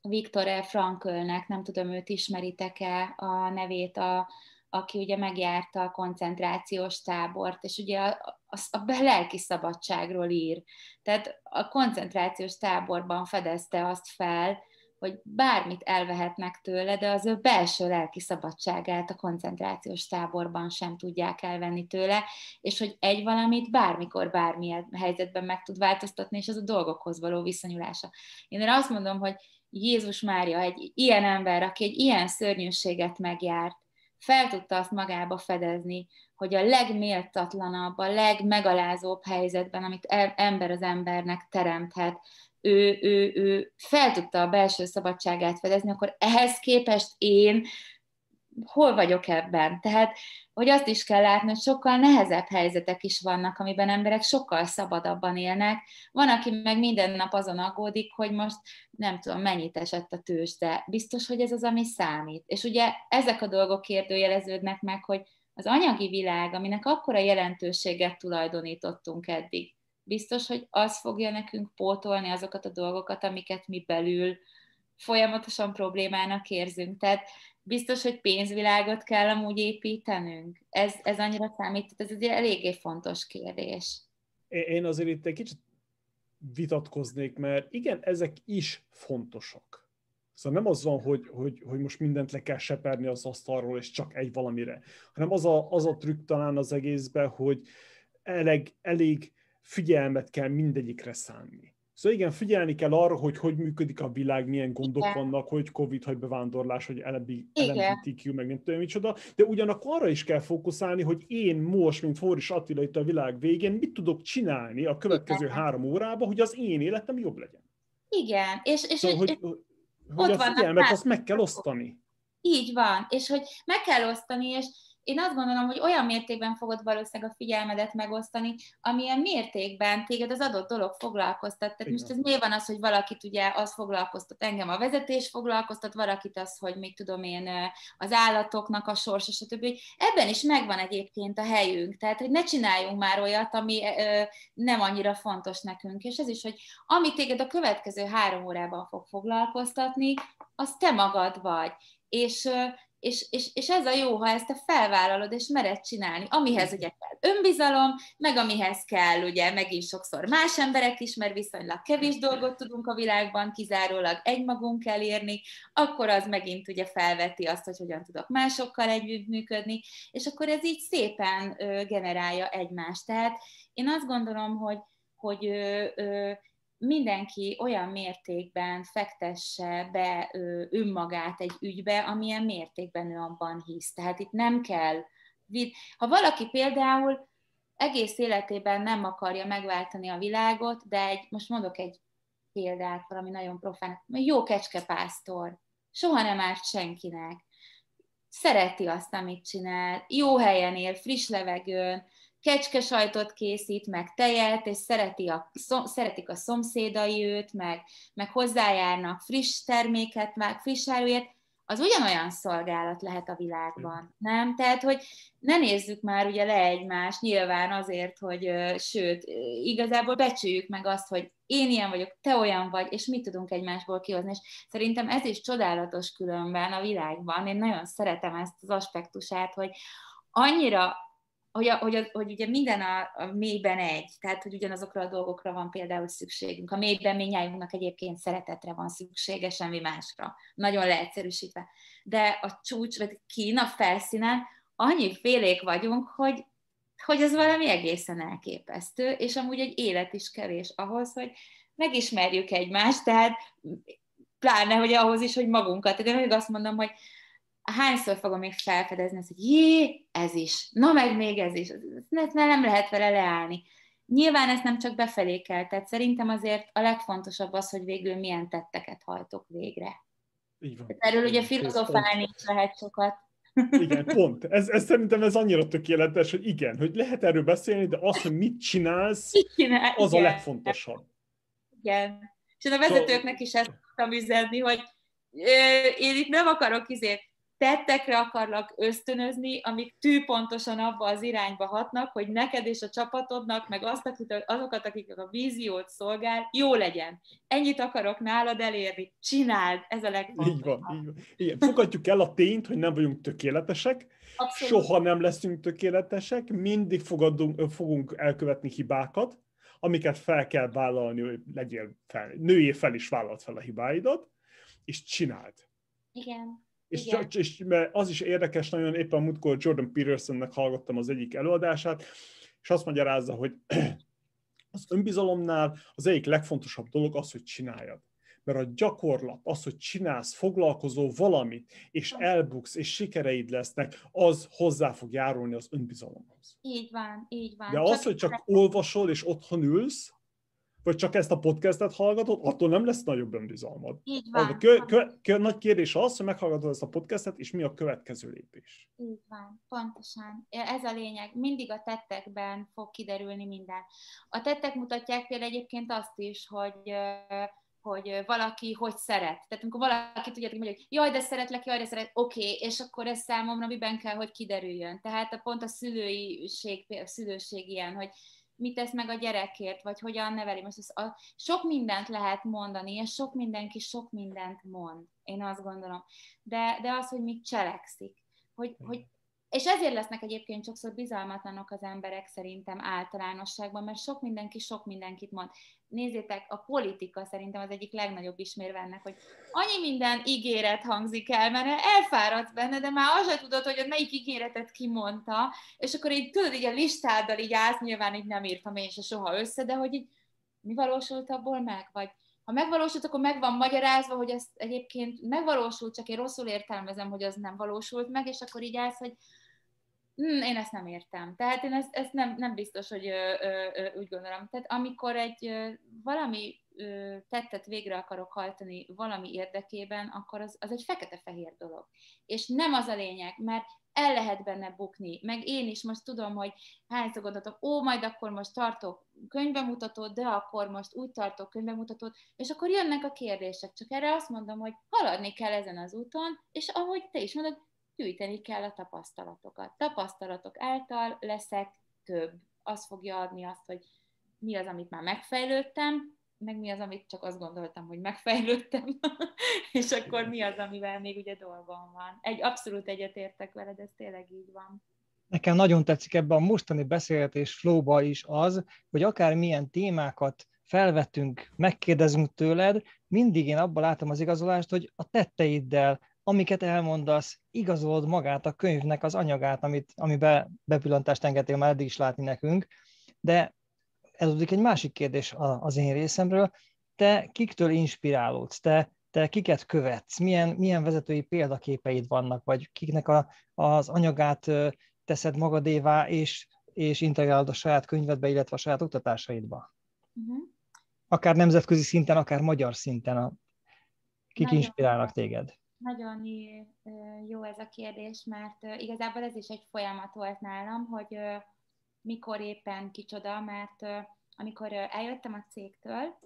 Viktor E. Franklnek, nem tudom, őt ismeritek-e a nevét, a, aki ugye megjárta a koncentrációs tábort, és ugye a, a, a lelki szabadságról ír. Tehát a koncentrációs táborban fedezte azt fel, hogy bármit elvehetnek tőle, de az ő belső lelki szabadságát a koncentrációs táborban sem tudják elvenni tőle, és hogy egy valamit bármikor, bármilyen helyzetben meg tud változtatni, és az a dolgokhoz való viszonyulása. Én erre azt mondom, hogy Jézus Mária, egy ilyen ember, aki egy ilyen szörnyűséget megjárt, fel tudta azt magába fedezni, hogy a legméltatlanabb, a legmegalázóbb helyzetben, amit ember az embernek teremthet, ő, ő, ő fel tudta a belső szabadságát fedezni, akkor ehhez képest én hol vagyok ebben? Tehát, hogy azt is kell látni, hogy sokkal nehezebb helyzetek is vannak, amiben emberek sokkal szabadabban élnek. Van, aki meg minden nap azon aggódik, hogy most nem tudom, mennyit esett a tőzs, de biztos, hogy ez az, ami számít. És ugye ezek a dolgok kérdőjeleződnek meg, hogy az anyagi világ, aminek akkora jelentőséget tulajdonítottunk eddig, biztos, hogy az fogja nekünk pótolni azokat a dolgokat, amiket mi belül folyamatosan problémának érzünk. Tehát biztos, hogy pénzvilágot kell amúgy építenünk? Ez, ez annyira számít, ez egy eléggé fontos kérdés. Én azért itt egy kicsit vitatkoznék, mert igen, ezek is fontosak. Szóval nem az van, hogy, hogy, hogy most mindent le kell seperni az asztalról, és csak egy valamire, hanem az a, az a trükk talán az egészben, hogy elég, elég figyelmet kell mindegyikre szánni. Szóval igen, figyelni kell arra, hogy hogy működik a világ, milyen gondok igen. vannak, hogy Covid, hogy bevándorlás, hogy LMBTQ, meg nem tudom micsoda, de ugyanakkor arra is kell fókuszálni, hogy én most, mint Forris Attila itt a világ végén, mit tudok csinálni a következő igen. három órában, hogy az én életem jobb legyen. Igen, és, és, szóval, és, hogy, hogy a figyelmet azt meg kell osztani. Így van, és hogy meg kell osztani, és én azt gondolom, hogy olyan mértékben fogod valószínűleg a figyelmedet megosztani, amilyen mértékben téged az adott dolog foglalkoztat. Tehát most ez miért van az, hogy valakit ugye az foglalkoztat, engem a vezetés foglalkoztat, valakit az, hogy még tudom én az állatoknak a sorsa, stb. Ebben is megvan egyébként a helyünk, tehát hogy ne csináljunk már olyat, ami nem annyira fontos nekünk. És ez is, hogy ami téged a következő három órában fog foglalkoztatni, az te magad vagy. És és, és, és ez a jó, ha ezt te felvállalod, és mered csinálni, amihez ugye kell önbizalom, meg amihez kell ugye megint sokszor más emberek is, mert viszonylag kevés dolgot tudunk a világban kizárólag egymagunk kell érni, akkor az megint ugye felveti azt, hogy hogyan tudok másokkal együttműködni, és akkor ez így szépen ö, generálja egymást. Tehát én azt gondolom, hogy, hogy ö, ö, mindenki olyan mértékben fektesse be önmagát egy ügybe, amilyen mértékben ő abban hisz. Tehát itt nem kell, ha valaki például egész életében nem akarja megváltani a világot, de egy, most mondok egy példát, valami nagyon profán, jó kecskepásztor, soha nem árt senkinek, szereti azt, amit csinál, jó helyen él, friss levegőn, kecske sajtot készít, meg tejet, és szereti a, szom, szeretik a szomszédai őt, meg, meg hozzájárnak friss terméket, meg friss áruért, az ugyanolyan szolgálat lehet a világban, nem? Tehát, hogy ne nézzük már ugye le egymást, nyilván azért, hogy sőt, igazából becsüljük meg azt, hogy én ilyen vagyok, te olyan vagy, és mit tudunk egymásból kihozni, és szerintem ez is csodálatos különben a világban, én nagyon szeretem ezt az aspektusát, hogy annyira hogy, a, hogy, a, hogy ugye minden a, a mélyben egy, tehát hogy ugyanazokra a dolgokra van például szükségünk. A mélyben minnyájunknak egyébként szeretetre van szüksége, semmi másra. Nagyon leegyszerűsítve. De a csúcs, vagy kín a felszínen annyi félék vagyunk, hogy, hogy ez valami egészen elképesztő, és amúgy egy élet is kevés ahhoz, hogy megismerjük egymást, tehát pláne, hogy ahhoz is, hogy magunkat. Tehát én azt mondom, hogy hányszor fogom még felfedezni azt, hogy jé, ez is, na meg még ez is, ezt nem lehet vele leállni. Nyilván ezt nem csak befelé kell, tehát szerintem azért a legfontosabb az, hogy végül milyen tetteket hajtok végre. Így van. Tehát erről ugye filozofálni is lehet sokat. Igen, pont. Ez, ez szerintem ez annyira tökéletes, hogy igen, hogy lehet erről beszélni, de az, hogy mit csinálsz, mit csinál, az igen. a legfontosabb. Igen. És a vezetőknek is ezt tudtam üzenni, hogy én itt nem akarok izé tettekre akarlak ösztönözni, amik tűpontosan abba az irányba hatnak, hogy neked és a csapatodnak, meg azt, azokat, akik a víziót szolgál, jó legyen. Ennyit akarok nálad elérni. Csináld, ez a legfontosabb. Így van, így van. Igen, fogadjuk el a tényt, hogy nem vagyunk tökéletesek, Abszolút. soha nem leszünk tökéletesek, mindig fogadunk, fogunk elkövetni hibákat, amiket fel kell vállalni, hogy legyél fel, nőjél fel is vállalt fel a hibáidat, és csináld. Igen. És, csak, és mert az is érdekes, nagyon éppen múltkor Jordan Petersonnek hallgattam az egyik előadását, és azt magyarázza, hogy *clears throat* az önbizalomnál az egyik legfontosabb dolog az, hogy csináljad. Mert a gyakorlat, az, hogy csinálsz, foglalkozó valamit, és elbuksz, és sikereid lesznek, az hozzá fog járulni az önbizalomhoz. Így van, így van. De az, hogy csak olvasol, és otthon ülsz, vagy csak ezt a podcastet hallgatod, attól nem lesz nagyobb önbizalmad. Így van. A kö, kö, kö, nagy kérdés az, hogy meghallgatod ezt a podcastet, és mi a következő lépés. Így van, pontosan. Ez a lényeg. Mindig a tettekben fog kiderülni minden. A tettek mutatják például egyébként azt is, hogy hogy valaki hogy szeret. Tehát amikor valaki tudja, hogy mondja, jaj, de szeretlek, jaj, de szeret, oké, okay, és akkor ez számomra miben kell, hogy kiderüljön. Tehát a pont a szülőiség, a szülőség ilyen, hogy mit tesz meg a gyerekért, vagy hogyan neveli. Most a, sok mindent lehet mondani, és sok mindenki sok mindent mond, én azt gondolom. De, de az, hogy mit cselekszik, hogy, hogy és ezért lesznek egyébként sokszor bizalmatlanok az emberek szerintem általánosságban, mert sok mindenki sok mindenkit mond. Nézzétek, a politika szerintem az egyik legnagyobb ismérve ennek, hogy annyi minden ígéret hangzik el, mert elfáradsz benne, de már azt tudod, hogy melyik ígéretet kimondta, és akkor így tudod, így a listáddal így állsz, nyilván így nem írtam én se soha össze, de hogy így mi valósult abból meg, vagy ha megvalósult, akkor meg van magyarázva, hogy ez egyébként megvalósult, csak én rosszul értelmezem, hogy az nem valósult meg, és akkor így állsz, hogy hm, én ezt nem értem. Tehát én ezt, ezt nem, nem biztos, hogy ö, ö, ö, úgy gondolom. Tehát amikor egy ö, valami ö, tettet végre akarok hajtani valami érdekében, akkor az, az egy fekete-fehér dolog. És nem az a lényeg, mert el lehet benne bukni. Meg én is most tudom, hogy hányszor gondoltok, ó, majd akkor most tartok könyvbemutatót, de akkor most úgy tartok könyvbemutatót, és akkor jönnek a kérdések. Csak erre azt mondom, hogy haladni kell ezen az úton, és ahogy te is mondod, gyűjteni kell a tapasztalatokat. Tapasztalatok által leszek több. Az fogja adni azt, hogy mi az, amit már megfejlődtem, meg mi az, amit csak azt gondoltam, hogy megfejlődtem, *laughs* és akkor mi az, amivel még ugye dolgom van. Egy abszolút egyetértek veled, ez tényleg így van. Nekem nagyon tetszik ebben a mostani beszélgetés flowba is az, hogy akár milyen témákat felvettünk, megkérdezünk tőled, mindig én abban látom az igazolást, hogy a tetteiddel, amiket elmondasz, igazolod magát a könyvnek az anyagát, amit, amiben bepillantást engedtél már eddig is látni nekünk, de ez egy másik kérdés az én részemről. Te kiktől inspirálódsz? Te, te kiket követsz? Milyen, milyen vezetői példaképeid vannak? Vagy kiknek a, az anyagát teszed magadévá, és, és integrálod a saját könyvedbe, illetve a saját oktatásaidba? Uh-huh. Akár nemzetközi szinten, akár magyar szinten. A, kik Nagyon inspirálnak téged? Nagyon jó ez a kérdés, mert igazából ez is egy folyamat volt nálam, hogy mikor éppen kicsoda, mert amikor eljöttem a cégtől,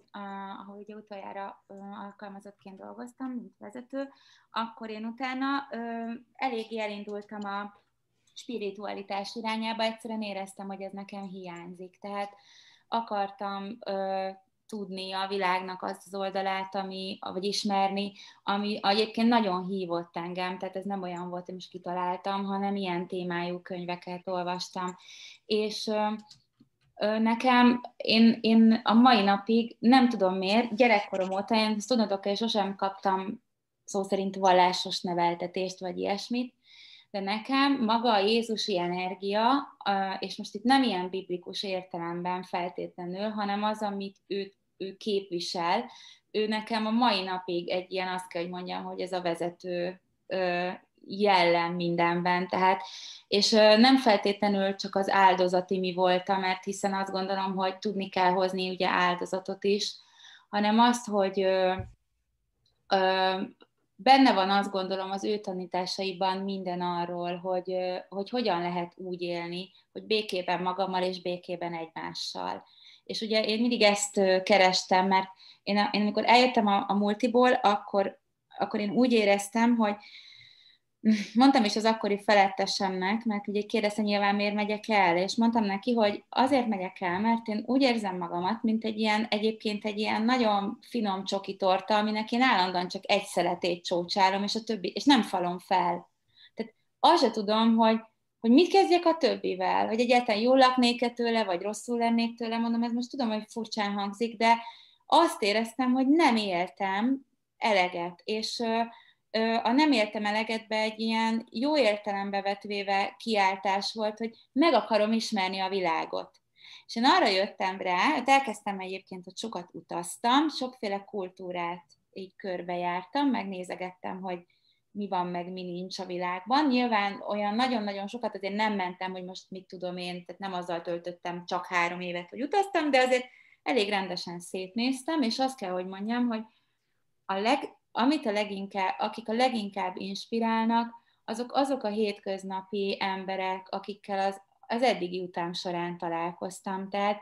ahol ugye utoljára alkalmazottként dolgoztam, mint vezető, akkor én utána eléggé elindultam a spiritualitás irányába, egyszerűen éreztem, hogy ez nekem hiányzik. Tehát akartam tudni a világnak azt az oldalát, ami, vagy ismerni, ami egyébként nagyon hívott engem, tehát ez nem olyan volt, hogy most kitaláltam, hanem ilyen témájú könyveket olvastam. És nekem, én, én a mai napig nem tudom miért, gyerekkorom óta, én tudnotok, hogy sosem kaptam szó szerint vallásos neveltetést, vagy ilyesmit, de nekem maga a Jézusi energia, és most itt nem ilyen biblikus értelemben feltétlenül, hanem az, amit ő, ő képvisel, ő nekem a mai napig egy ilyen, azt kell, hogy mondjam, hogy ez a vezető jellem mindenben, tehát, és nem feltétlenül csak az áldozati mi voltam, mert hiszen azt gondolom, hogy tudni kell hozni ugye áldozatot is, hanem azt, hogy benne van azt gondolom az ő tanításaiban minden arról, hogy, hogy hogyan lehet úgy élni, hogy békében magammal és békében egymással. És ugye én mindig ezt kerestem, mert én, én amikor eljöttem a, a multiból, akkor, akkor én úgy éreztem, hogy mondtam is az akkori felettesemnek, mert ugye kérdezte nyilván miért megyek el, és mondtam neki, hogy azért megyek el, mert én úgy érzem magamat, mint egy ilyen, egyébként egy ilyen nagyon finom csoki torta, aminek én állandóan csak egy szeletét csócsálom, és a többi, és nem falom fel. Tehát azt se tudom, hogy, hogy mit kezdjek a többivel, hogy egyáltalán jól laknék-e tőle, vagy rosszul lennék tőle, mondom, ez most tudom, hogy furcsán hangzik, de azt éreztem, hogy nem éltem eleget, és a nem értem eleget be egy ilyen jó értelembe vetvéve kiáltás volt, hogy meg akarom ismerni a világot. És én arra jöttem rá, hogy elkezdtem egyébként, hogy sokat utaztam, sokféle kultúrát így körbejártam, megnézegettem, hogy mi van, meg mi nincs a világban. Nyilván olyan nagyon-nagyon sokat azért nem mentem, hogy most mit tudom én, tehát nem azzal töltöttem csak három évet, hogy utaztam, de azért elég rendesen szétnéztem, és azt kell, hogy mondjam, hogy a leg, amit a leginkább, akik a leginkább inspirálnak, azok azok a hétköznapi emberek, akikkel az, az eddigi után során találkoztam. Tehát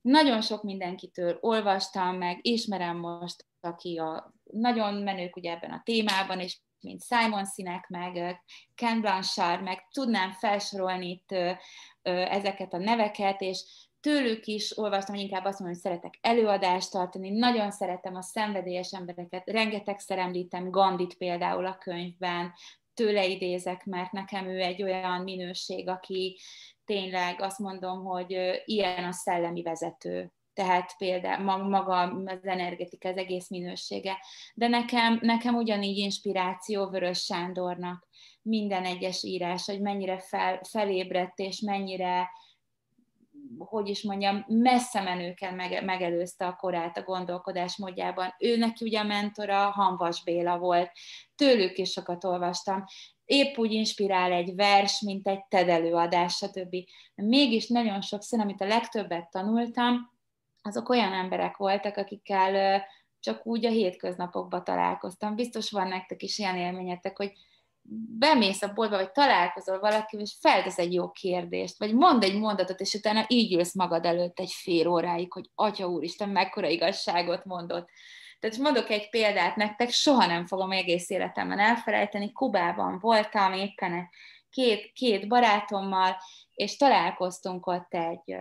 nagyon sok mindenkitől olvastam meg, ismerem most, aki a nagyon menők ugye ebben a témában, és mint Simon Sinek, meg Ken Blanchard, meg tudnám felsorolni itt ezeket a neveket, és tőlük is olvastam, hogy inkább azt mondom, hogy szeretek előadást tartani, nagyon szeretem a szenvedélyes embereket, rengetegszer említem Gandit például a könyvben, tőle idézek, mert nekem ő egy olyan minőség, aki tényleg azt mondom, hogy ilyen a szellemi vezető, tehát például maga az energetika, az egész minősége. De nekem, nekem ugyanígy inspiráció Vörös Sándornak minden egyes írás, hogy mennyire fel, felébredt, és mennyire hogy is mondjam, messze menőken megelőzte a korát a gondolkodás módjában. Ő neki ugye a mentora Hanvas Béla volt, tőlük is sokat olvastam. Épp úgy inspirál egy vers, mint egy TED előadás, stb. Mégis nagyon sokszor, amit a legtöbbet tanultam, azok olyan emberek voltak, akikkel csak úgy a hétköznapokban találkoztam. Biztos van nektek is ilyen élményetek, hogy bemész a boltba, vagy találkozol valakivel, és feltesz egy jó kérdést, vagy mond egy mondatot, és utána így ülsz magad előtt egy fél óráig, hogy Atya Úristen, mekkora igazságot mondott. Tehát mondok egy példát nektek, soha nem fogom egész életemben elfelejteni. Kubában voltam éppen két, két barátommal, és találkoztunk ott egy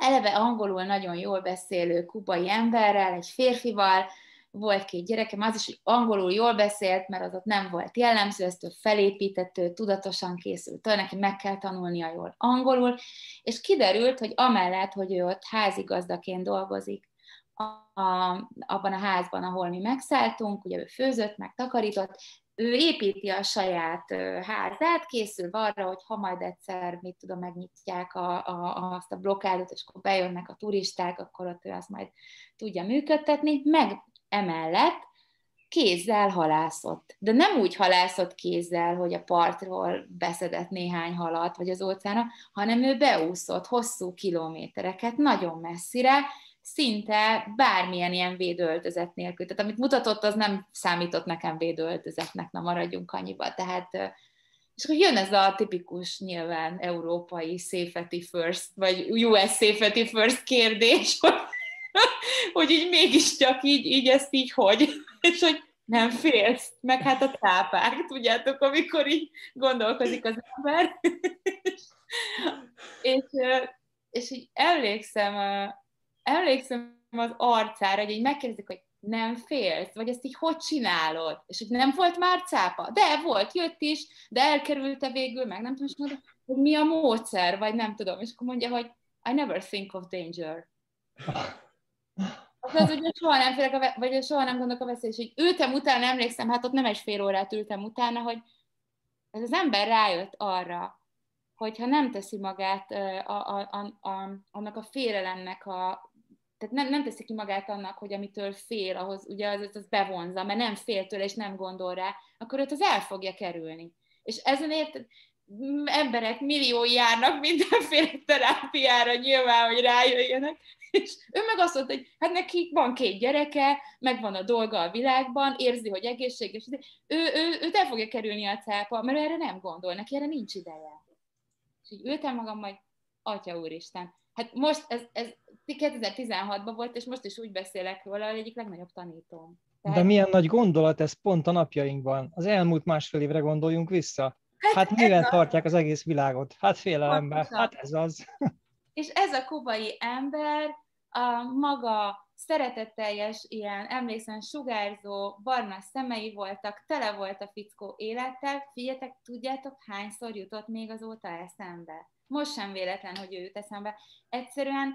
eleve angolul nagyon jól beszélő kubai emberrel, egy férfival, volt két gyerekem, az is, hogy angolul jól beszélt, mert az ott nem volt jellemző, ezt ő felépített, ő tudatosan készült, neki meg kell tanulnia jól angolul, és kiderült, hogy amellett, hogy ő ott házigazdaként dolgozik, a, abban a házban, ahol mi megszálltunk, ugye ő főzött, meg takarított, ő építi a saját házát, készül arra, hogy ha majd egyszer, mit tudom, megnyitják a, a, azt a blokkádot, és akkor bejönnek a turisták, akkor ott ő azt majd tudja működtetni, meg emellett kézzel halászott. De nem úgy halászott kézzel, hogy a partról beszedett néhány halat, vagy az óceána, hanem ő beúszott hosszú kilométereket, nagyon messzire, szinte bármilyen ilyen védőöltözet nélkül. Tehát amit mutatott, az nem számított nekem védőöltözetnek, na maradjunk annyiba. Tehát, és akkor jön ez a tipikus nyilván európai safety first, vagy US safety first kérdés, hogy, *laughs* hogy így mégiscsak így, így ezt így hogy, *laughs* és hogy nem félsz, meg hát a tápák, tudjátok, amikor így gondolkozik az ember. *laughs* és, és így emlékszem, emlékszem az arcára, hogy így megkérdezik, hogy nem félsz, vagy ezt így hogy csinálod? És hogy nem volt már cápa? De volt, jött is, de elkerülte végül, meg nem tudom, és hogy mi a módszer, vagy nem tudom. És akkor mondja, hogy I never think of danger. Az az, hogy soha nem félek, a, vagy soha nem gondolok a veszély, és hogy ültem utána, emlékszem, hát ott nem egy fél órát ültem utána, hogy ez az ember rájött arra, hogyha nem teszi magát a, a, a, a, annak a félelemnek a tehát nem, nem teszi ki magát annak, hogy amitől fél, ahhoz ugye az, az bevonza, mert nem fél tőle, és nem gondol rá, akkor őt az el fogja kerülni. És ezenért emberek milliói járnak mindenféle terápiára nyilván, hogy rájöjjenek, és ő meg azt mondta, hogy hát neki van két gyereke, megvan a dolga a világban, érzi, hogy egészséges, ő, ő, őt el fogja kerülni a cápa, mert erre nem gondol, neki erre nincs ideje. És így ültem magam, majd Atya Úristen, Hát most ez, ez 2016-ban volt, és most is úgy beszélek róla, hogy egyik legnagyobb tanítóm. Tehát... De milyen nagy gondolat ez pont a napjainkban. Az elmúlt másfél évre gondoljunk vissza. Hát, hát mivel tartják az egész világot? Hát félelemben. Hát ez az. *laughs* És ez a kubai ember a maga szeretetteljes, ilyen emlékszem sugárzó, barna szemei voltak, tele volt a fickó élettel. Figyeljetek, tudjátok, hányszor jutott még azóta eszembe? Most sem véletlen, hogy ő jut eszembe. Egyszerűen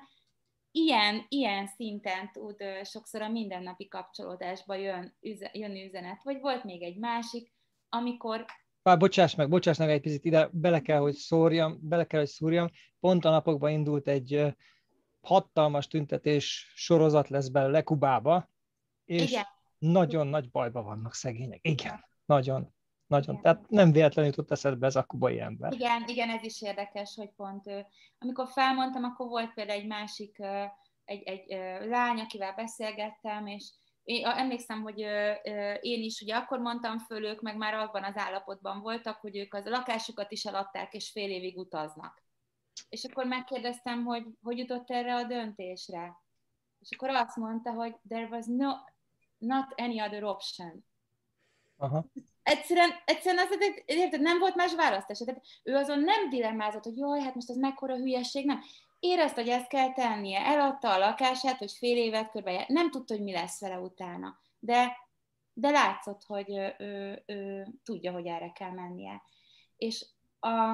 ilyen, ilyen szinten tud sokszor a mindennapi kapcsolódásba jön, üze, jön üzenet. Vagy volt még egy másik, amikor Pár, bocsáss meg, bocsáss meg egy picit, ide bele kell, hogy szórjam, bele kell, hogy szúrjam. Pont a napokban indult egy hatalmas tüntetés sorozat lesz belőle Kubába, és Igen. nagyon nagy bajba vannak szegények. Igen, nagyon. Nagyon. Igen. Tehát nem véletlenül jutott eszedbe ez a kubai ember. Igen, igen, ez is érdekes, hogy pont ő. Amikor felmondtam, akkor volt például egy másik, egy, egy lány, akivel beszélgettem, és én emlékszem, hogy én is ugye akkor mondtam föl, ők meg már abban az állapotban voltak, hogy ők az a lakásukat is eladták, és fél évig utaznak. És akkor megkérdeztem, hogy hogy jutott erre a döntésre. És akkor azt mondta, hogy there was no, not any other option. Aha egyszerűen, egyszerűen az, érted, nem volt más választás. Tehát ő azon nem dilemmázott, hogy jaj, hát most ez mekkora hülyeség, nem. Érezte, hogy ezt kell tennie. Eladta a lakását, hogy fél évet körbe Nem tudta, hogy mi lesz vele utána. De, de látszott, hogy ő, ő, ő tudja, hogy erre kell mennie. És a,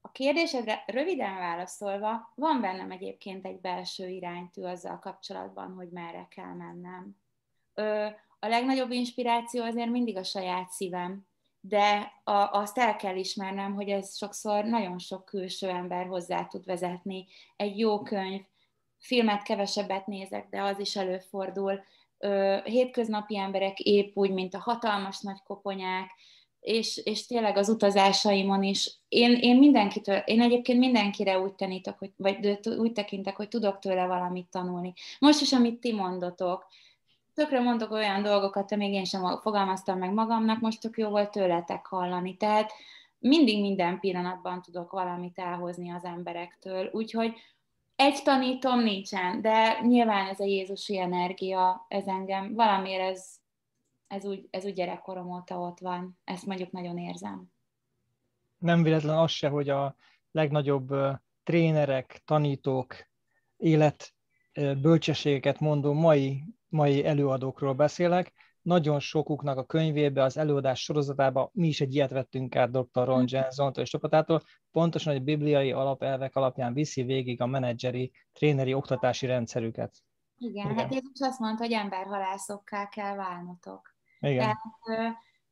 a kérdésedre röviden válaszolva, van bennem egyébként egy belső iránytű azzal kapcsolatban, hogy merre kell mennem. Ö, a legnagyobb inspiráció azért mindig a saját szívem, de a, azt el kell ismernem, hogy ez sokszor nagyon sok külső ember hozzá tud vezetni. Egy jó könyv, filmet kevesebbet nézek, de az is előfordul. Hétköznapi emberek épp úgy, mint a hatalmas nagy koponyák, és, és tényleg az utazásaimon is. Én, én mindenkitől, én egyébként mindenkire úgy tanítok, hogy, vagy úgy tekintek, hogy tudok tőle valamit tanulni. Most is, amit ti mondotok, tökre mondok olyan dolgokat, amíg én sem fogalmaztam meg magamnak, most tök jó volt tőletek hallani. Tehát mindig minden pillanatban tudok valamit elhozni az emberektől, úgyhogy egy tanítom nincsen, de nyilván ez a Jézusi energia, ez engem, valamiért ez, ez, úgy, ez úgy gyerekkorom óta ott van. Ezt mondjuk nagyon érzem. Nem véletlen az se, hogy a legnagyobb trénerek, tanítók élet bölcsességeket mondó mai, mai előadókról beszélek. Nagyon sokuknak a könyvébe, az előadás sorozatába mi is egy ilyet vettünk át dr. Ron Jensen és csapatától, pontosan egy bibliai alapelvek alapján viszi végig a menedzseri, tréneri oktatási rendszerüket. Igen, Igen. hát Jézus azt mondta, hogy emberhalászokká kell válnotok. Igen. Tehát,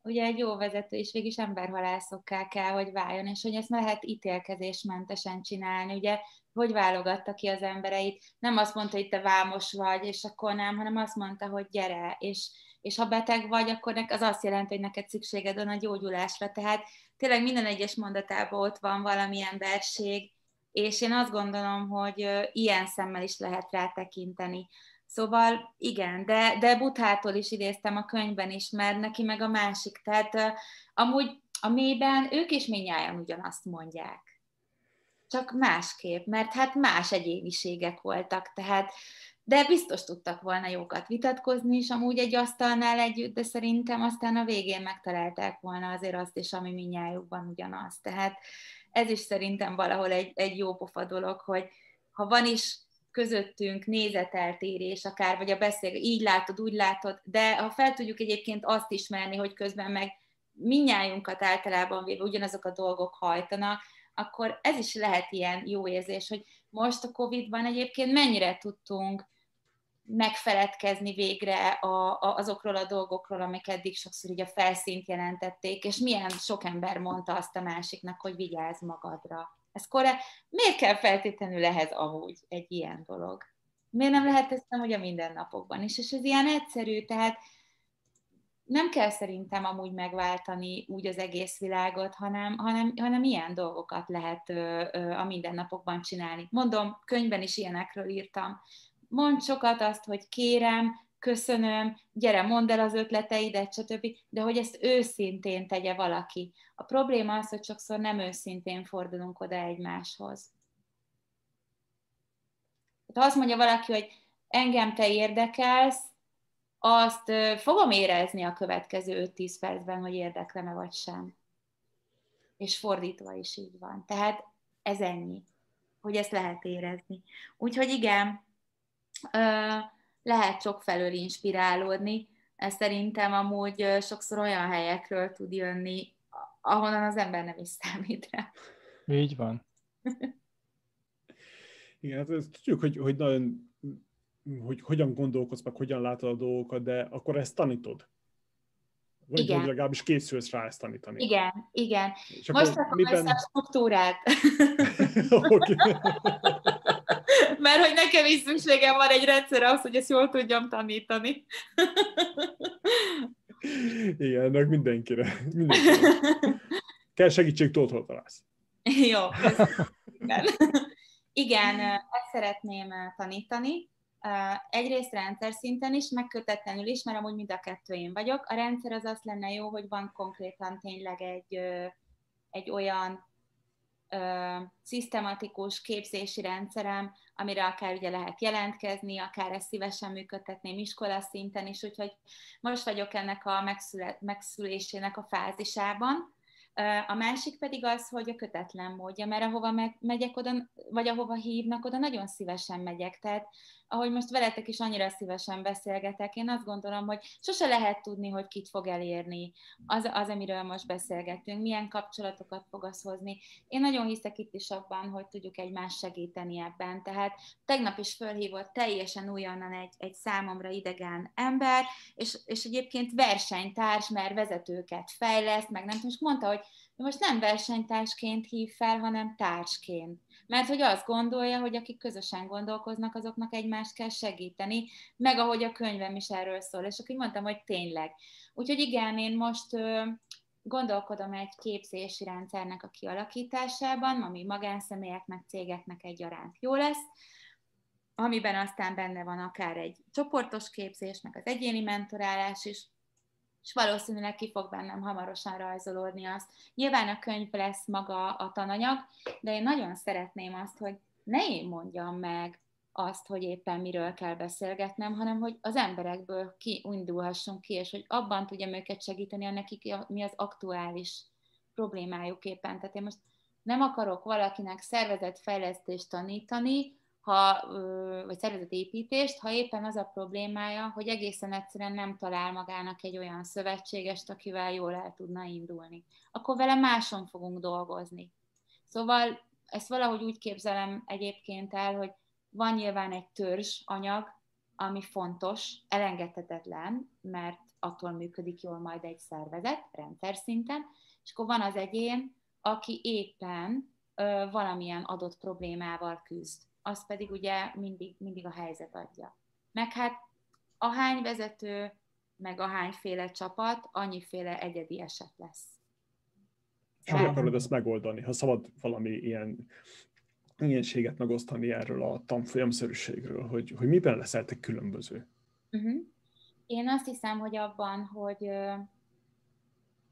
ugye egy jó vezető is végig is emberhalászokká kell, hogy váljon, és hogy ezt lehet ítélkezésmentesen csinálni. Ugye, hogy válogatta ki az embereit? Nem azt mondta, hogy te vámos vagy, és akkor nem, hanem azt mondta, hogy gyere, és, és ha beteg vagy, akkor az azt jelenti, hogy neked szükséged van a gyógyulásra. Tehát tényleg minden egyes mondatában ott van valamilyen verség, és én azt gondolom, hogy ilyen szemmel is lehet rá tekinteni. Szóval igen, de, de Buthától is idéztem a könyvben is, mert neki meg a másik. Tehát amúgy a mélyben ők is minnyáján ugyanazt mondják. Csak másképp, mert hát más egyéniségek voltak, tehát de biztos tudtak volna jókat vitatkozni is amúgy egy asztalnál együtt, de szerintem aztán a végén megtalálták volna azért azt is, ami minnyájukban ugyanaz. Tehát ez is szerintem valahol egy, egy jó pofa dolog, hogy ha van is közöttünk nézeteltérés akár, vagy a beszél, így látod, úgy látod, de ha fel tudjuk egyébként azt ismerni, hogy közben meg minnyájunkat általában véve ugyanazok a dolgok hajtanak, akkor ez is lehet ilyen jó érzés, hogy most a Covid-ban egyébként mennyire tudtunk megfeledkezni végre a, a, azokról a dolgokról, amik eddig sokszor ugye a felszínt jelentették, és milyen sok ember mondta azt a másiknak, hogy vigyázz magadra. Ez kore, miért kell feltétlenül ehhez amúgy egy ilyen dolog? Miért nem lehet ezt hogy a mindennapokban is? És ez ilyen egyszerű, tehát nem kell szerintem amúgy megváltani úgy az egész világot, hanem, hanem, hanem ilyen dolgokat lehet ö, ö, a mindennapokban csinálni. Mondom, könyvben is ilyenekről írtam. Mond sokat azt, hogy kérem, köszönöm, gyere, mondd el az ötleteidet, stb., de hogy ezt őszintén tegye valaki. A probléma az, hogy sokszor nem őszintén fordulunk oda egymáshoz. Ha azt mondja valaki, hogy engem te érdekelsz, azt fogom érezni a következő 5-10 percben, hogy érdeklem-e vagy sem. És fordítva is így van. Tehát ez ennyi, hogy ezt lehet érezni. Úgyhogy igen, lehet sok felől inspirálódni. Ez szerintem amúgy sokszor olyan helyekről tud jönni, ahonnan az ember nem is számít rá. Így van. *laughs* Igen, hát ezt tudjuk, hogy, hogy nagyon hogy hogyan gondolkodsz, meg hogyan látod a dolgokat, de akkor ezt tanítod. Vagy igen. legalábbis készülsz rá ezt tanítani. Igen, igen. És Most akkor miben... a struktúrát. *laughs* *laughs* Mert hogy nekem is szükségem van egy rendszer ahhoz, hogy ezt jól tudjam tanítani. Igen, ennek mindenkire. mindenkire. Kell segítség, tudod, találsz. Jó, Igen. Igen, ezt szeretném tanítani. Egyrészt rendszer szinten is, megkötetlenül is, mert amúgy mind a kettő én vagyok. A rendszer az azt lenne jó, hogy van konkrétan tényleg egy, egy olyan ö, szisztematikus képzési rendszerem, amire akár ugye lehet jelentkezni, akár ezt szívesen működtetném iskola szinten is, úgyhogy most vagyok ennek a megszület, megszülésének a fázisában, a másik pedig az, hogy a kötetlen módja, mert ahova meg, megyek oda, vagy ahova hívnak, oda nagyon szívesen megyek. Tehát ahogy most veletek is annyira szívesen beszélgetek, én azt gondolom, hogy sose lehet tudni, hogy kit fog elérni az, az amiről most beszélgetünk, milyen kapcsolatokat fog az hozni. Én nagyon hiszek itt is abban, hogy tudjuk egymást segíteni ebben. Tehát tegnap is fölhívott teljesen újonnan egy, egy számomra idegen ember, és, és egyébként versenytárs, mert vezetőket fejleszt, meg nem tudom, és mondta, hogy most nem versenytársként hív fel, hanem társként. Mert hogy azt gondolja, hogy akik közösen gondolkoznak, azoknak egymást kell segíteni, meg ahogy a könyvem is erről szól, és akkor mondtam, hogy tényleg. Úgyhogy igen, én most gondolkodom egy képzési rendszernek a kialakításában, ami magánszemélyeknek, cégeknek egyaránt jó lesz, amiben aztán benne van akár egy csoportos képzés, meg az egyéni mentorálás is, és valószínűleg ki fog bennem hamarosan rajzolódni azt. Nyilván a könyv lesz maga a tananyag, de én nagyon szeretném azt, hogy ne én mondjam meg azt, hogy éppen miről kell beszélgetnem, hanem hogy az emberekből kiindulhassunk ki, és hogy abban tudjam őket segíteni, a nekik mi az aktuális problémájuk éppen. Tehát én most nem akarok valakinek szervezetfejlesztést tanítani, ha, vagy szervezetépítést, ha éppen az a problémája, hogy egészen egyszerűen nem talál magának egy olyan szövetségest, akivel jól el tudna indulni. Akkor vele máson fogunk dolgozni. Szóval ezt valahogy úgy képzelem egyébként el, hogy van nyilván egy törzs anyag, ami fontos, elengedhetetlen, mert attól működik jól majd egy szervezet, rendszer szinten, és akkor van az egyén, aki éppen ö, valamilyen adott problémával küzd. Az pedig ugye mindig, mindig a helyzet adja. Meg hát a hány vezető, meg a hányféle csapat, annyiféle egyedi eset lesz. És hogy akarod ezt megoldani? Ha szabad valami ilyen ilyenséget megosztani erről a tanfolyamszerűségről, hogy, hogy miben leszel te különböző? Uh-huh. Én azt hiszem, hogy abban, hogy ö,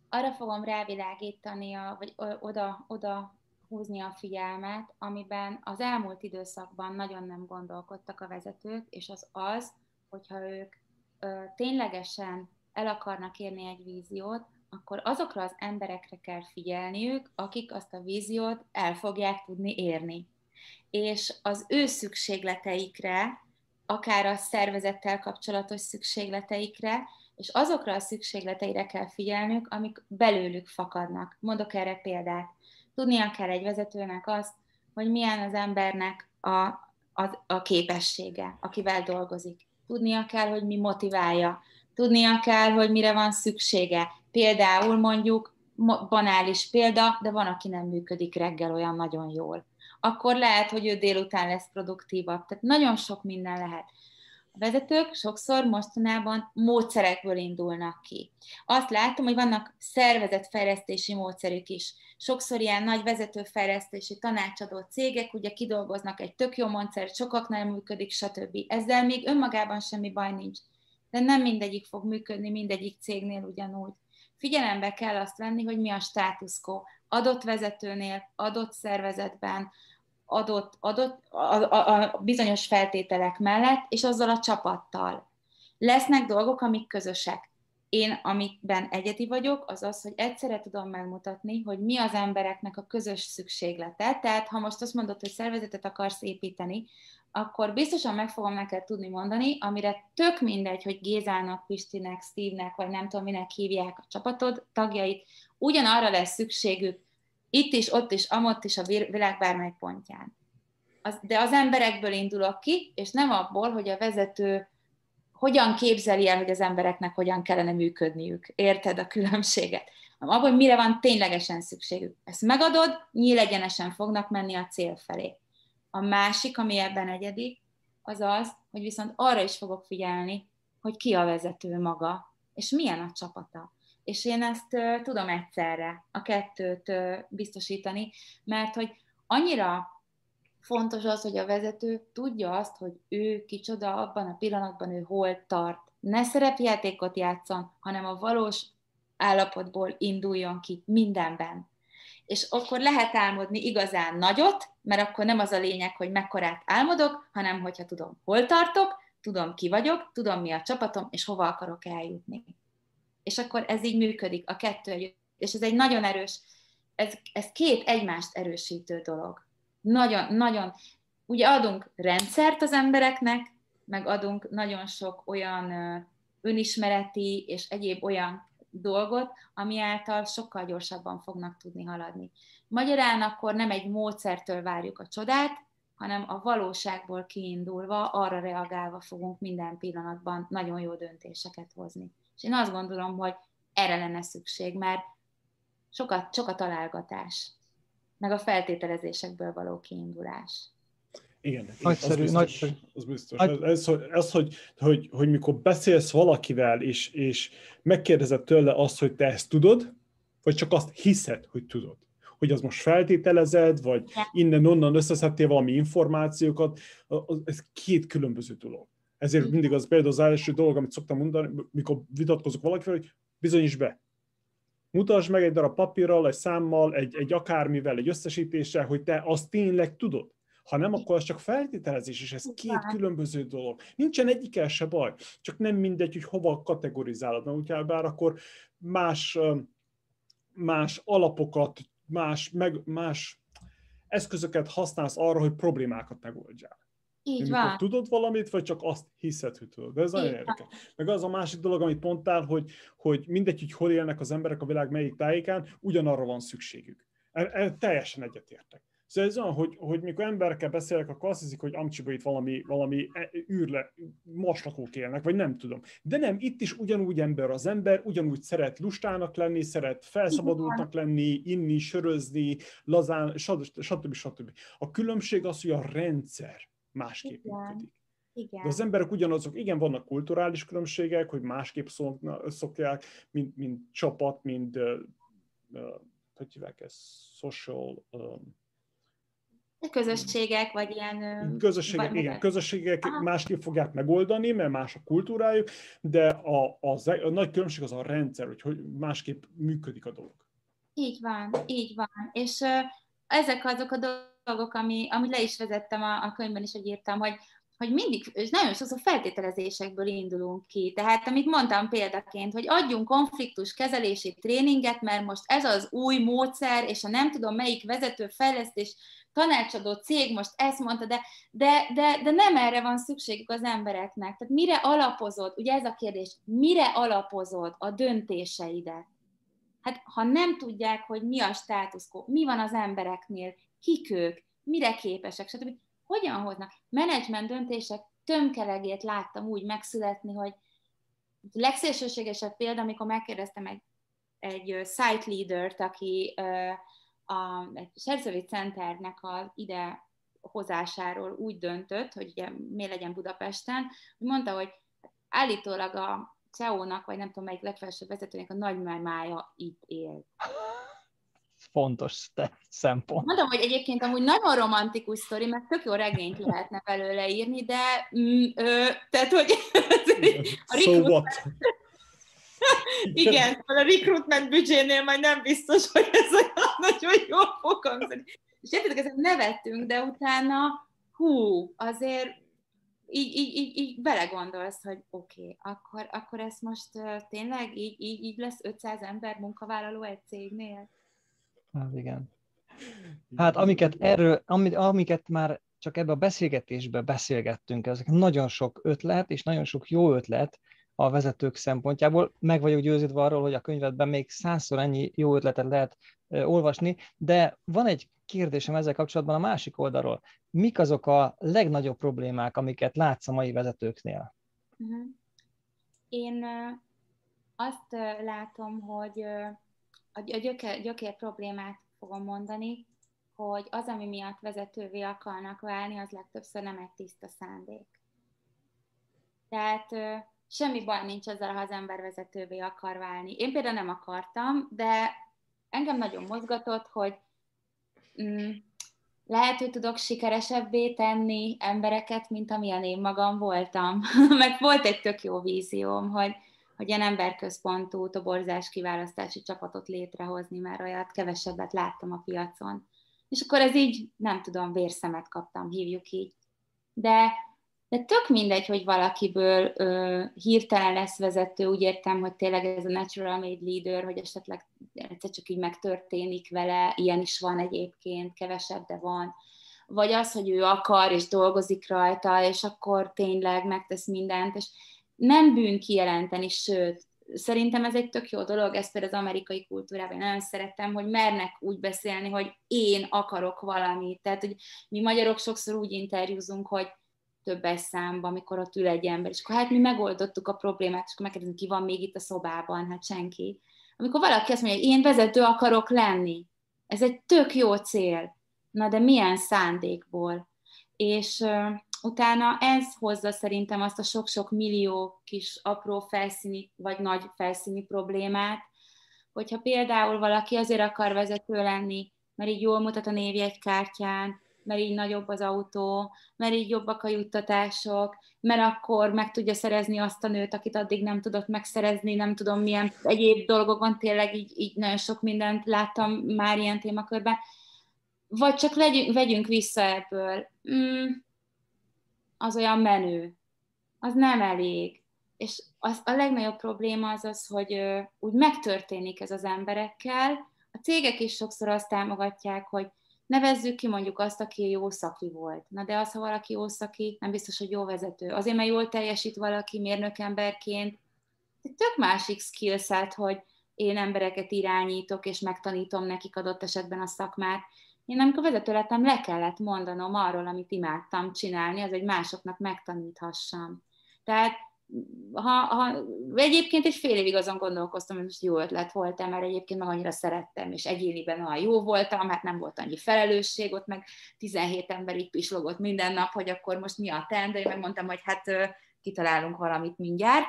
arra fogom rávilágítani, a, vagy ö, oda, oda húzni a figyelmet, amiben az elmúlt időszakban nagyon nem gondolkodtak a vezetők, és az az, hogyha ők ö, ténylegesen el akarnak érni egy víziót, akkor azokra az emberekre kell figyelniük, akik azt a víziót el fogják tudni érni. És az ő szükségleteikre, akár a szervezettel kapcsolatos szükségleteikre, és azokra a szükségleteire kell figyelnünk, amik belőlük fakadnak. Mondok erre példát. Tudnia kell egy vezetőnek azt, hogy milyen az embernek a, a, a képessége, akivel dolgozik. Tudnia kell, hogy mi motiválja. Tudnia kell, hogy mire van szüksége. Például mondjuk banális példa, de van, aki nem működik reggel olyan nagyon jól. Akkor lehet, hogy ő délután lesz produktívabb. Tehát nagyon sok minden lehet. Vezetők sokszor mostanában módszerekből indulnak ki. Azt látom, hogy vannak szervezetfejlesztési módszerük is. Sokszor ilyen nagy vezetőfejlesztési tanácsadó cégek ugye kidolgoznak egy tök jó módszert, sokaknál működik, stb. Ezzel még önmagában semmi baj nincs. De nem mindegyik fog működni mindegyik cégnél ugyanúgy. Figyelembe kell azt venni, hogy mi a status quo adott vezetőnél, adott szervezetben, adott, adott a, a, a bizonyos feltételek mellett, és azzal a csapattal. Lesznek dolgok, amik közösek. Én, amikben egyedi vagyok, az az, hogy egyszerre tudom megmutatni, hogy mi az embereknek a közös szükséglete. Tehát, ha most azt mondod, hogy szervezetet akarsz építeni, akkor biztosan meg fogom neked tudni mondani, amire tök mindegy, hogy Gézának, Pistinek, Steve-nek, vagy nem tudom, minek hívják a csapatod tagjait, ugyanarra lesz szükségük, itt is, ott is, amott is a világ bármely pontján. De az emberekből indulok ki, és nem abból, hogy a vezető hogyan képzeli el, hogy az embereknek hogyan kellene működniük. Érted a különbséget? Hanem abból, hogy mire van ténylegesen szükségük. Ezt megadod, nyílegyenesen fognak menni a cél felé. A másik, ami ebben egyedik, az az, hogy viszont arra is fogok figyelni, hogy ki a vezető maga, és milyen a csapata. És én ezt tudom egyszerre, a kettőt biztosítani, mert hogy annyira fontos az, hogy a vezető tudja azt, hogy ő kicsoda abban a pillanatban, ő hol tart. Ne szerepjátékot játszon, hanem a valós állapotból induljon ki mindenben. És akkor lehet álmodni igazán nagyot, mert akkor nem az a lényeg, hogy mekkorát álmodok, hanem hogyha tudom, hol tartok, tudom, ki vagyok, tudom, mi a csapatom, és hova akarok eljutni és akkor ez így működik, a kettő együtt. És ez egy nagyon erős, ez, ez két egymást erősítő dolog. Nagyon, nagyon, ugye adunk rendszert az embereknek, meg adunk nagyon sok olyan önismereti és egyéb olyan dolgot, ami által sokkal gyorsabban fognak tudni haladni. Magyarán akkor nem egy módszertől várjuk a csodát, hanem a valóságból kiindulva, arra reagálva fogunk minden pillanatban nagyon jó döntéseket hozni. És én azt gondolom, hogy erre lenne szükség, mert sokat, sok a találgatás, meg a feltételezésekből való kiindulás. Igen, nagyszerű, az biztos. Nagyszerű. Az biztos. Nagy... Ez, ez, ez hogy, hogy, hogy mikor beszélsz valakivel, és, és megkérdezed tőle azt, hogy te ezt tudod, vagy csak azt hiszed, hogy tudod. Hogy az most feltételezed, vagy innen-onnan összeszedtél valami információkat, ez két különböző dolog. Ezért mindig az például az első dolog, amit szoktam mondani, mikor vitatkozok valakivel, hogy bizonyíts be. Mutasd meg egy darab papírral, egy számmal, egy, egy akármivel, egy összesítéssel, hogy te azt tényleg tudod. Ha nem, akkor az csak feltételezés, és ez két különböző dolog. Nincsen egyikkel se baj, csak nem mindegy, hogy hova kategorizálod, mert ugye bár akkor más, más alapokat, más, meg, más eszközöket használsz arra, hogy problémákat megoldjál. Így van. tudod valamit, vagy csak azt hiszed, hogy tudod. De ez nagyon érdekes. Meg az a másik dolog, amit mondtál, hogy, hogy mindegy, hogy hol élnek az emberek a világ melyik tájékán, ugyanarra van szükségük. E, e, teljesen egyetértek. Szóval ez olyan, hogy, hogy mikor emberekkel beszélek, akkor azt hiszik, hogy amcsiba itt valami, valami e, űrle, maslakók élnek, vagy nem tudom. De nem, itt is ugyanúgy ember az ember, ugyanúgy szeret lustának lenni, szeret felszabadultnak lenni, inni, sörözni, lazán, stb. stb. stb. A különbség az, hogy a rendszer másképp igen. működik. Igen. De az emberek ugyanazok, igen, vannak kulturális különbségek, hogy másképp szokják, mint, mint csapat, mint, uh, uh, hogy hívják ezt, social... Um, közösségek, vagy ilyen... Közösségek, vagy igen, közösségek Aha. másképp fogják megoldani, mert más a kultúrájuk, de a, a, a nagy különbség az a rendszer, hogy, hogy másképp működik a dolog. Így van, így van. És uh, ezek azok a dolgok, ami, amit le is vezettem a, a könyvben is, hogy írtam, hogy, hogy mindig, és nagyon sokszor feltételezésekből indulunk ki. Tehát, amit mondtam példaként, hogy adjunk konfliktus kezelési tréninget, mert most ez az új módszer, és a nem tudom melyik vezető fejlesztés tanácsadó cég most ezt mondta, de, de, de, de nem erre van szükségük az embereknek. Tehát mire alapozod, ugye ez a kérdés, mire alapozod a döntéseidet? Hát ha nem tudják, hogy mi a státuszkó, mi van az embereknél, kik ők, mire képesek, stb. Hogyan hoznak? Menedzsment döntések tömkelegét láttam úgy megszületni, hogy a legszélsőségesebb példa, amikor megkérdeztem egy, egy site leader-t, aki a, egy Szerzővi Centernek az ide hozásáról úgy döntött, hogy ugye mi legyen Budapesten, hogy mondta, hogy állítólag a CEO-nak, vagy nem tudom melyik legfelsőbb vezetőnek a nagymámája itt él. Fontos szempont. Mondom, hogy egyébként amúgy nagyon romantikus sztori, mert tök jó regényt lehetne belőle írni, de mm, ö, tehát, hogy *laughs* a so what? *laughs* Igen, a recruitment büdzsénél majd nem biztos, hogy ez olyan nagyon jó fog hangzani. És értitek, ezen nevettünk, de utána, hú, azért így, így, így, így belegondolsz, hogy oké, okay, akkor, akkor ez most uh, tényleg így, így, így lesz 500 ember munkavállaló egy cégnél? Hát igen. Hát amiket erről, amit, amiket már csak ebbe a beszélgetésbe beszélgettünk, ezek nagyon sok ötlet, és nagyon sok jó ötlet, a vezetők szempontjából. Meg vagyok győződve arról, hogy a könyvedben még százszor ennyi jó ötletet lehet olvasni, de van egy kérdésem ezzel kapcsolatban a másik oldalról. Mik azok a legnagyobb problémák, amiket látsz a mai vezetőknél? Uh-huh. Én azt látom, hogy a gyökér, gyökér problémát fogom mondani, hogy az, ami miatt vezetővé akarnak válni, az legtöbbször nem egy tiszta szándék. Tehát semmi baj nincs azzal, ha az ember vezetővé akar válni. Én például nem akartam, de engem nagyon mozgatott, hogy mm, lehet, hogy tudok sikeresebbé tenni embereket, mint amilyen én magam voltam. *laughs* Mert volt egy tök jó vízióm, hogy, hogy ilyen emberközpontú toborzás kiválasztási csapatot létrehozni, mert olyat kevesebbet láttam a piacon. És akkor ez így, nem tudom, vérszemet kaptam, hívjuk így. De de tök mindegy, hogy valakiből ö, hirtelen lesz vezető, úgy értem, hogy tényleg ez a natural made leader, hogy esetleg egyszer csak így megtörténik vele, ilyen is van egyébként, kevesebb, de van. Vagy az, hogy ő akar, és dolgozik rajta, és akkor tényleg megtesz mindent, és nem bűn kijelenteni, sőt, szerintem ez egy tök jó dolog, ezt például az amerikai kultúrában nagyon szeretem, hogy mernek úgy beszélni, hogy én akarok valamit. Tehát, hogy mi magyarok sokszor úgy interjúzunk, hogy többes számba, amikor ott ül egy ember, és akkor hát mi megoldottuk a problémát, és akkor megkérdezünk, ki van még itt a szobában, hát senki. Amikor valaki azt mondja, hogy én vezető akarok lenni, ez egy tök jó cél, na de milyen szándékból? És utána ez hozza szerintem azt a sok-sok millió kis apró felszíni, vagy nagy felszíni problémát, hogyha például valaki azért akar vezető lenni, mert így jól mutat a névjegykártyán, mert így nagyobb az autó, mert így jobbak a juttatások, mert akkor meg tudja szerezni azt a nőt, akit addig nem tudott megszerezni, nem tudom milyen egyéb dolgokban, tényleg így, így nagyon sok mindent láttam már ilyen témakörben. Vagy csak legyünk, vegyünk vissza ebből. Mm, az olyan menő. Az nem elég. És az, a legnagyobb probléma az az, hogy ö, úgy megtörténik ez az emberekkel. A cégek is sokszor azt támogatják, hogy Nevezzük ki mondjuk azt, aki jó szaki volt. Na de az, ha valaki jó szaki, nem biztos, hogy jó vezető. Azért, mert jól teljesít valaki mérnökemberként, tök másik skillset, hogy én embereket irányítok, és megtanítom nekik adott esetben a szakmát. Én amikor vezető lettem, le kellett mondanom arról, amit imádtam csinálni, az, hogy másoknak megtaníthassam. Tehát ha, ha, egyébként egy fél évig azon gondolkoztam, hogy most jó ötlet volt-e, mert egyébként meg annyira szerettem, és egyéniben olyan jó voltam, hát nem volt annyi felelősség, ott meg 17 ember így pislogott minden nap, hogy akkor most mi a tend, én megmondtam, hogy hát kitalálunk valamit mindjárt,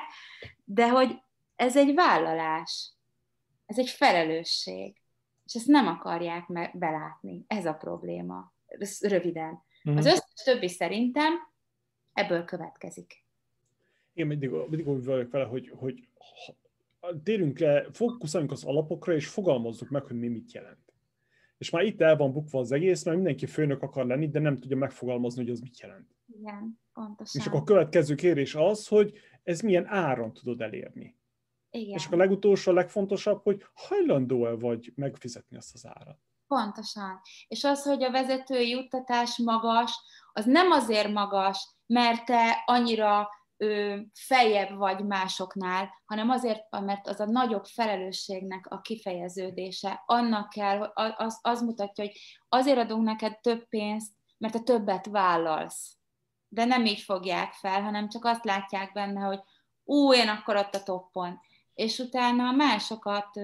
de hogy ez egy vállalás, ez egy felelősség, és ezt nem akarják me- belátni, ez a probléma, ez röviden. Mm. Az összes többi szerintem ebből következik. Én mindig, mindig úgy vagyok vele, hogy, hogy térünk le, fókuszáljunk az alapokra, és fogalmazzuk meg, hogy mi mit jelent. És már itt el van bukva az egész, mert mindenki főnök akar lenni, de nem tudja megfogalmazni, hogy az mit jelent. Igen, pontosan. És akkor a következő kérés az, hogy ez milyen áron tudod elérni. Igen. És akkor a legutolsó, a legfontosabb, hogy hajlandó-e vagy megfizetni azt az árat. Pontosan. És az, hogy a vezetői juttatás magas, az nem azért magas, mert te annyira ö, feljebb vagy másoknál, hanem azért, mert az a nagyobb felelősségnek a kifejeződése. Annak kell, az, az mutatja, hogy azért adunk neked több pénzt, mert te többet vállalsz. De nem így fogják fel, hanem csak azt látják benne, hogy ú, én akkor ott a toppon. És utána másokat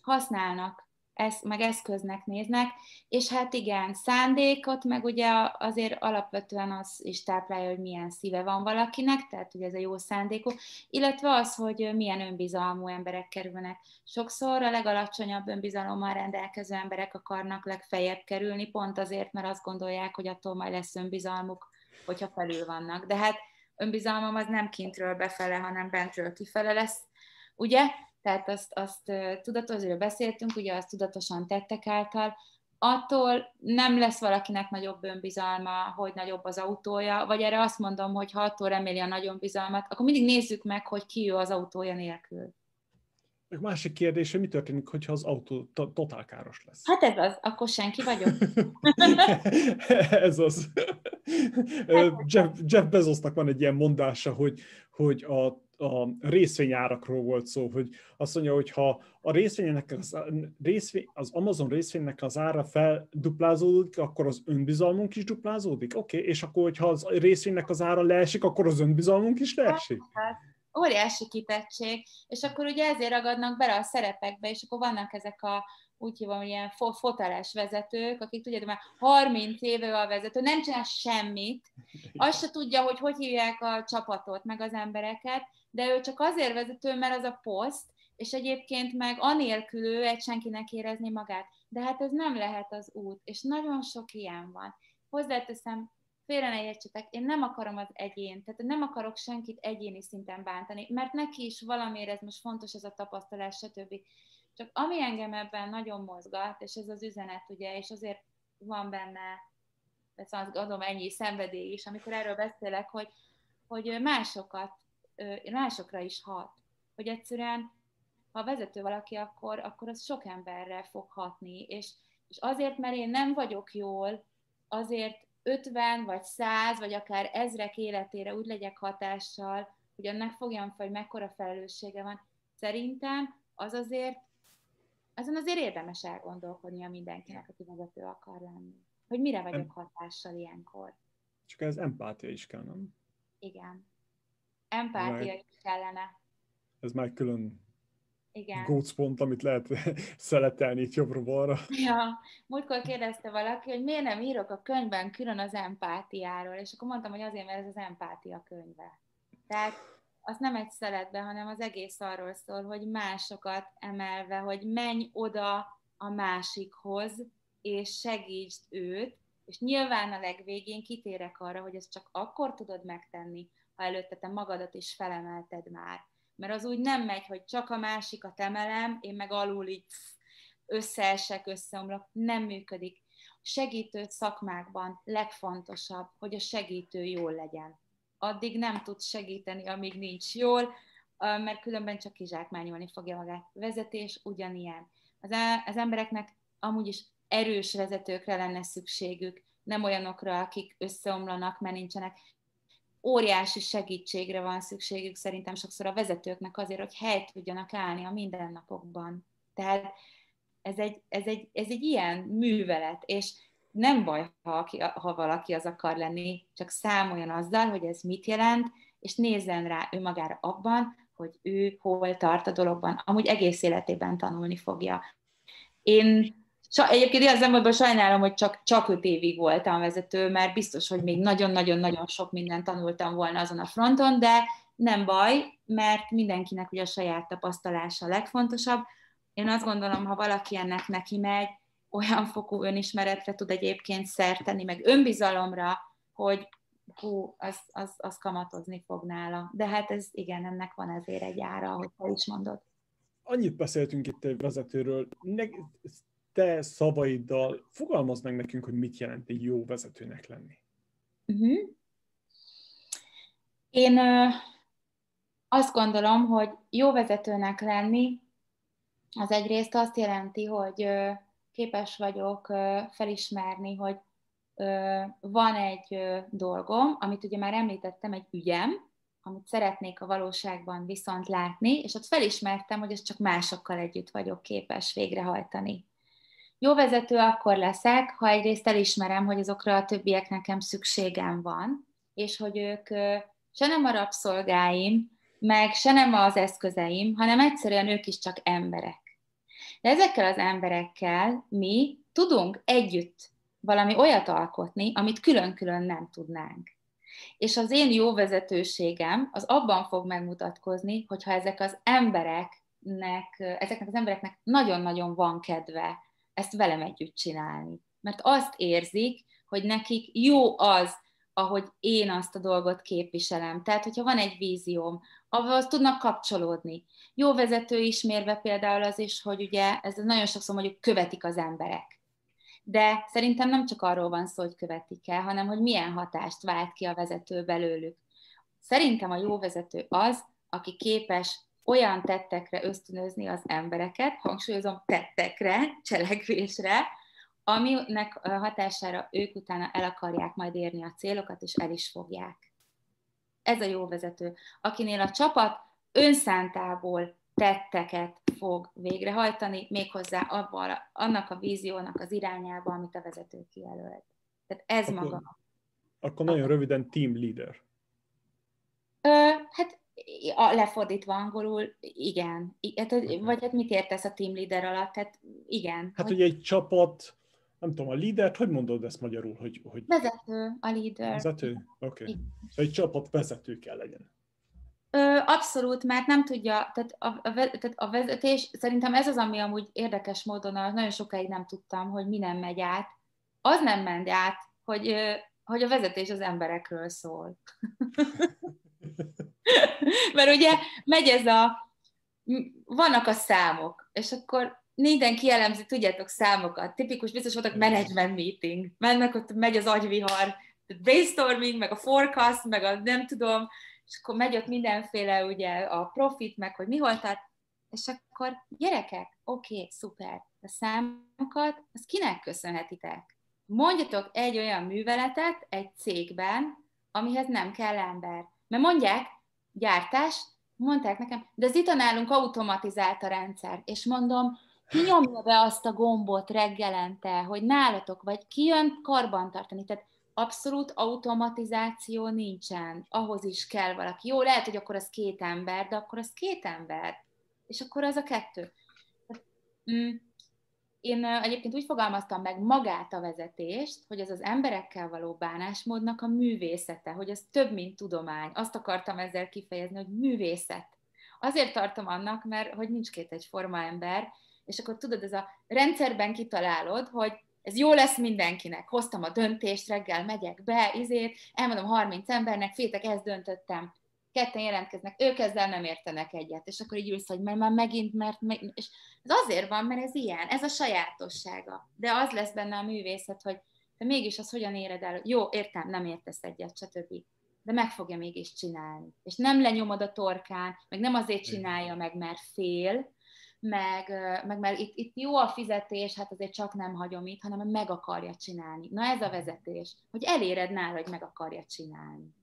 használnak ez, meg eszköznek néznek, és hát igen, szándékot, meg ugye azért alapvetően az is táplálja, hogy milyen szíve van valakinek, tehát ugye ez a jó szándékú, illetve az, hogy milyen önbizalmú emberek kerülnek. Sokszor a legalacsonyabb önbizalommal rendelkező emberek akarnak legfeljebb kerülni, pont azért, mert azt gondolják, hogy attól majd lesz önbizalmuk, hogyha felül vannak. De hát önbizalmam az nem kintről befele, hanem bentről kifele lesz, ugye? tehát azt, azt tudatosról beszéltünk, ugye azt tudatosan tettek által, attól nem lesz valakinek nagyobb önbizalma, hogy nagyobb az autója, vagy erre azt mondom, hogy ha attól reméli a nagyon bizalmat, akkor mindig nézzük meg, hogy ki ő az autója nélkül. A másik kérdés, hogy mi történik, hogyha az autó totál káros lesz? Hát ez az, akkor senki vagyok. *laughs* ez az. Jeff, Jeff Bezosnak van egy ilyen mondása, hogy, hogy a a részvényárakról volt szó, hogy azt mondja, hogy ha a részvénynek az, részvény, az Amazon részvénynek az ára felduplázódik, akkor az önbizalmunk is duplázódik? Oké, okay. és akkor, hogyha az részvénynek az ára leesik, akkor az önbizalmunk is leesik? Hát, óriási kitettség, és akkor ugye ezért ragadnak bele a szerepekbe, és akkor vannak ezek a úgy hívom, ilyen foteles vezetők, akik tudja, már 30 éve a vezető, nem csinál semmit, azt se tudja, hogy hogy hívják a csapatot, meg az embereket, de ő csak azért vezető, mert az a poszt, és egyébként meg anélkül ő egy senkinek érezni magát. De hát ez nem lehet az út, és nagyon sok ilyen van. Hozzáteszem, félre ne értsetek, én nem akarom az egyén, tehát nem akarok senkit egyéni szinten bántani, mert neki is valamiért ez most fontos, ez a tapasztalás, stb. Csak ami engem ebben nagyon mozgat, és ez az üzenet, ugye, és azért van benne, ezt azt adom ennyi szenvedély is, amikor erről beszélek, hogy, hogy másokat másokra is hat. Hogy egyszerűen, ha vezető valaki, akkor, akkor az sok emberre fog hatni, és, és azért, mert én nem vagyok jól, azért 50 vagy 100 vagy akár ezrek életére úgy legyek hatással, hogy annak fogjam fel, hogy mekkora felelőssége van. Szerintem az azért, azon azért érdemes elgondolkodni a mindenkinek, aki vezető akar lenni. Hogy mire vagyok hatással ilyenkor. Csak ez empátia is kell, nem? Igen. Empátia is kellene. Ez már külön igen. gócpont, amit lehet *laughs* szeletelni itt jobbra-balra. Ja, múltkor kérdezte valaki, hogy miért nem írok a könyvben külön az empátiáról, és akkor mondtam, hogy azért, mert ez az empátia könyve. Tehát az nem egy szeletben, hanem az egész arról szól, hogy másokat emelve, hogy menj oda a másikhoz, és segítsd őt, és nyilván a legvégén kitérek arra, hogy ezt csak akkor tudod megtenni, ha előtte te magadat is felemelted már. Mert az úgy nem megy, hogy csak a másikat emelem, én meg alul így összeesek, összeomlok. Nem működik. Segítő szakmákban legfontosabb, hogy a segítő jól legyen. Addig nem tud segíteni, amíg nincs jól, mert különben csak kizsákmányolni fogja magát. Vezetés ugyanilyen. Az, az embereknek amúgy is erős vezetőkre lenne szükségük, nem olyanokra, akik összeomlanak, mert nincsenek. Óriási segítségre van szükségük szerintem sokszor a vezetőknek azért, hogy helyt tudjanak állni a mindennapokban. Tehát ez egy, ez egy, ez egy ilyen művelet, és nem baj, ha, ha valaki az akar lenni, csak számoljon azzal, hogy ez mit jelent, és nézzen rá önmagára abban, hogy ő hol tart a dologban. Amúgy egész életében tanulni fogja. Én Egyébként ilyen szempontból sajnálom, hogy csak, csak öt évig voltam vezető, mert biztos, hogy még nagyon-nagyon-nagyon sok mindent tanultam volna azon a fronton, de nem baj, mert mindenkinek ugye a saját tapasztalása a legfontosabb. Én azt gondolom, ha valaki ennek neki megy, olyan fokú önismeretre tud egyébként szerteni, meg önbizalomra, hogy hú, az, az, az kamatozni fog nála. De hát ez igen, ennek van ezért egy ára, ahogy te is mondod. Annyit beszéltünk itt egy vezetőről, ne, te szavaiddal fogalmazd meg nekünk, hogy mit jelent egy jó vezetőnek lenni. Uh-huh. Én ö, azt gondolom, hogy jó vezetőnek lenni az egyrészt azt jelenti, hogy ö, képes vagyok ö, felismerni, hogy ö, van egy ö, dolgom, amit ugye már említettem, egy ügyem, amit szeretnék a valóságban viszont látni, és ott felismertem, hogy ezt csak másokkal együtt vagyok képes végrehajtani. Jó vezető akkor leszek, ha egyrészt elismerem, hogy azokra a többiek nekem szükségem van, és hogy ők se nem a rabszolgáim, meg se nem az eszközeim, hanem egyszerűen ők is csak emberek. De ezekkel az emberekkel mi tudunk együtt valami olyat alkotni, amit külön-külön nem tudnánk. És az én jó vezetőségem az abban fog megmutatkozni, hogyha ezek az embereknek, ezeknek az embereknek nagyon-nagyon van kedve ezt velem együtt csinálni. Mert azt érzik, hogy nekik jó az, ahogy én azt a dolgot képviselem. Tehát, hogyha van egy vízióm, ahhoz tudnak kapcsolódni. Jó vezető ismérve például az is, hogy ugye, ez nagyon sokszor mondjuk követik az emberek. De szerintem nem csak arról van szó, hogy követik el, hanem hogy milyen hatást vált ki a vezető belőlük. Szerintem a jó vezető az, aki képes olyan tettekre ösztönözni az embereket, hangsúlyozom tettekre, cselekvésre, aminek hatására ők utána el akarják majd érni a célokat, és el is fogják. Ez a jó vezető, akinél a csapat önszántából tetteket fog végrehajtani, méghozzá abban, annak a víziónak az irányába, amit a vezető kijelölt. Tehát ez akkor, maga. Akkor nagyon röviden team leader. Ö, hát a, lefordítva angolul, igen. Hát, vagy hát mit értesz a team leader alatt? Hát igen. Hát, hogy, hogy egy csapat, nem tudom, a lídert, hogy mondod ezt magyarul? Hogy, hogy... Vezető, a leader. Vezető? Oké. Okay. Szóval egy csapat vezető kell legyen. Ö, abszolút, mert nem tudja, tehát a, a, tehát a vezetés, szerintem ez az, ami amúgy érdekes módon, nagyon sokáig nem tudtam, hogy mi nem megy át. Az nem ment át, hogy, hogy a vezetés az emberekről szól. *laughs* *laughs* Mert ugye megy ez a, vannak a számok, és akkor mindenki elemzi, tudjátok, számokat. Tipikus, biztos voltak management meeting. Mennek, ott megy az agyvihar, brainstorming, meg a forecast, meg a nem tudom, és akkor megy ott mindenféle, ugye, a profit, meg hogy mi volt, tehát, és akkor gyerekek, oké, okay, szuper, a számokat, az kinek köszönhetitek? Mondjatok egy olyan műveletet egy cégben, amihez nem kell ember. Mert mondják, gyártás, mondták nekem, de az itt nálunk automatizált a rendszer, és mondom, ki nyomja be azt a gombot reggelente, hogy nálatok, vagy ki jön karbantartani. Tehát abszolút automatizáció nincsen. Ahhoz is kell valaki. Jó, lehet, hogy akkor az két ember, de akkor az két ember. És akkor az a kettő. Mm, én egyébként úgy fogalmaztam meg magát a vezetést, hogy ez az emberekkel való bánásmódnak a művészete, hogy ez több, mint tudomány. Azt akartam ezzel kifejezni, hogy művészet. Azért tartom annak, mert hogy nincs két egyforma ember, és akkor tudod, ez a rendszerben kitalálod, hogy ez jó lesz mindenkinek. Hoztam a döntést, reggel megyek be, izét, elmondom 30 embernek, fétek, ezt döntöttem ketten jelentkeznek, ők ezzel nem értenek egyet, és akkor így ülsz, hogy mert már megint, mert meg, és ez azért van, mert ez ilyen, ez a sajátossága. De az lesz benne a művészet, hogy te mégis az hogyan éred el, jó, értem, nem értesz egyet, stb. De meg fogja mégis csinálni. És nem lenyomod a torkán, meg nem azért csinálja meg, mert fél, meg, meg mert itt, itt jó a fizetés, hát azért csak nem hagyom itt, hanem meg akarja csinálni. Na ez a vezetés, hogy eléred nála, hogy meg akarja csinálni.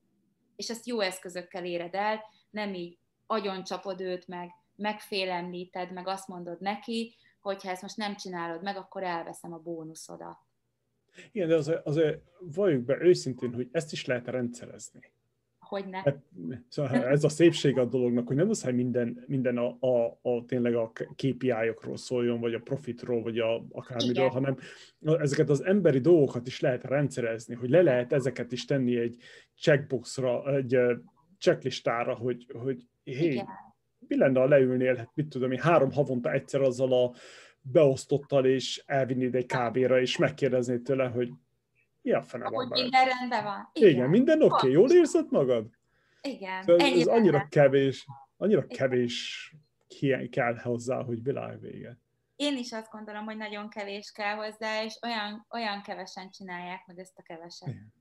És ezt jó eszközökkel éred el, nem így agyon csapod őt meg, megfélemlíted, meg azt mondod neki, hogy ha ezt most nem csinálod meg, akkor elveszem a bónuszodat. Igen, de azért, azért valljuk be őszintén, hogy ezt is lehet rendszerezni hogy ne. Hát, szóval ez a szépség a dolognak, hogy nem az, hogy minden, minden a, a, a, tényleg a KPI-okról szóljon, vagy a profitról, vagy a, akármiről, Igen. hanem ezeket az emberi dolgokat is lehet rendszerezni, hogy le lehet ezeket is tenni egy checkboxra, egy checklistára, hogy, hogy hé, mi lenne, ha leülnél, hát mit tudom én, három havonta egyszer azzal a beosztottal, és elvinnéd egy kávéra, és megkérdeznéd tőle, hogy mi a fene van minden rendben van. Igen, Igen minden oké, okay. jól érzed magad? Igen. Szóval ez, ez annyira kevés, annyira Igen. kevés hiány kell hozzá, hogy világ vége. Én is azt gondolom, hogy nagyon kevés kell hozzá, és olyan, olyan kevesen csinálják meg ezt a keveset. Igen.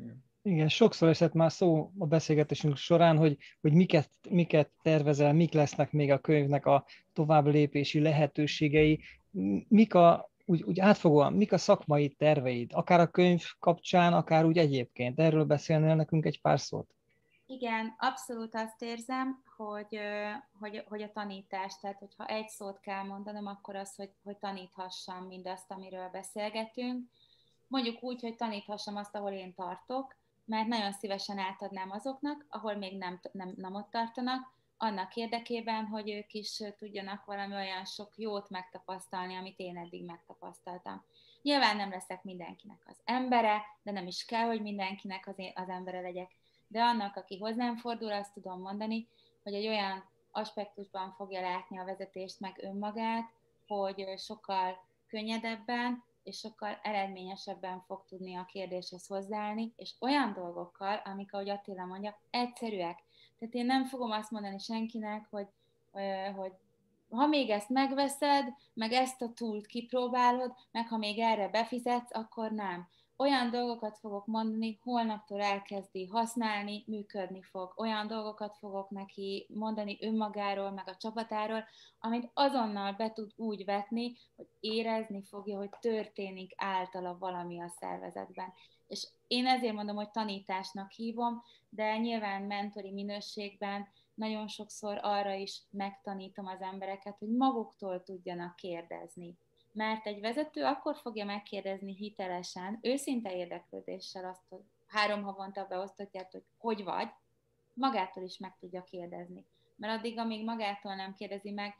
Igen. Igen, sokszor esett már szó a beszélgetésünk során, hogy, hogy miket, miket tervezel, mik lesznek még a könyvnek a tovább lépési lehetőségei, mik a, úgy, úgy átfogóan, mik a szakmai terveid, akár a könyv kapcsán, akár úgy egyébként. Erről beszélnél nekünk egy pár szót? Igen, abszolút azt érzem, hogy, hogy, hogy a tanítás, tehát hogyha egy szót kell mondanom, akkor az, hogy, hogy taníthassam mindazt, amiről beszélgetünk. Mondjuk úgy, hogy taníthassam azt, ahol én tartok, mert nagyon szívesen átadnám azoknak, ahol még nem, nem, nem ott tartanak, annak érdekében, hogy ők is tudjanak valami olyan sok jót megtapasztalni, amit én eddig megtapasztaltam. Nyilván nem leszek mindenkinek az embere, de nem is kell, hogy mindenkinek az, én, az embere legyek. De annak, aki hozzám fordul, azt tudom mondani, hogy egy olyan aspektusban fogja látni a vezetést meg önmagát, hogy sokkal könnyedebben és sokkal eredményesebben fog tudni a kérdéshez hozzáállni, és olyan dolgokkal, amik, ahogy Attila mondja, egyszerűek, tehát én nem fogom azt mondani senkinek, hogy, hogy ha még ezt megveszed, meg ezt a túlt kipróbálod, meg ha még erre befizetsz, akkor nem. Olyan dolgokat fogok mondani, holnaptól elkezdi használni, működni fog. Olyan dolgokat fogok neki mondani önmagáról, meg a csapatáról, amit azonnal be tud úgy vetni, hogy érezni fogja, hogy történik általa valami a szervezetben. És én ezért mondom, hogy tanításnak hívom, de nyilván mentori minőségben nagyon sokszor arra is megtanítom az embereket, hogy maguktól tudjanak kérdezni. Mert egy vezető akkor fogja megkérdezni hitelesen, őszinte érdeklődéssel azt, hogy három havonta beosztottját, hogy hogy vagy, magától is meg tudja kérdezni. Mert addig, amíg magától nem kérdezi meg,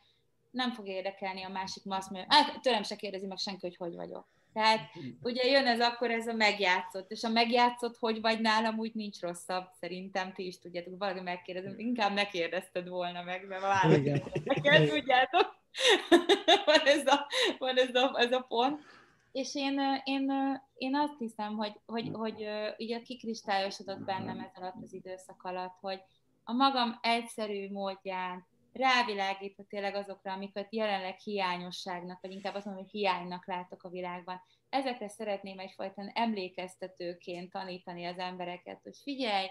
nem fog érdekelni a másik, ma azt mondja, hát tőlem se kérdezi meg senki, hogy hogy vagyok. Tehát ugye jön ez akkor ez a megjátszott, és a megjátszott, hogy vagy nálam, úgy nincs rosszabb, szerintem ti is tudjátok, valaki megkérdezem, inkább ne kérdezted volna meg, mert választottak tudjátok. *laughs* van ez a, van ez a, ez a pont. És én, én, én azt hiszem, hogy, hogy, hogy ugye kikristályosodott bennem ez alatt az időszak alatt, hogy a magam egyszerű módján rávilágítva tényleg azokra, amiket jelenleg hiányosságnak, vagy inkább azt mondom, hogy hiánynak látok a világban. Ezekre szeretném egyfajta emlékeztetőként tanítani az embereket, hogy figyelj,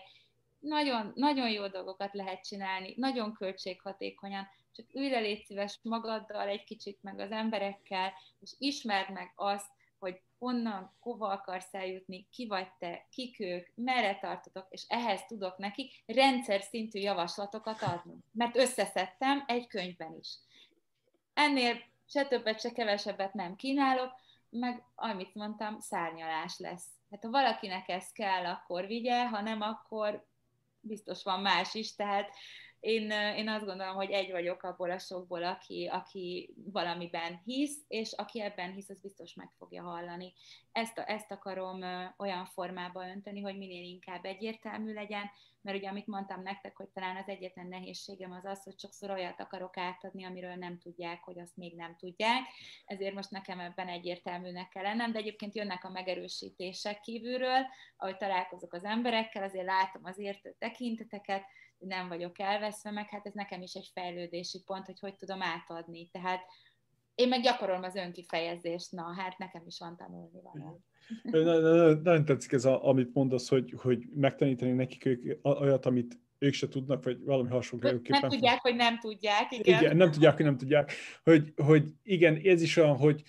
nagyon, nagyon jó dolgokat lehet csinálni, nagyon költséghatékonyan, csak ülj le légy szíves magaddal egy kicsit, meg az emberekkel, és ismerd meg azt, hogy honnan, hova akarsz eljutni, ki vagy te, kik ők, merre tartotok, és ehhez tudok nekik rendszer szintű javaslatokat adni. Mert összeszedtem egy könyvben is. Ennél se többet, se kevesebbet nem kínálok, meg amit mondtam, szárnyalás lesz. Hát ha valakinek ez kell, akkor vigye, ha nem, akkor biztos van más is, tehát én, én azt gondolom, hogy egy vagyok abból a sokból, aki, aki valamiben hisz, és aki ebben hisz, az biztos meg fogja hallani. Ezt, ezt akarom olyan formába önteni, hogy minél inkább egyértelmű legyen, mert ugye amit mondtam nektek, hogy talán az egyetlen nehézségem az az, hogy sokszor olyat akarok átadni, amiről nem tudják, hogy azt még nem tudják, ezért most nekem ebben egyértelműnek kell lennem, de egyébként jönnek a megerősítések kívülről, ahogy találkozok az emberekkel, azért látom az értő tekinteteket, nem vagyok elveszve, meg hát ez nekem is egy fejlődési pont, hogy hogy tudom átadni. Tehát én meg gyakorolom az önkifejezést, na hát nekem is van tanulni valami. Nagyon tetszik ez, a, amit mondasz, hogy, hogy megtanítani nekik ők olyat, amit ők se tudnak, vagy valami hasonló. Nem tudják, hogy nem tudják, igen. igen. nem tudják, hogy nem tudják. Hogy, hogy igen, ez is olyan, hogy,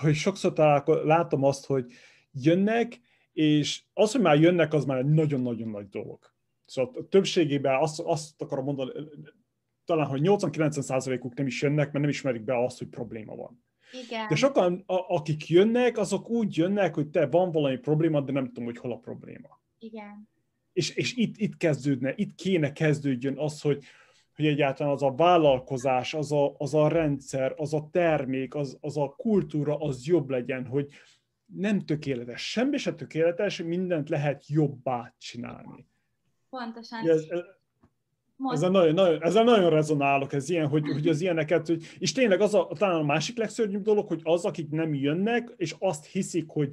hogy sokszor találko, látom azt, hogy jönnek, és az, hogy már jönnek, az már egy nagyon-nagyon nagy dolog. Szóval a többségében azt, azt akarom mondani, talán, hogy 80-90%-uk nem is jönnek, mert nem ismerik be azt, hogy probléma van. Igen. De sokan, a, akik jönnek, azok úgy jönnek, hogy te van valami probléma, de nem tudom, hogy hol a probléma. Igen. És, és itt, itt kezdődne, itt kéne kezdődjön az, hogy, hogy egyáltalán az a vállalkozás, az a, az a rendszer, az a termék, az, az a kultúra, az jobb legyen, hogy nem tökéletes, semmi se tökéletes, mindent lehet jobbá csinálni. Pontosan. Ez, ez, ezzel nagyon, nagyon, ezzel nagyon rezonálok, ez ilyen, hogy, hogy az ilyeneket, hogy, és tényleg az a, talán a másik legszörnyűbb dolog, hogy az, akik nem jönnek, és azt hiszik, hogy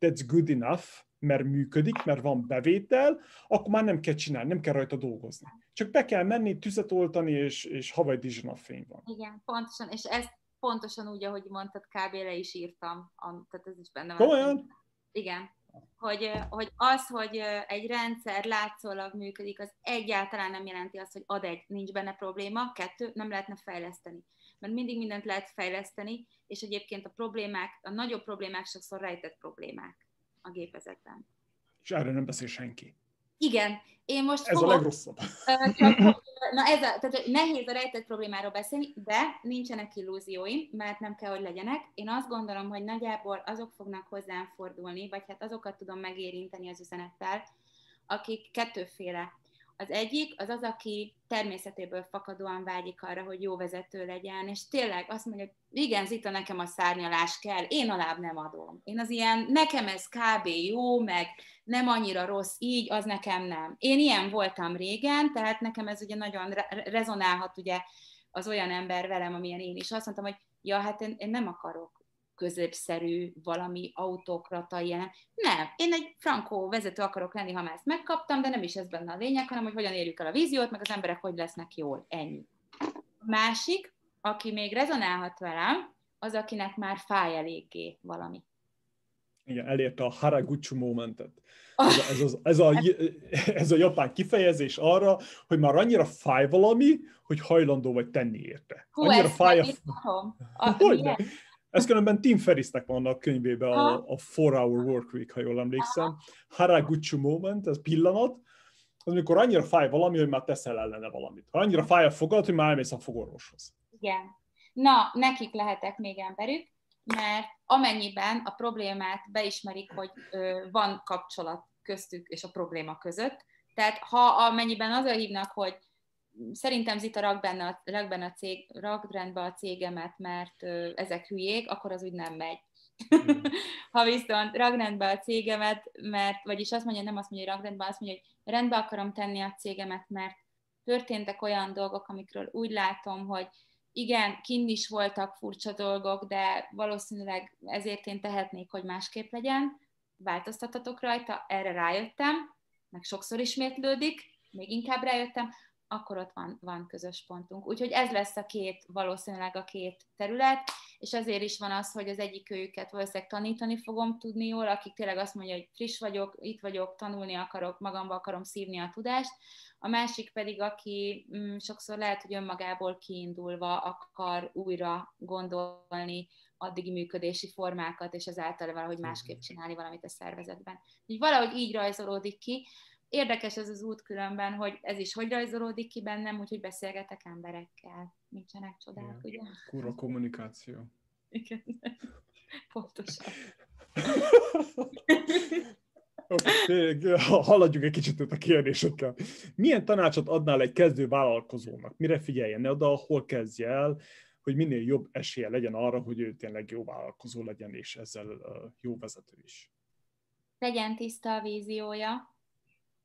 that's good enough, mert működik, mert van bevétel, akkor már nem kell csinálni, nem kell rajta dolgozni. Csak be kell menni, tüzet oltani, és, és Hawaii Dijon fény van. Igen, pontosan, és ezt pontosan úgy, ahogy mondtad, kb. le is írtam, tehát ez is benne van. Komolyan? Igen, hogy, hogy az, hogy egy rendszer látszólag működik, az egyáltalán nem jelenti azt, hogy ad egy, nincs benne probléma, kettő, nem lehetne fejleszteni. Mert mindig mindent lehet fejleszteni, és egyébként a problémák, a nagyobb problémák sokszor rejtett problémák a gépezetben. És erről nem beszél senki. Igen, én most Ez fogok, a legrosszabb. Csak, na ez a, tehát nehéz a rejtett problémáról beszélni, de nincsenek illúzióim, mert nem kell, hogy legyenek. Én azt gondolom, hogy nagyjából azok fognak hozzám fordulni, vagy hát azokat tudom megérinteni az üzenettel, akik kettőféle az egyik az az, aki természetéből fakadóan vágyik arra, hogy jó vezető legyen, és tényleg azt mondja, hogy igen, Zita, nekem a szárnyalás kell, én alább nem adom. Én az ilyen, nekem ez kb. jó, meg nem annyira rossz így, az nekem nem. Én ilyen voltam régen, tehát nekem ez ugye nagyon rezonálhat ugye az olyan ember velem, amilyen én is. Azt mondtam, hogy ja, hát én, én nem akarok középszerű valami autókrata ilyen. Nem, én egy frankó vezető akarok lenni, ha már ezt megkaptam, de nem is ez benne a lényeg, hanem hogy hogyan érjük el a víziót, meg az emberek hogy lesznek jól. Ennyi. Másik, aki még rezonálhat velem, az, akinek már fáj eléggé valami. Igen, elérte a Haraguchi momentet. *laughs* Ez a, ez, az, ez, a, ez a japán kifejezés arra, hogy már annyira fáj valami, hogy hajlandó vagy tenni érte. Hú, annyira fáj a... a... *laughs* Hogy ez különben Tim Ferrisnek van a könyvében a, a Four Hour Work Week, ha jól emlékszem. Haraguchi moment, ez pillanat, az amikor annyira fáj valami, hogy már teszel ellene valamit. Ha annyira fáj a fogad, hogy már elmész a fogorvoshoz. Igen. Na, nekik lehetek még emberük, mert amennyiben a problémát beismerik, hogy ö, van kapcsolat köztük és a probléma között, tehát ha amennyiben az a hívnak, hogy szerintem Zita rak benne, a, rak benne a cég, rak rendbe a cégemet, mert ö, ezek hülyék, akkor az úgy nem megy. Mm. *laughs* ha viszont rak rendbe a cégemet, mert, vagyis azt mondja, nem azt mondja, hogy rak rendbe, azt mondja, hogy rendbe akarom tenni a cégemet, mert történtek olyan dolgok, amikről úgy látom, hogy igen, kinn is voltak furcsa dolgok, de valószínűleg ezért én tehetnék, hogy másképp legyen, változtatatok rajta, erre rájöttem, meg sokszor ismétlődik, még inkább rájöttem, akkor ott van, van közös pontunk. Úgyhogy ez lesz a két, valószínűleg a két terület, és ezért is van az, hogy az egyik őket valószínűleg tanítani fogom tudni jól, akik tényleg azt mondja, hogy friss vagyok, itt vagyok, tanulni akarok, magamba akarom szívni a tudást, a másik pedig, aki mm, sokszor lehet, hogy önmagából kiindulva akar újra gondolni addigi működési formákat, és ezáltal valahogy másképp csinálni valamit a szervezetben. Így valahogy így rajzolódik ki, Érdekes ez az út különben, hogy ez is hogy rajzolódik ki bennem, úgyhogy beszélgetek emberekkel. Nincsenek csodák, ugye? Kurva kommunikáció. Igen, *laughs* pontosan. *laughs* okay, haladjuk egy kicsit a kérdésekkel. Milyen tanácsot adnál egy kezdő vállalkozónak? Mire figyeljen oda, hol kezdje el, hogy minél jobb esélye legyen arra, hogy ő tényleg jó vállalkozó legyen, és ezzel jó vezető is? Legyen tiszta a víziója,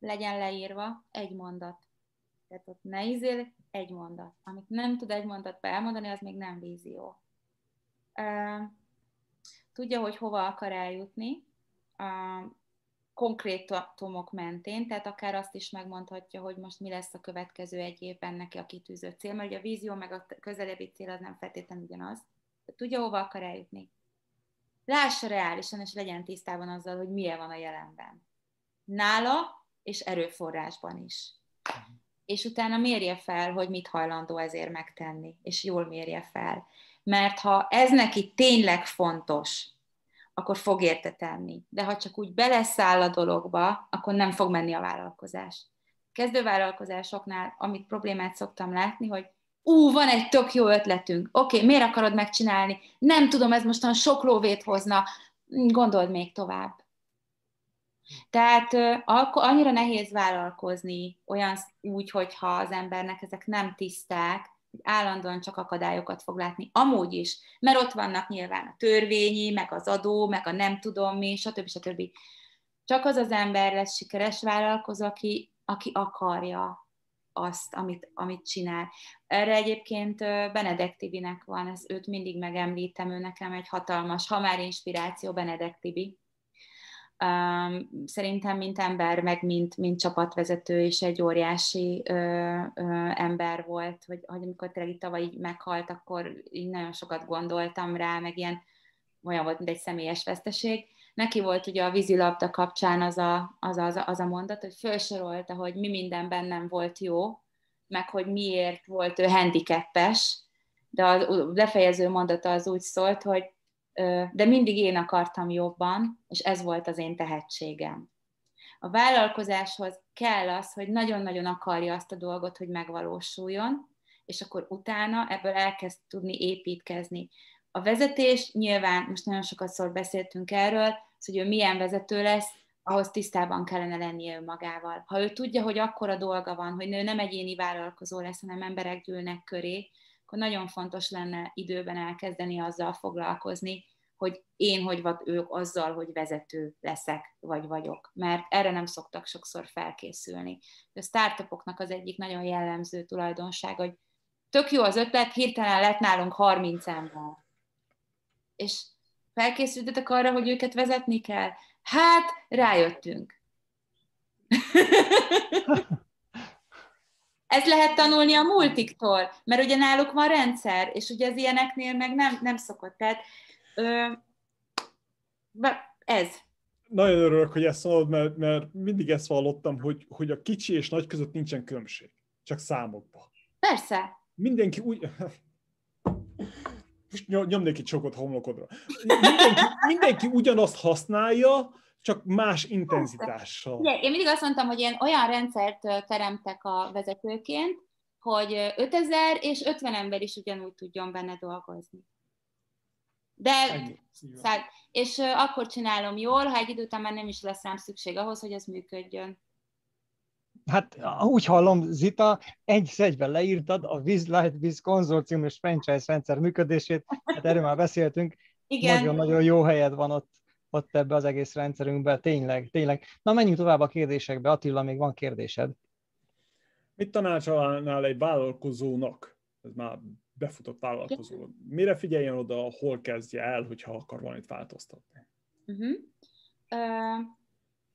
legyen leírva egy mondat. Tehát ott ne izél, egy mondat. Amit nem tud egy mondatba elmondani, az még nem vízió. Tudja, hogy hova akar eljutni, konkrétumok mentén, tehát akár azt is megmondhatja, hogy most mi lesz a következő egy évben neki a kitűzött cél, mert ugye a vízió meg a közelebbi cél az nem feltétlenül ugyanaz. Tudja, hova akar eljutni. Lássa reálisan, és legyen tisztában azzal, hogy milyen van a jelenben. Nála és erőforrásban is. És utána mérje fel, hogy mit hajlandó ezért megtenni, és jól mérje fel. Mert ha ez neki tényleg fontos, akkor fog érte tenni. De ha csak úgy beleszáll a dologba, akkor nem fog menni a vállalkozás. Kezdővállalkozásoknál, amit problémát szoktam látni, hogy ú, van egy tök jó ötletünk, oké, okay, miért akarod megcsinálni? Nem tudom, ez mostan sok lóvét hozna, gondold még tovább. Tehát annyira nehéz vállalkozni olyan úgy, hogyha az embernek ezek nem tiszták, hogy állandóan csak akadályokat fog látni. Amúgy is, mert ott vannak nyilván a törvényi, meg az adó, meg a nem tudom mi, stb. stb. Csak az az ember lesz sikeres vállalkozó, aki, aki akarja azt, amit, amit csinál. Erre egyébként Benedek Tibinek van, ez, őt mindig megemlítem, ő nekem egy hatalmas, ha már inspiráció Benedek Tibi. Szerintem, mint ember, meg mint, mint csapatvezető, és egy óriási ö, ö, ember volt, hogy, hogy amikor tényleg tavaly így meghalt, akkor így nagyon sokat gondoltam rá, meg ilyen olyan volt, mint egy személyes veszteség. Neki volt ugye a vízilabda kapcsán az a, az, a, az, a, az a mondat, hogy felsorolta, hogy mi minden bennem volt jó, meg hogy miért volt ő handicapes, de a lefejező mondata az úgy szólt, hogy de mindig én akartam jobban, és ez volt az én tehetségem. A vállalkozáshoz kell az, hogy nagyon-nagyon akarja azt a dolgot, hogy megvalósuljon, és akkor utána ebből elkezd tudni építkezni. A vezetés nyilván, most nagyon sokat szól beszéltünk erről, hogy ő milyen vezető lesz, ahhoz tisztában kellene lennie ő magával. Ha ő tudja, hogy akkora dolga van, hogy ő nem egyéni vállalkozó lesz, hanem emberek gyűlnek köré, akkor nagyon fontos lenne időben elkezdeni azzal foglalkozni, hogy én hogy vagy ők azzal, hogy vezető leszek, vagy vagyok. Mert erre nem szoktak sokszor felkészülni. A startupoknak az egyik nagyon jellemző tulajdonság, hogy tök jó az ötlet, hirtelen lett nálunk 30 ember. És felkészültetek arra, hogy őket vezetni kell? Hát, rájöttünk. *laughs* Ez lehet tanulni a multiktól, mert ugye náluk van rendszer, és ugye az ilyeneknél meg nem, nem szokott. Tehát ö, ez. Nagyon örülök, hogy ezt mondod, mert, mert mindig ezt hallottam, hogy, hogy a kicsi és nagy között nincsen különbség, csak számokban. Persze. Mindenki úgy... Most nyomnék csokot homlokodra. Mindenki, mindenki ugyanazt használja, csak más intenzitással. Ugye, én mindig azt mondtam, hogy én olyan rendszert teremtek a vezetőként, hogy 5000 és 50 ember is ugyanúgy tudjon benne dolgozni. De, szá, és akkor csinálom jól, ha egy idő után már nem is lesz rám szükség ahhoz, hogy ez működjön. Hát úgy hallom, Zita, egy egyben leírtad a Wiz Light Wiz konzorcium és franchise rendszer működését, hát erről már beszéltünk. Nagyon-nagyon jó helyed van ott ott ebbe az egész rendszerünkbe, tényleg, tényleg. Na, menjünk tovább a kérdésekbe. Attila, még van kérdésed? Mit tanácsolnál egy vállalkozónak, ez már befutott vállalkozó, mire figyeljen oda, hol kezdje el, hogyha akar valamit változtatni? Uh-huh. Uh,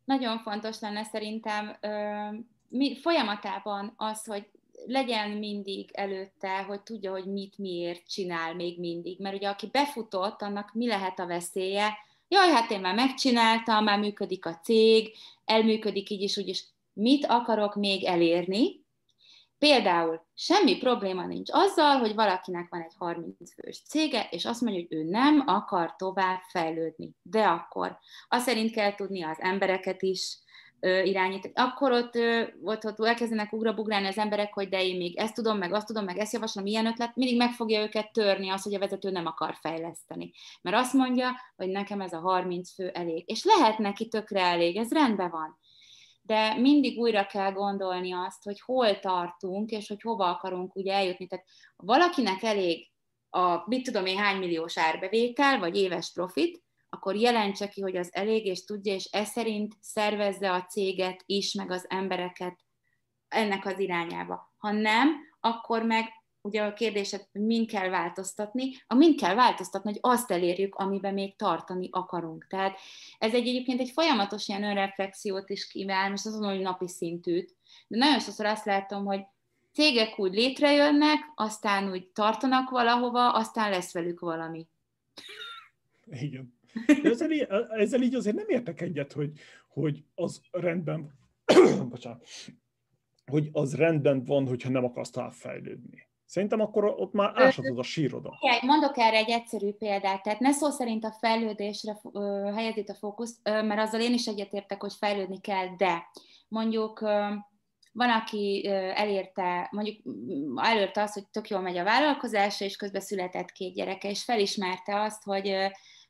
nagyon fontos lenne szerintem uh, mi, folyamatában az, hogy legyen mindig előtte, hogy tudja, hogy mit miért csinál még mindig. Mert ugye aki befutott, annak mi lehet a veszélye, jaj, hát én már megcsináltam, már működik a cég, elműködik így is, úgy. Mit akarok még elérni? Például semmi probléma nincs azzal, hogy valakinek van egy 30 fős cége, és azt mondja, hogy ő nem akar tovább fejlődni. De akkor azt szerint kell tudni az embereket is, irányítani. Akkor ott, ott, ott elkezdenek ugrabugrálni az emberek, hogy de én még ezt tudom, meg azt tudom, meg ezt javaslom, milyen ötlet, mindig meg fogja őket törni az, hogy a vezető nem akar fejleszteni. Mert azt mondja, hogy nekem ez a 30 fő elég. És lehet neki tökre elég, ez rendben van. De mindig újra kell gondolni azt, hogy hol tartunk, és hogy hova akarunk ugye eljutni. Tehát valakinek elég a, mit tudom én, hány milliós árbevétel, vagy éves profit, akkor jelentse ki, hogy az elég, és tudja, és ez szerint szervezze a céget is, meg az embereket ennek az irányába. Ha nem, akkor meg ugye a kérdésed, hogy mind kell változtatni, a mind kell változtatni, hogy azt elérjük, amiben még tartani akarunk. Tehát ez egy egyébként egy folyamatos ilyen önreflexiót is kíván, most azon, hogy napi szintűt, de nagyon sokszor azt látom, hogy cégek úgy létrejönnek, aztán úgy tartanak valahova, aztán lesz velük valami. Igen. De ezzel, így, ezzel így azért nem értek egyet, hogy, hogy az rendben *coughs* bocsánat, hogy az rendben van, hogyha nem akarsz tovább fejlődni. Szerintem akkor ott már ásatod a síroda. Mondok erre egy egyszerű példát, tehát ne szó szerint a fejlődésre helyezít a fókusz, mert azzal én is egyetértek, hogy fejlődni kell, de mondjuk van, aki elérte, mondjuk elérte azt, hogy tök jól megy a vállalkozása, és közben született két gyereke, és felismerte azt, hogy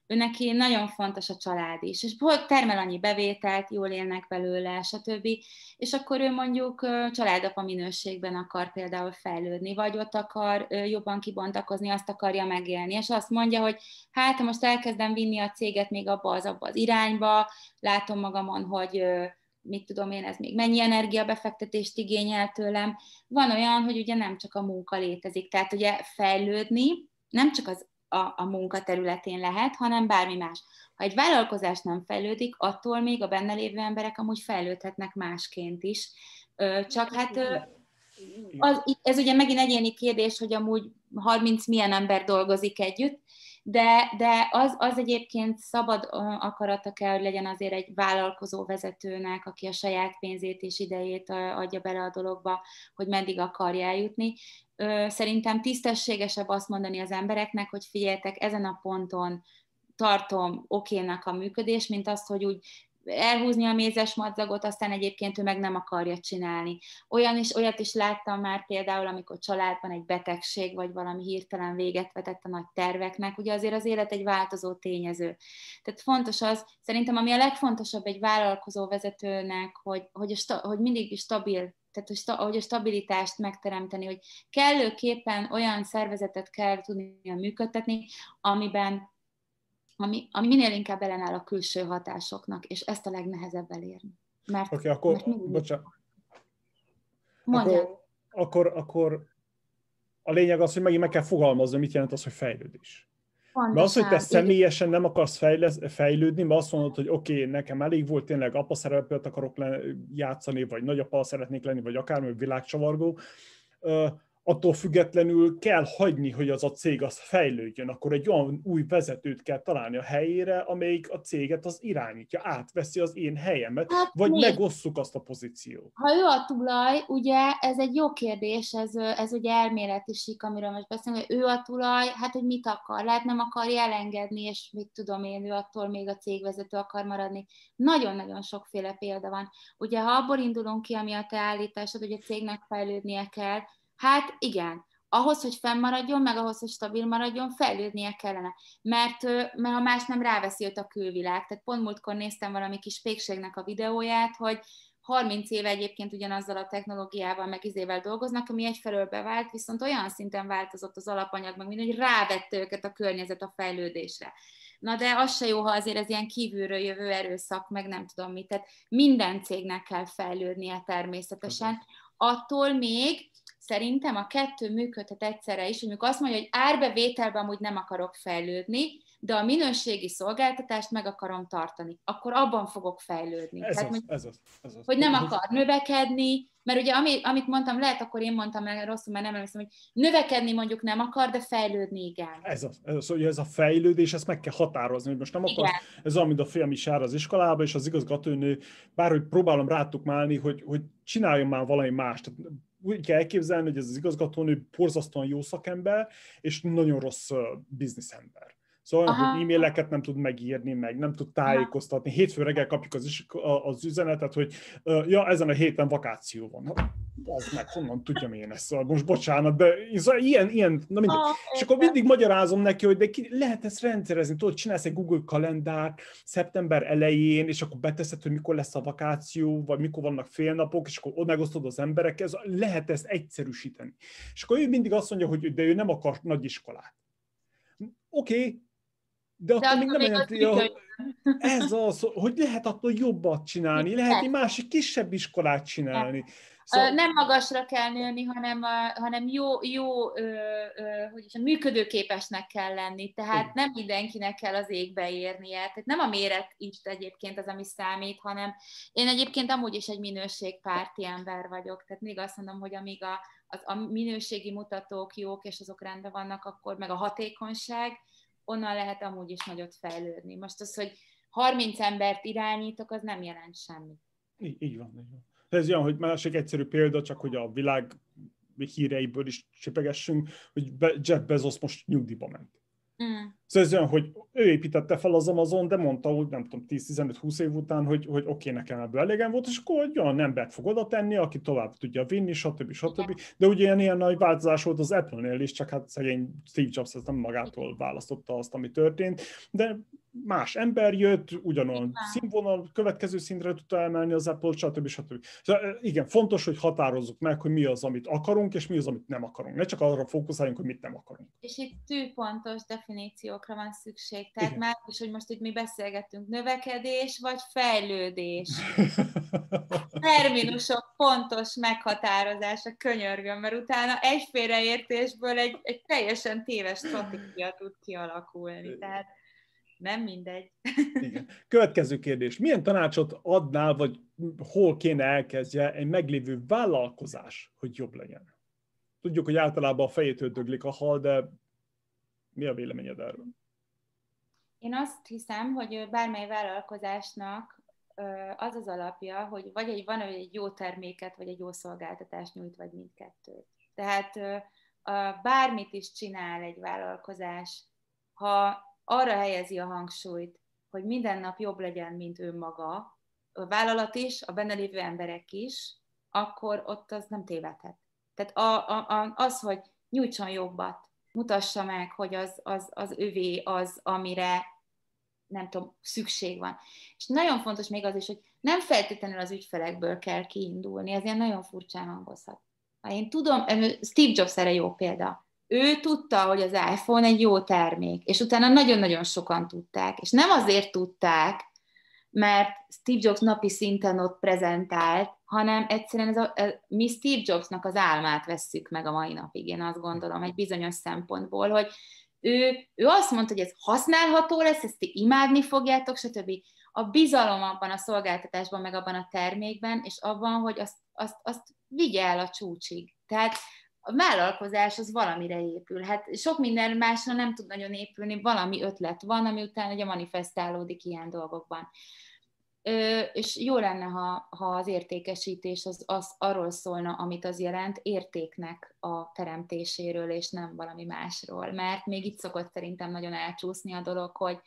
ő neki nagyon fontos a család is, és termel annyi bevételt, jól élnek belőle, stb. És akkor ő mondjuk családapa minőségben akar például fejlődni, vagy ott akar jobban kibontakozni, azt akarja megélni, és azt mondja, hogy hát, most elkezdem vinni a céget még abba az, abba az irányba, látom magamon, hogy mit tudom én, ez még mennyi energiabefektetést igényel tőlem. Van olyan, hogy ugye nem csak a munka létezik, tehát ugye fejlődni nem csak az a, a munka területén lehet, hanem bármi más. Ha egy vállalkozás nem fejlődik, attól még a benne lévő emberek amúgy fejlődhetnek másként is. Csak hát az, ez ugye megint egyéni kérdés, hogy amúgy 30 milyen ember dolgozik együtt, de, de az, az egyébként szabad akarata kell, hogy legyen azért egy vállalkozó vezetőnek, aki a saját pénzét és idejét adja bele a dologba, hogy meddig akarja eljutni. Szerintem tisztességesebb azt mondani az embereknek, hogy figyeljetek, ezen a ponton tartom okénak a működés, mint azt, hogy úgy elhúzni a mézes madzagot, aztán egyébként ő meg nem akarja csinálni. Olyan is, olyat is láttam már például, amikor családban egy betegség, vagy valami hirtelen véget vetett a nagy terveknek, ugye azért az élet egy változó tényező. Tehát fontos az, szerintem ami a legfontosabb egy vállalkozó vezetőnek, hogy, hogy, a, hogy mindig stabil tehát hogy, hogy a stabilitást megteremteni, hogy kellőképpen olyan szervezetet kell tudnia működtetni, amiben ami, ami minél inkább ellenáll a külső hatásoknak, és ezt a legnehezebb elérni. Mert, Oké, okay, akkor, mert bocsánat. Akkor, akkor, akkor a lényeg az, hogy megint meg kell fogalmazni, mit jelent az, hogy fejlődés. Pontosan. Mert az, hogy te személyesen nem akarsz fejlesz, fejlődni, mert azt mondod, hogy oké, okay, nekem elég volt, tényleg apa szerepet akarok le, játszani, vagy nagyapa szeretnék lenni, vagy akármi világcsavargó, attól függetlenül kell hagyni, hogy az a cég az fejlődjön, akkor egy olyan új vezetőt kell találni a helyére, amelyik a céget az irányítja, átveszi az én helyemet, hát vagy nézd. megosszuk azt a pozíciót. Ha ő a tulaj, ugye ez egy jó kérdés, ez, ez ugye elméleti sík, amiről most beszélünk, hogy ő a tulaj, hát hogy mit akar, lehet nem akar elengedni, és mit tudom én, ő attól még a cégvezető akar maradni. Nagyon-nagyon sokféle példa van. Ugye ha abból indulunk ki, ami a te állításod, hogy a cégnek fejlődnie kell, Hát igen, ahhoz, hogy fennmaradjon, meg ahhoz, hogy stabil maradjon, fejlődnie kellene. Mert, mert ha más nem ráveszi őt a külvilág. Tehát pont múltkor néztem valami kis pékségnek a videóját, hogy 30 éve egyébként ugyanazzal a technológiával, meg izével dolgoznak, ami egyfelől bevált, viszont olyan szinten változott az alapanyag, meg minden, hogy rávette őket a környezet a fejlődésre. Na de az se jó, ha azért ez ilyen kívülről jövő erőszak, meg nem tudom mit. Tehát minden cégnek kell fejlődnie természetesen. Attól még, szerintem a kettő működhet egyszerre is, hogy azt mondja, hogy árbevételben amúgy nem akarok fejlődni, de a minőségi szolgáltatást meg akarom tartani, akkor abban fogok fejlődni. Ez, Tehát, az, ez, az, ez az. Hogy nem akar növekedni, mert ugye ami, amit mondtam, lehet akkor én mondtam meg rosszul, mert nem emlékszem, hogy növekedni mondjuk nem akar, de fejlődni igen. Ez az, ez az, hogy ez a fejlődés, ezt meg kell határozni, hogy most nem akar, ez olyan, mint a fiam is jár az iskolába, és az igazgatónő, bárhogy próbálom rátukmálni, hogy, hogy csináljon már valami más. Úgy kell elképzelni, hogy ez az igazgatónő borzasztóan jó szakember, és nagyon rossz bizniszember. Szóval, Aha. hogy e-maileket nem tud megírni, meg nem tud tájékoztatni. Hétfő reggel kapjuk az, is, az üzenetet, hogy ja, ezen a héten vakáció van. Az meg, honnan tudjam én ezt, szóval most bocsánat, de szóval ilyen, ilyen, na mindegy. Ah, és akkor mindig magyarázom neki, hogy de ki, lehet ezt rendszerezni, tudod, csinálsz egy Google kalendár szeptember elején, és akkor beteszed, hogy mikor lesz a vakáció, vagy mikor vannak félnapok, és akkor megosztod az emberekkel, lehet ezt egyszerűsíteni. És akkor ő mindig azt mondja, hogy de ő nem akar nagy iskolát. Oké, okay, de, de akkor még nem jelenti, hogy ez az, hogy lehet attól jobbat csinálni, lehet egy másik kisebb iskolát csinálni. Szóval... Nem magasra kell nőni, hanem, hanem jó, jó ö, ö, hogy is, működőképesnek kell lenni. Tehát nem mindenkinek kell az égbe érnie. Tehát nem a méret is egyébként az, ami számít, hanem én egyébként amúgy is egy minőségpárti ember vagyok. Tehát még azt mondom, hogy amíg a, az, a minőségi mutatók jók, és azok rendben vannak, akkor meg a hatékonyság, onnan lehet amúgy is nagyot fejlődni. Most az, hogy 30 embert irányítok, az nem jelent semmit. Így, így van, így van. Ez olyan, hogy másik egyszerű példa, csak hogy a világ híreiből is csipegessünk, hogy Jeff Bezos most nyugdíjba ment. Mm. Szóval ez olyan, hogy ő építette fel az Amazon, de mondta, hogy nem tudom, 10-15-20 év után, hogy, hogy oké, okay, nekem ebből elégem volt, és akkor egy olyan embert fog oda tenni, aki tovább tudja vinni, stb. stb. De ugye ilyen, ilyen nagy változás volt az Apple-nél is, csak hát szegény Steve Jobs ez nem magától választotta azt, ami történt, de más ember jött, ugyanolyan színvonal, következő szintre tudta emelni az Apple, stb. stb. Szóval igen, fontos, hogy határozzuk meg, hogy mi az, amit akarunk, és mi az, amit nem akarunk. Ne csak arra fókuszáljunk, hogy mit nem akarunk. És itt tűpontos definíciókra van szükség. Tehát igen. már is, hogy most itt mi beszélgettünk, növekedés vagy fejlődés. *laughs* Terminusok pontos meghatározása, könyörgöm, mert utána egyféleértésből egy, egy teljesen téves stratégia tud kialakulni. Tehát nem mindegy. Igen. Következő kérdés. Milyen tanácsot adnál, vagy hol kéne elkezdje egy meglévő vállalkozás, hogy jobb legyen? Tudjuk, hogy általában a fejétől döglik a hal, de mi a véleményed erről? Én azt hiszem, hogy bármely vállalkozásnak az az alapja, hogy vagy egy, van egy jó terméket, vagy egy jó szolgáltatást nyújt, vagy mindkettőt. Tehát bármit is csinál egy vállalkozás, ha arra helyezi a hangsúlyt, hogy minden nap jobb legyen, mint ő maga, a vállalat is, a benne lévő emberek is, akkor ott az nem tévedhet. Tehát a, a, a, az, hogy nyújtson jobbat, mutassa meg, hogy az, az, az övé az, amire nem tudom, szükség van. És nagyon fontos még az is, hogy nem feltétlenül az ügyfelekből kell kiindulni, ez ilyen nagyon furcsán hangozhat. Ha én tudom, Steve Jobs erre jó példa ő tudta, hogy az iPhone egy jó termék, és utána nagyon-nagyon sokan tudták, és nem azért tudták, mert Steve Jobs napi szinten ott prezentált, hanem egyszerűen ez a, ez, mi Steve Jobsnak az álmát vesszük meg a mai napig, én azt gondolom, egy bizonyos szempontból, hogy ő, ő azt mondta, hogy ez használható lesz, ezt ti imádni fogjátok, stb. A bizalom abban a szolgáltatásban, meg abban a termékben, és abban, hogy azt, azt, azt vigye el a csúcsig. Tehát a vállalkozás az valamire épül. Hát sok minden másra nem tud nagyon épülni, valami ötlet van, ami után ugye manifestálódik ilyen dolgokban. Ö, és jó lenne, ha, ha az értékesítés az, az arról szólna, amit az jelent, értéknek a teremtéséről, és nem valami másról. Mert még itt szokott szerintem nagyon elcsúszni a dolog, hogy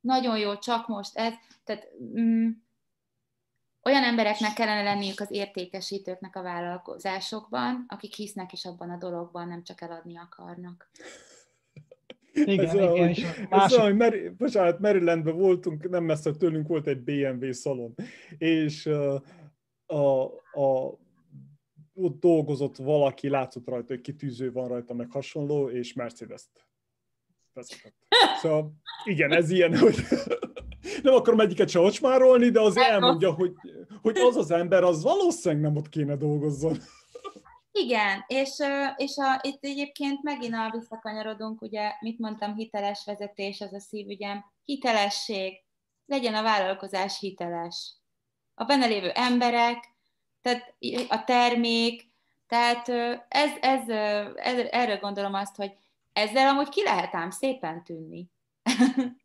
nagyon jó, csak most ez, tehát mm, olyan embereknek kellene lenniük az értékesítőknek a vállalkozásokban, akik hisznek is abban a dologban, nem csak eladni akarnak. Igen, ez igen, olyan, és másik... Mary, bocsánat, Marylandben voltunk, nem messze tőlünk volt egy BMW szalon, és uh, a, a, ott dolgozott valaki, látszott rajta, hogy kitűző van rajta, meg hasonló, és Mercedes-t. *laughs* Szóval igen, ez ilyen, hogy nem akarom egyiket se ocsmárolni, de az elmondja, hogy, hogy az az ember, az valószínűleg nem ott kéne dolgozzon. Igen, és, és a, itt egyébként megint a visszakanyarodunk, ugye, mit mondtam, hiteles vezetés, az a szívügyem, hitelesség, legyen a vállalkozás hiteles. A benne lévő emberek, tehát a termék, tehát ez, ez, ez, erről gondolom azt, hogy ezzel amúgy ki lehet ám szépen tűnni. *laughs*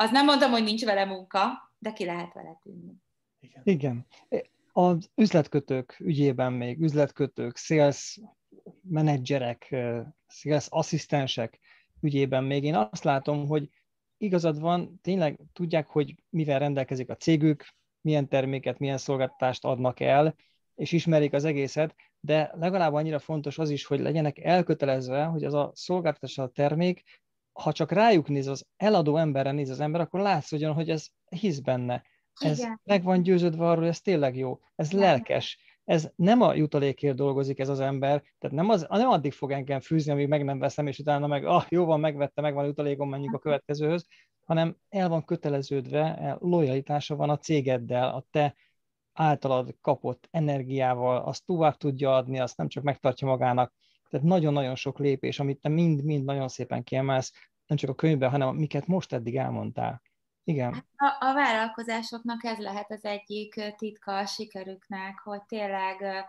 Az nem mondom, hogy nincs vele munka, de ki lehet vele tűnni. Igen. Igen. Az üzletkötők ügyében még, üzletkötők, sales menedzserek, sales asszisztensek ügyében még én azt látom, hogy igazad van, tényleg tudják, hogy mivel rendelkezik a cégük, milyen terméket, milyen szolgáltatást adnak el, és ismerik az egészet, de legalább annyira fontos az is, hogy legyenek elkötelezve, hogy az a szolgáltatás, a termék ha csak rájuk néz, az eladó emberre néz az ember, akkor látszódjon, hogy ez hisz benne. Ez Igen. meg van győződve arról, hogy ez tényleg jó, ez lelkes. Ez nem a jutalékért dolgozik ez az ember, tehát nem, az, nem addig fog engem fűzni, amíg meg nem veszem, és utána meg, ah, jó van, megvette, megvan a jutalékom, menjünk a következőhöz, hanem el van köteleződve, lojalitása van a cégeddel, a te általad kapott energiával, azt tovább tudja adni, azt nem csak megtartja magának. Tehát nagyon-nagyon sok lépés, amit te mind-mind nagyon szépen kiemelsz, nem csak a könyvben, hanem amiket most eddig elmondtál. Igen. A, a vállalkozásoknak ez lehet az egyik titka a sikerüknek, hogy tényleg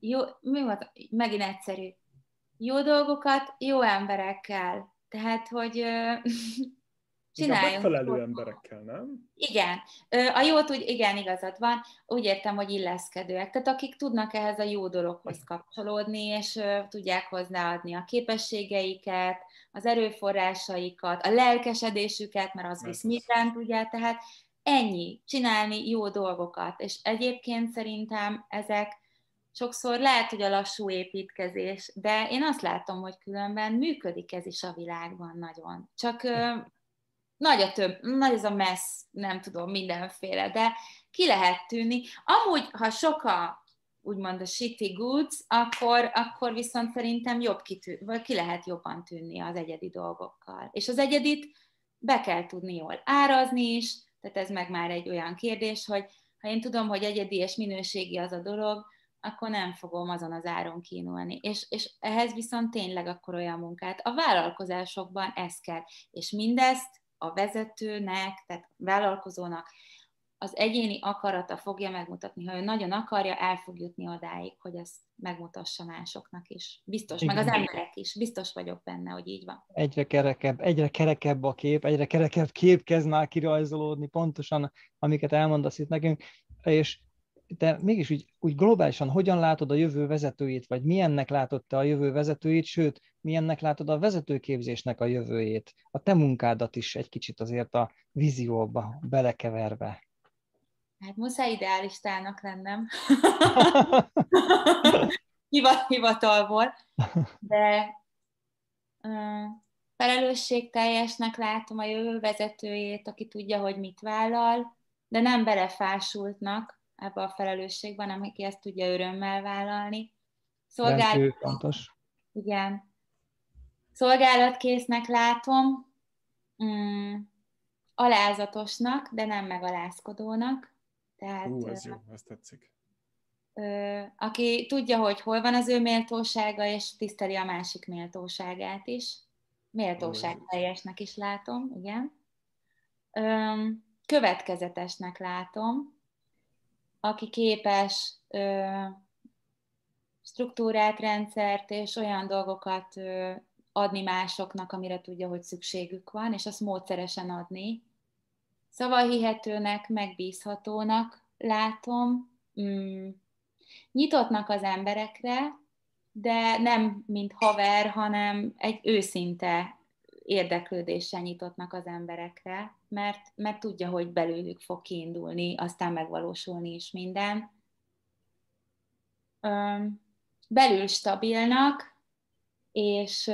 jó, mi volt, megint egyszerű, jó dolgokat jó emberekkel. Tehát, hogy *laughs* Csináljunk. Megfelelő emberekkel, nem? Igen. A jót úgy, igen, igazad van. Úgy értem, hogy illeszkedőek. Tehát akik tudnak ehhez a jó dologhoz kapcsolódni, és tudják hozzáadni a képességeiket, az erőforrásaikat, a lelkesedésüket, mert az visz mindent, ugye, tehát ennyi, csinálni jó dolgokat. És egyébként szerintem ezek sokszor lehet, hogy a lassú építkezés, de én azt látom, hogy különben működik ez is a világban nagyon. Csak nagy a több, nagy ez a messz, nem tudom, mindenféle, de ki lehet tűnni. Amúgy, ha soka úgymond a shitty goods, akkor, akkor viszont szerintem jobb kitű, vagy ki lehet jobban tűnni az egyedi dolgokkal. És az egyedit be kell tudni jól árazni is, tehát ez meg már egy olyan kérdés, hogy ha én tudom, hogy egyedi és minőségi az a dolog, akkor nem fogom azon az áron kínulni. És, és ehhez viszont tényleg akkor olyan munkát. A vállalkozásokban ez kell. És mindezt a vezetőnek, tehát vállalkozónak az egyéni akarata fogja megmutatni. Ha ő nagyon akarja, el fog jutni odáig, hogy ezt megmutassa másoknak is. Biztos, Igen. meg az emberek is. Biztos vagyok benne, hogy így van. Egyre kerekebb, egyre kerekebb a kép, egyre kerekebb kép kezd már kirajzolódni, pontosan, amiket elmondasz itt nekünk, és te mégis úgy, úgy globálisan hogyan látod a jövő vezetőit, vagy milyennek látod te a jövő vezetőit, sőt, milyennek látod a vezetőképzésnek a jövőjét, a te munkádat is egy kicsit azért a vízióba belekeverve. Hát muszáj idealistának lennem. *laughs* Hivatalból. De uh, felelősségteljesnek látom a jövő vezetőjét, aki tudja, hogy mit vállal, de nem belefásultnak ebbe a felelősségben, aki ezt tudja örömmel vállalni. Szolgálat... fontos. Igen. Szolgálatkésznek látom, mm, alázatosnak, de nem megalázkodónak. Tehát, Hú, ez jó, ezt tetszik. Ö, aki tudja, hogy hol van az ő méltósága, és tiszteli a másik méltóságát is. Méltóság teljesnek is látom, igen. Ö, következetesnek látom, aki képes ö, struktúrát, rendszert és olyan dolgokat ö, adni másoknak, amire tudja, hogy szükségük van, és azt módszeresen adni. Szavahihetőnek, megbízhatónak látom, mm, nyitottnak az emberekre, de nem mint haver, hanem egy őszinte érdeklődéssel nyitottnak az emberekre, mert, mert tudja, hogy belőlük fog kiindulni, aztán megvalósulni is minden. Belül stabilnak, és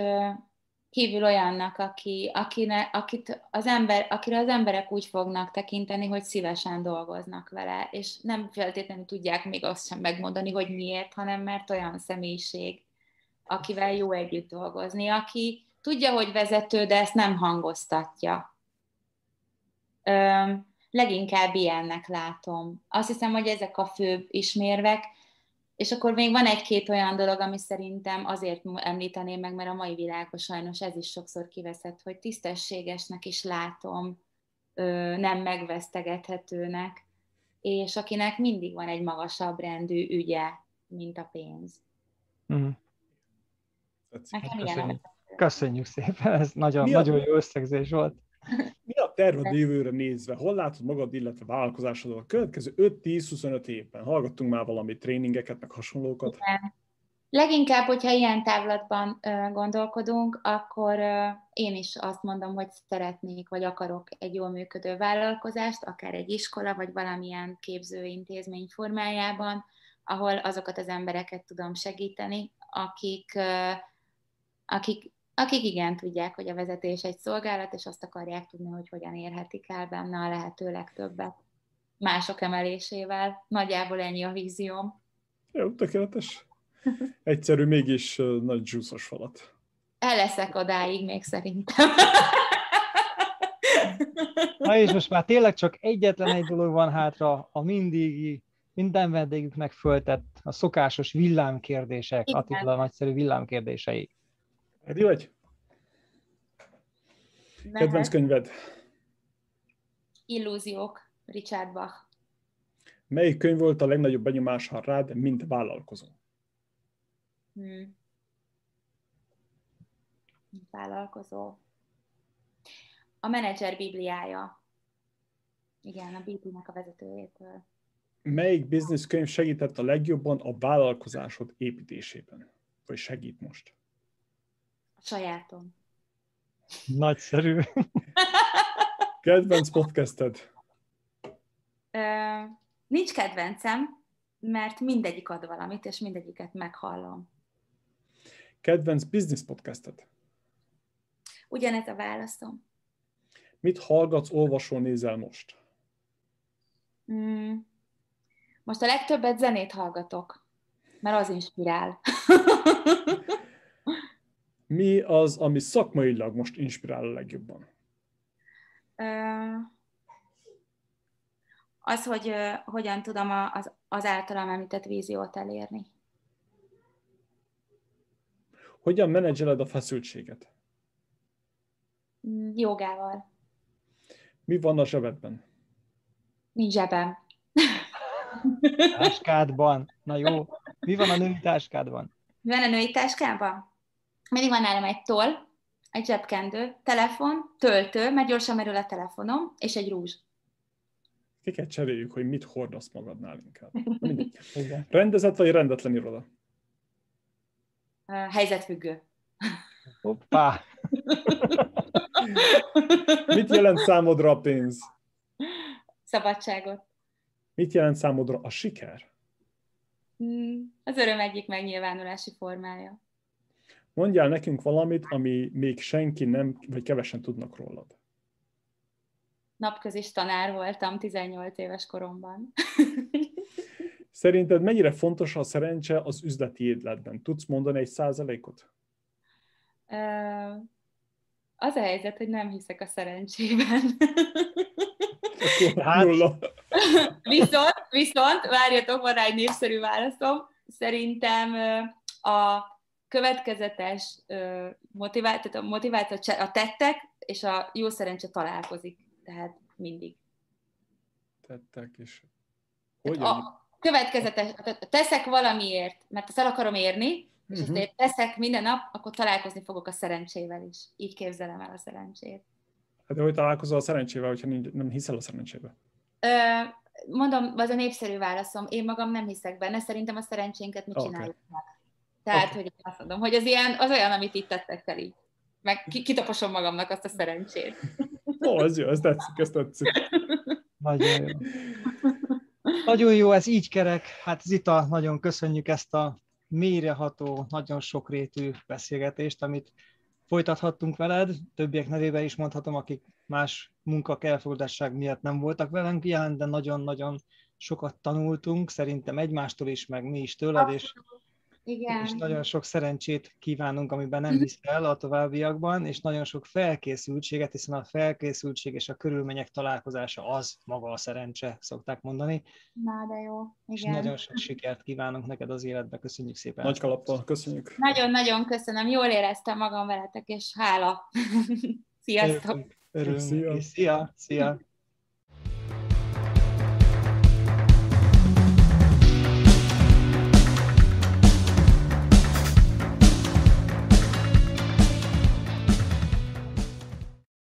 kívül olyannak, aki, akine, akit az ember, akire az emberek úgy fognak tekinteni, hogy szívesen dolgoznak vele, és nem feltétlenül tudják még azt sem megmondani, hogy miért, hanem mert olyan személyiség, akivel jó együtt dolgozni, aki tudja, hogy vezető, de ezt nem hangoztatja. Ö, leginkább ilyennek látom. Azt hiszem, hogy ezek a főbb ismérvek, és akkor még van egy-két olyan dolog, ami szerintem azért említeném meg, mert a mai világban sajnos ez is sokszor kiveszett, hogy tisztességesnek is látom, nem megvesztegethetőnek, és akinek mindig van egy magasabb rendű ügye, mint a pénz. Mm. Nekem Köszönjük. Köszönjük szépen, ez nagyon, nagyon jó összegzés volt. Mi a terved jövőre nézve? Hol látod magad, illetve vállalkozásod a következő 5-10-25 évben? Hallgattunk már valami tréningeket, meg hasonlókat? Igen. Leginkább, hogyha ilyen távlatban gondolkodunk, akkor én is azt mondom, hogy szeretnék, vagy akarok egy jól működő vállalkozást, akár egy iskola, vagy valamilyen képzőintézmény formájában, ahol azokat az embereket tudom segíteni, akik, akik akik igen tudják, hogy a vezetés egy szolgálat, és azt akarják tudni, hogy hogyan érhetik el benne a lehető legtöbbet mások emelésével. Nagyjából ennyi a vízióm. Jó, tökéletes. Egyszerű, mégis nagy dzsúszos falat. El leszek odáig még szerintem. Na és most már tényleg csak egyetlen egy dolog van hátra, a mindig minden vendégüknek föltett a szokásos villámkérdések, Attila nagyszerű villámkérdései. Ready vagy? Kedvenc könyved? Illúziók, Richard Bach. Melyik könyv volt a legnagyobb benyomása rád, mint vállalkozó? Hmm. Vállalkozó. a menedzser bibliája. Igen, a BP-nek a vezetőjétől. Melyik business könyv segített a legjobban a vállalkozásod építésében? Vagy segít most? A sajátom. Nagyszerű. *laughs* Kedvenc podcasted? Ö, nincs kedvencem, mert mindegyik ad valamit, és mindegyiket meghallom. Kedvenc business podcasted? Ugyanez a válaszom. Mit hallgatsz, olvasol, nézel most? Mm. Most a legtöbbet zenét hallgatok, mert az inspirál. *laughs* Mi az, ami szakmailag most inspirál a legjobban? Az, hogy hogyan tudom a- az, az általam említett víziót elérni. Hogyan menedzseled a feszültséget? Mm, Jogával. Mi van a zsebedben? Nincs zsebem. Táskádban. Na jó. Mi van a női táskádban? Mi van a női táskában? Mindig van nálam egy toll, egy zsebkendő, telefon, töltő, mert gyorsan merül a telefonom, és egy rúzs. Ki kell cseréljük, hogy mit hordasz magadnál inkább. *laughs* Mindegy. Rendezett vagy rendetlen iroda? Helyzetfüggő. Hoppá. *laughs* Mit jelent számodra a pénz? Szabadságot. Mit jelent számodra a siker? Mm, Az öröm egyik megnyilvánulási formája. Mondjál nekünk valamit, ami még senki nem, vagy kevesen tudnak rólad. Napközis tanár voltam 18 éves koromban. *laughs* Szerinted mennyire fontos a szerencse az üzleti életben? Tudsz mondani egy százalékot? Az a helyzet, hogy nem hiszek a szerencsében. Hát-. *laughs* Viszont, viszont, várjatok, van rá egy népszerű válaszom. Szerintem a következetes motivált, tehát a motivált a, tettek és a jó szerencse találkozik. Tehát mindig. Tettek is. Hogyan? a következetes, teszek valamiért, mert ezt el akarom érni, és Mhm. ezt teszek minden nap, akkor találkozni fogok a szerencsével is. Így képzelem el a szerencsét. Hát de hogy találkozol a szerencsével, hogyha nem hiszel a szerencsébe? Ö, mondom, az a népszerű válaszom. Én magam nem hiszek benne, szerintem a szerencsénket mi Oké. csináljuk meg. Tehát, Oké. hogy azt mondom, hogy az, ilyen, az olyan, amit itt tettek fel így. Meg ki- kitaposom magamnak azt a szerencsét. Ó, ez jó, ez tetszik, ez tetszik. Nagyon jó. Nagyon jó, ez így kerek. Hát Zita, nagyon köszönjük ezt a mélyreható, nagyon sokrétű beszélgetést, amit folytathattunk veled. Többiek nevében is mondhatom, akik más munkak elfogadásság miatt nem voltak velünk jelen, de nagyon-nagyon sokat tanultunk, szerintem egymástól is, meg mi is tőled, és Igen. és nagyon sok szerencsét kívánunk, amiben nem hiszel a továbbiakban, és nagyon sok felkészültséget, hiszen a felkészültség és a körülmények találkozása az maga a szerencse, szokták mondani, Na, de jó. és Igen. nagyon sok sikert kívánunk neked az életbe, köszönjük szépen. Nagy kalappal, köszönjük. Nagyon-nagyon köszönöm, jól éreztem magam veletek, és hála. *laughs* Sziasztok! Örülünk, Szia. és szia, szia.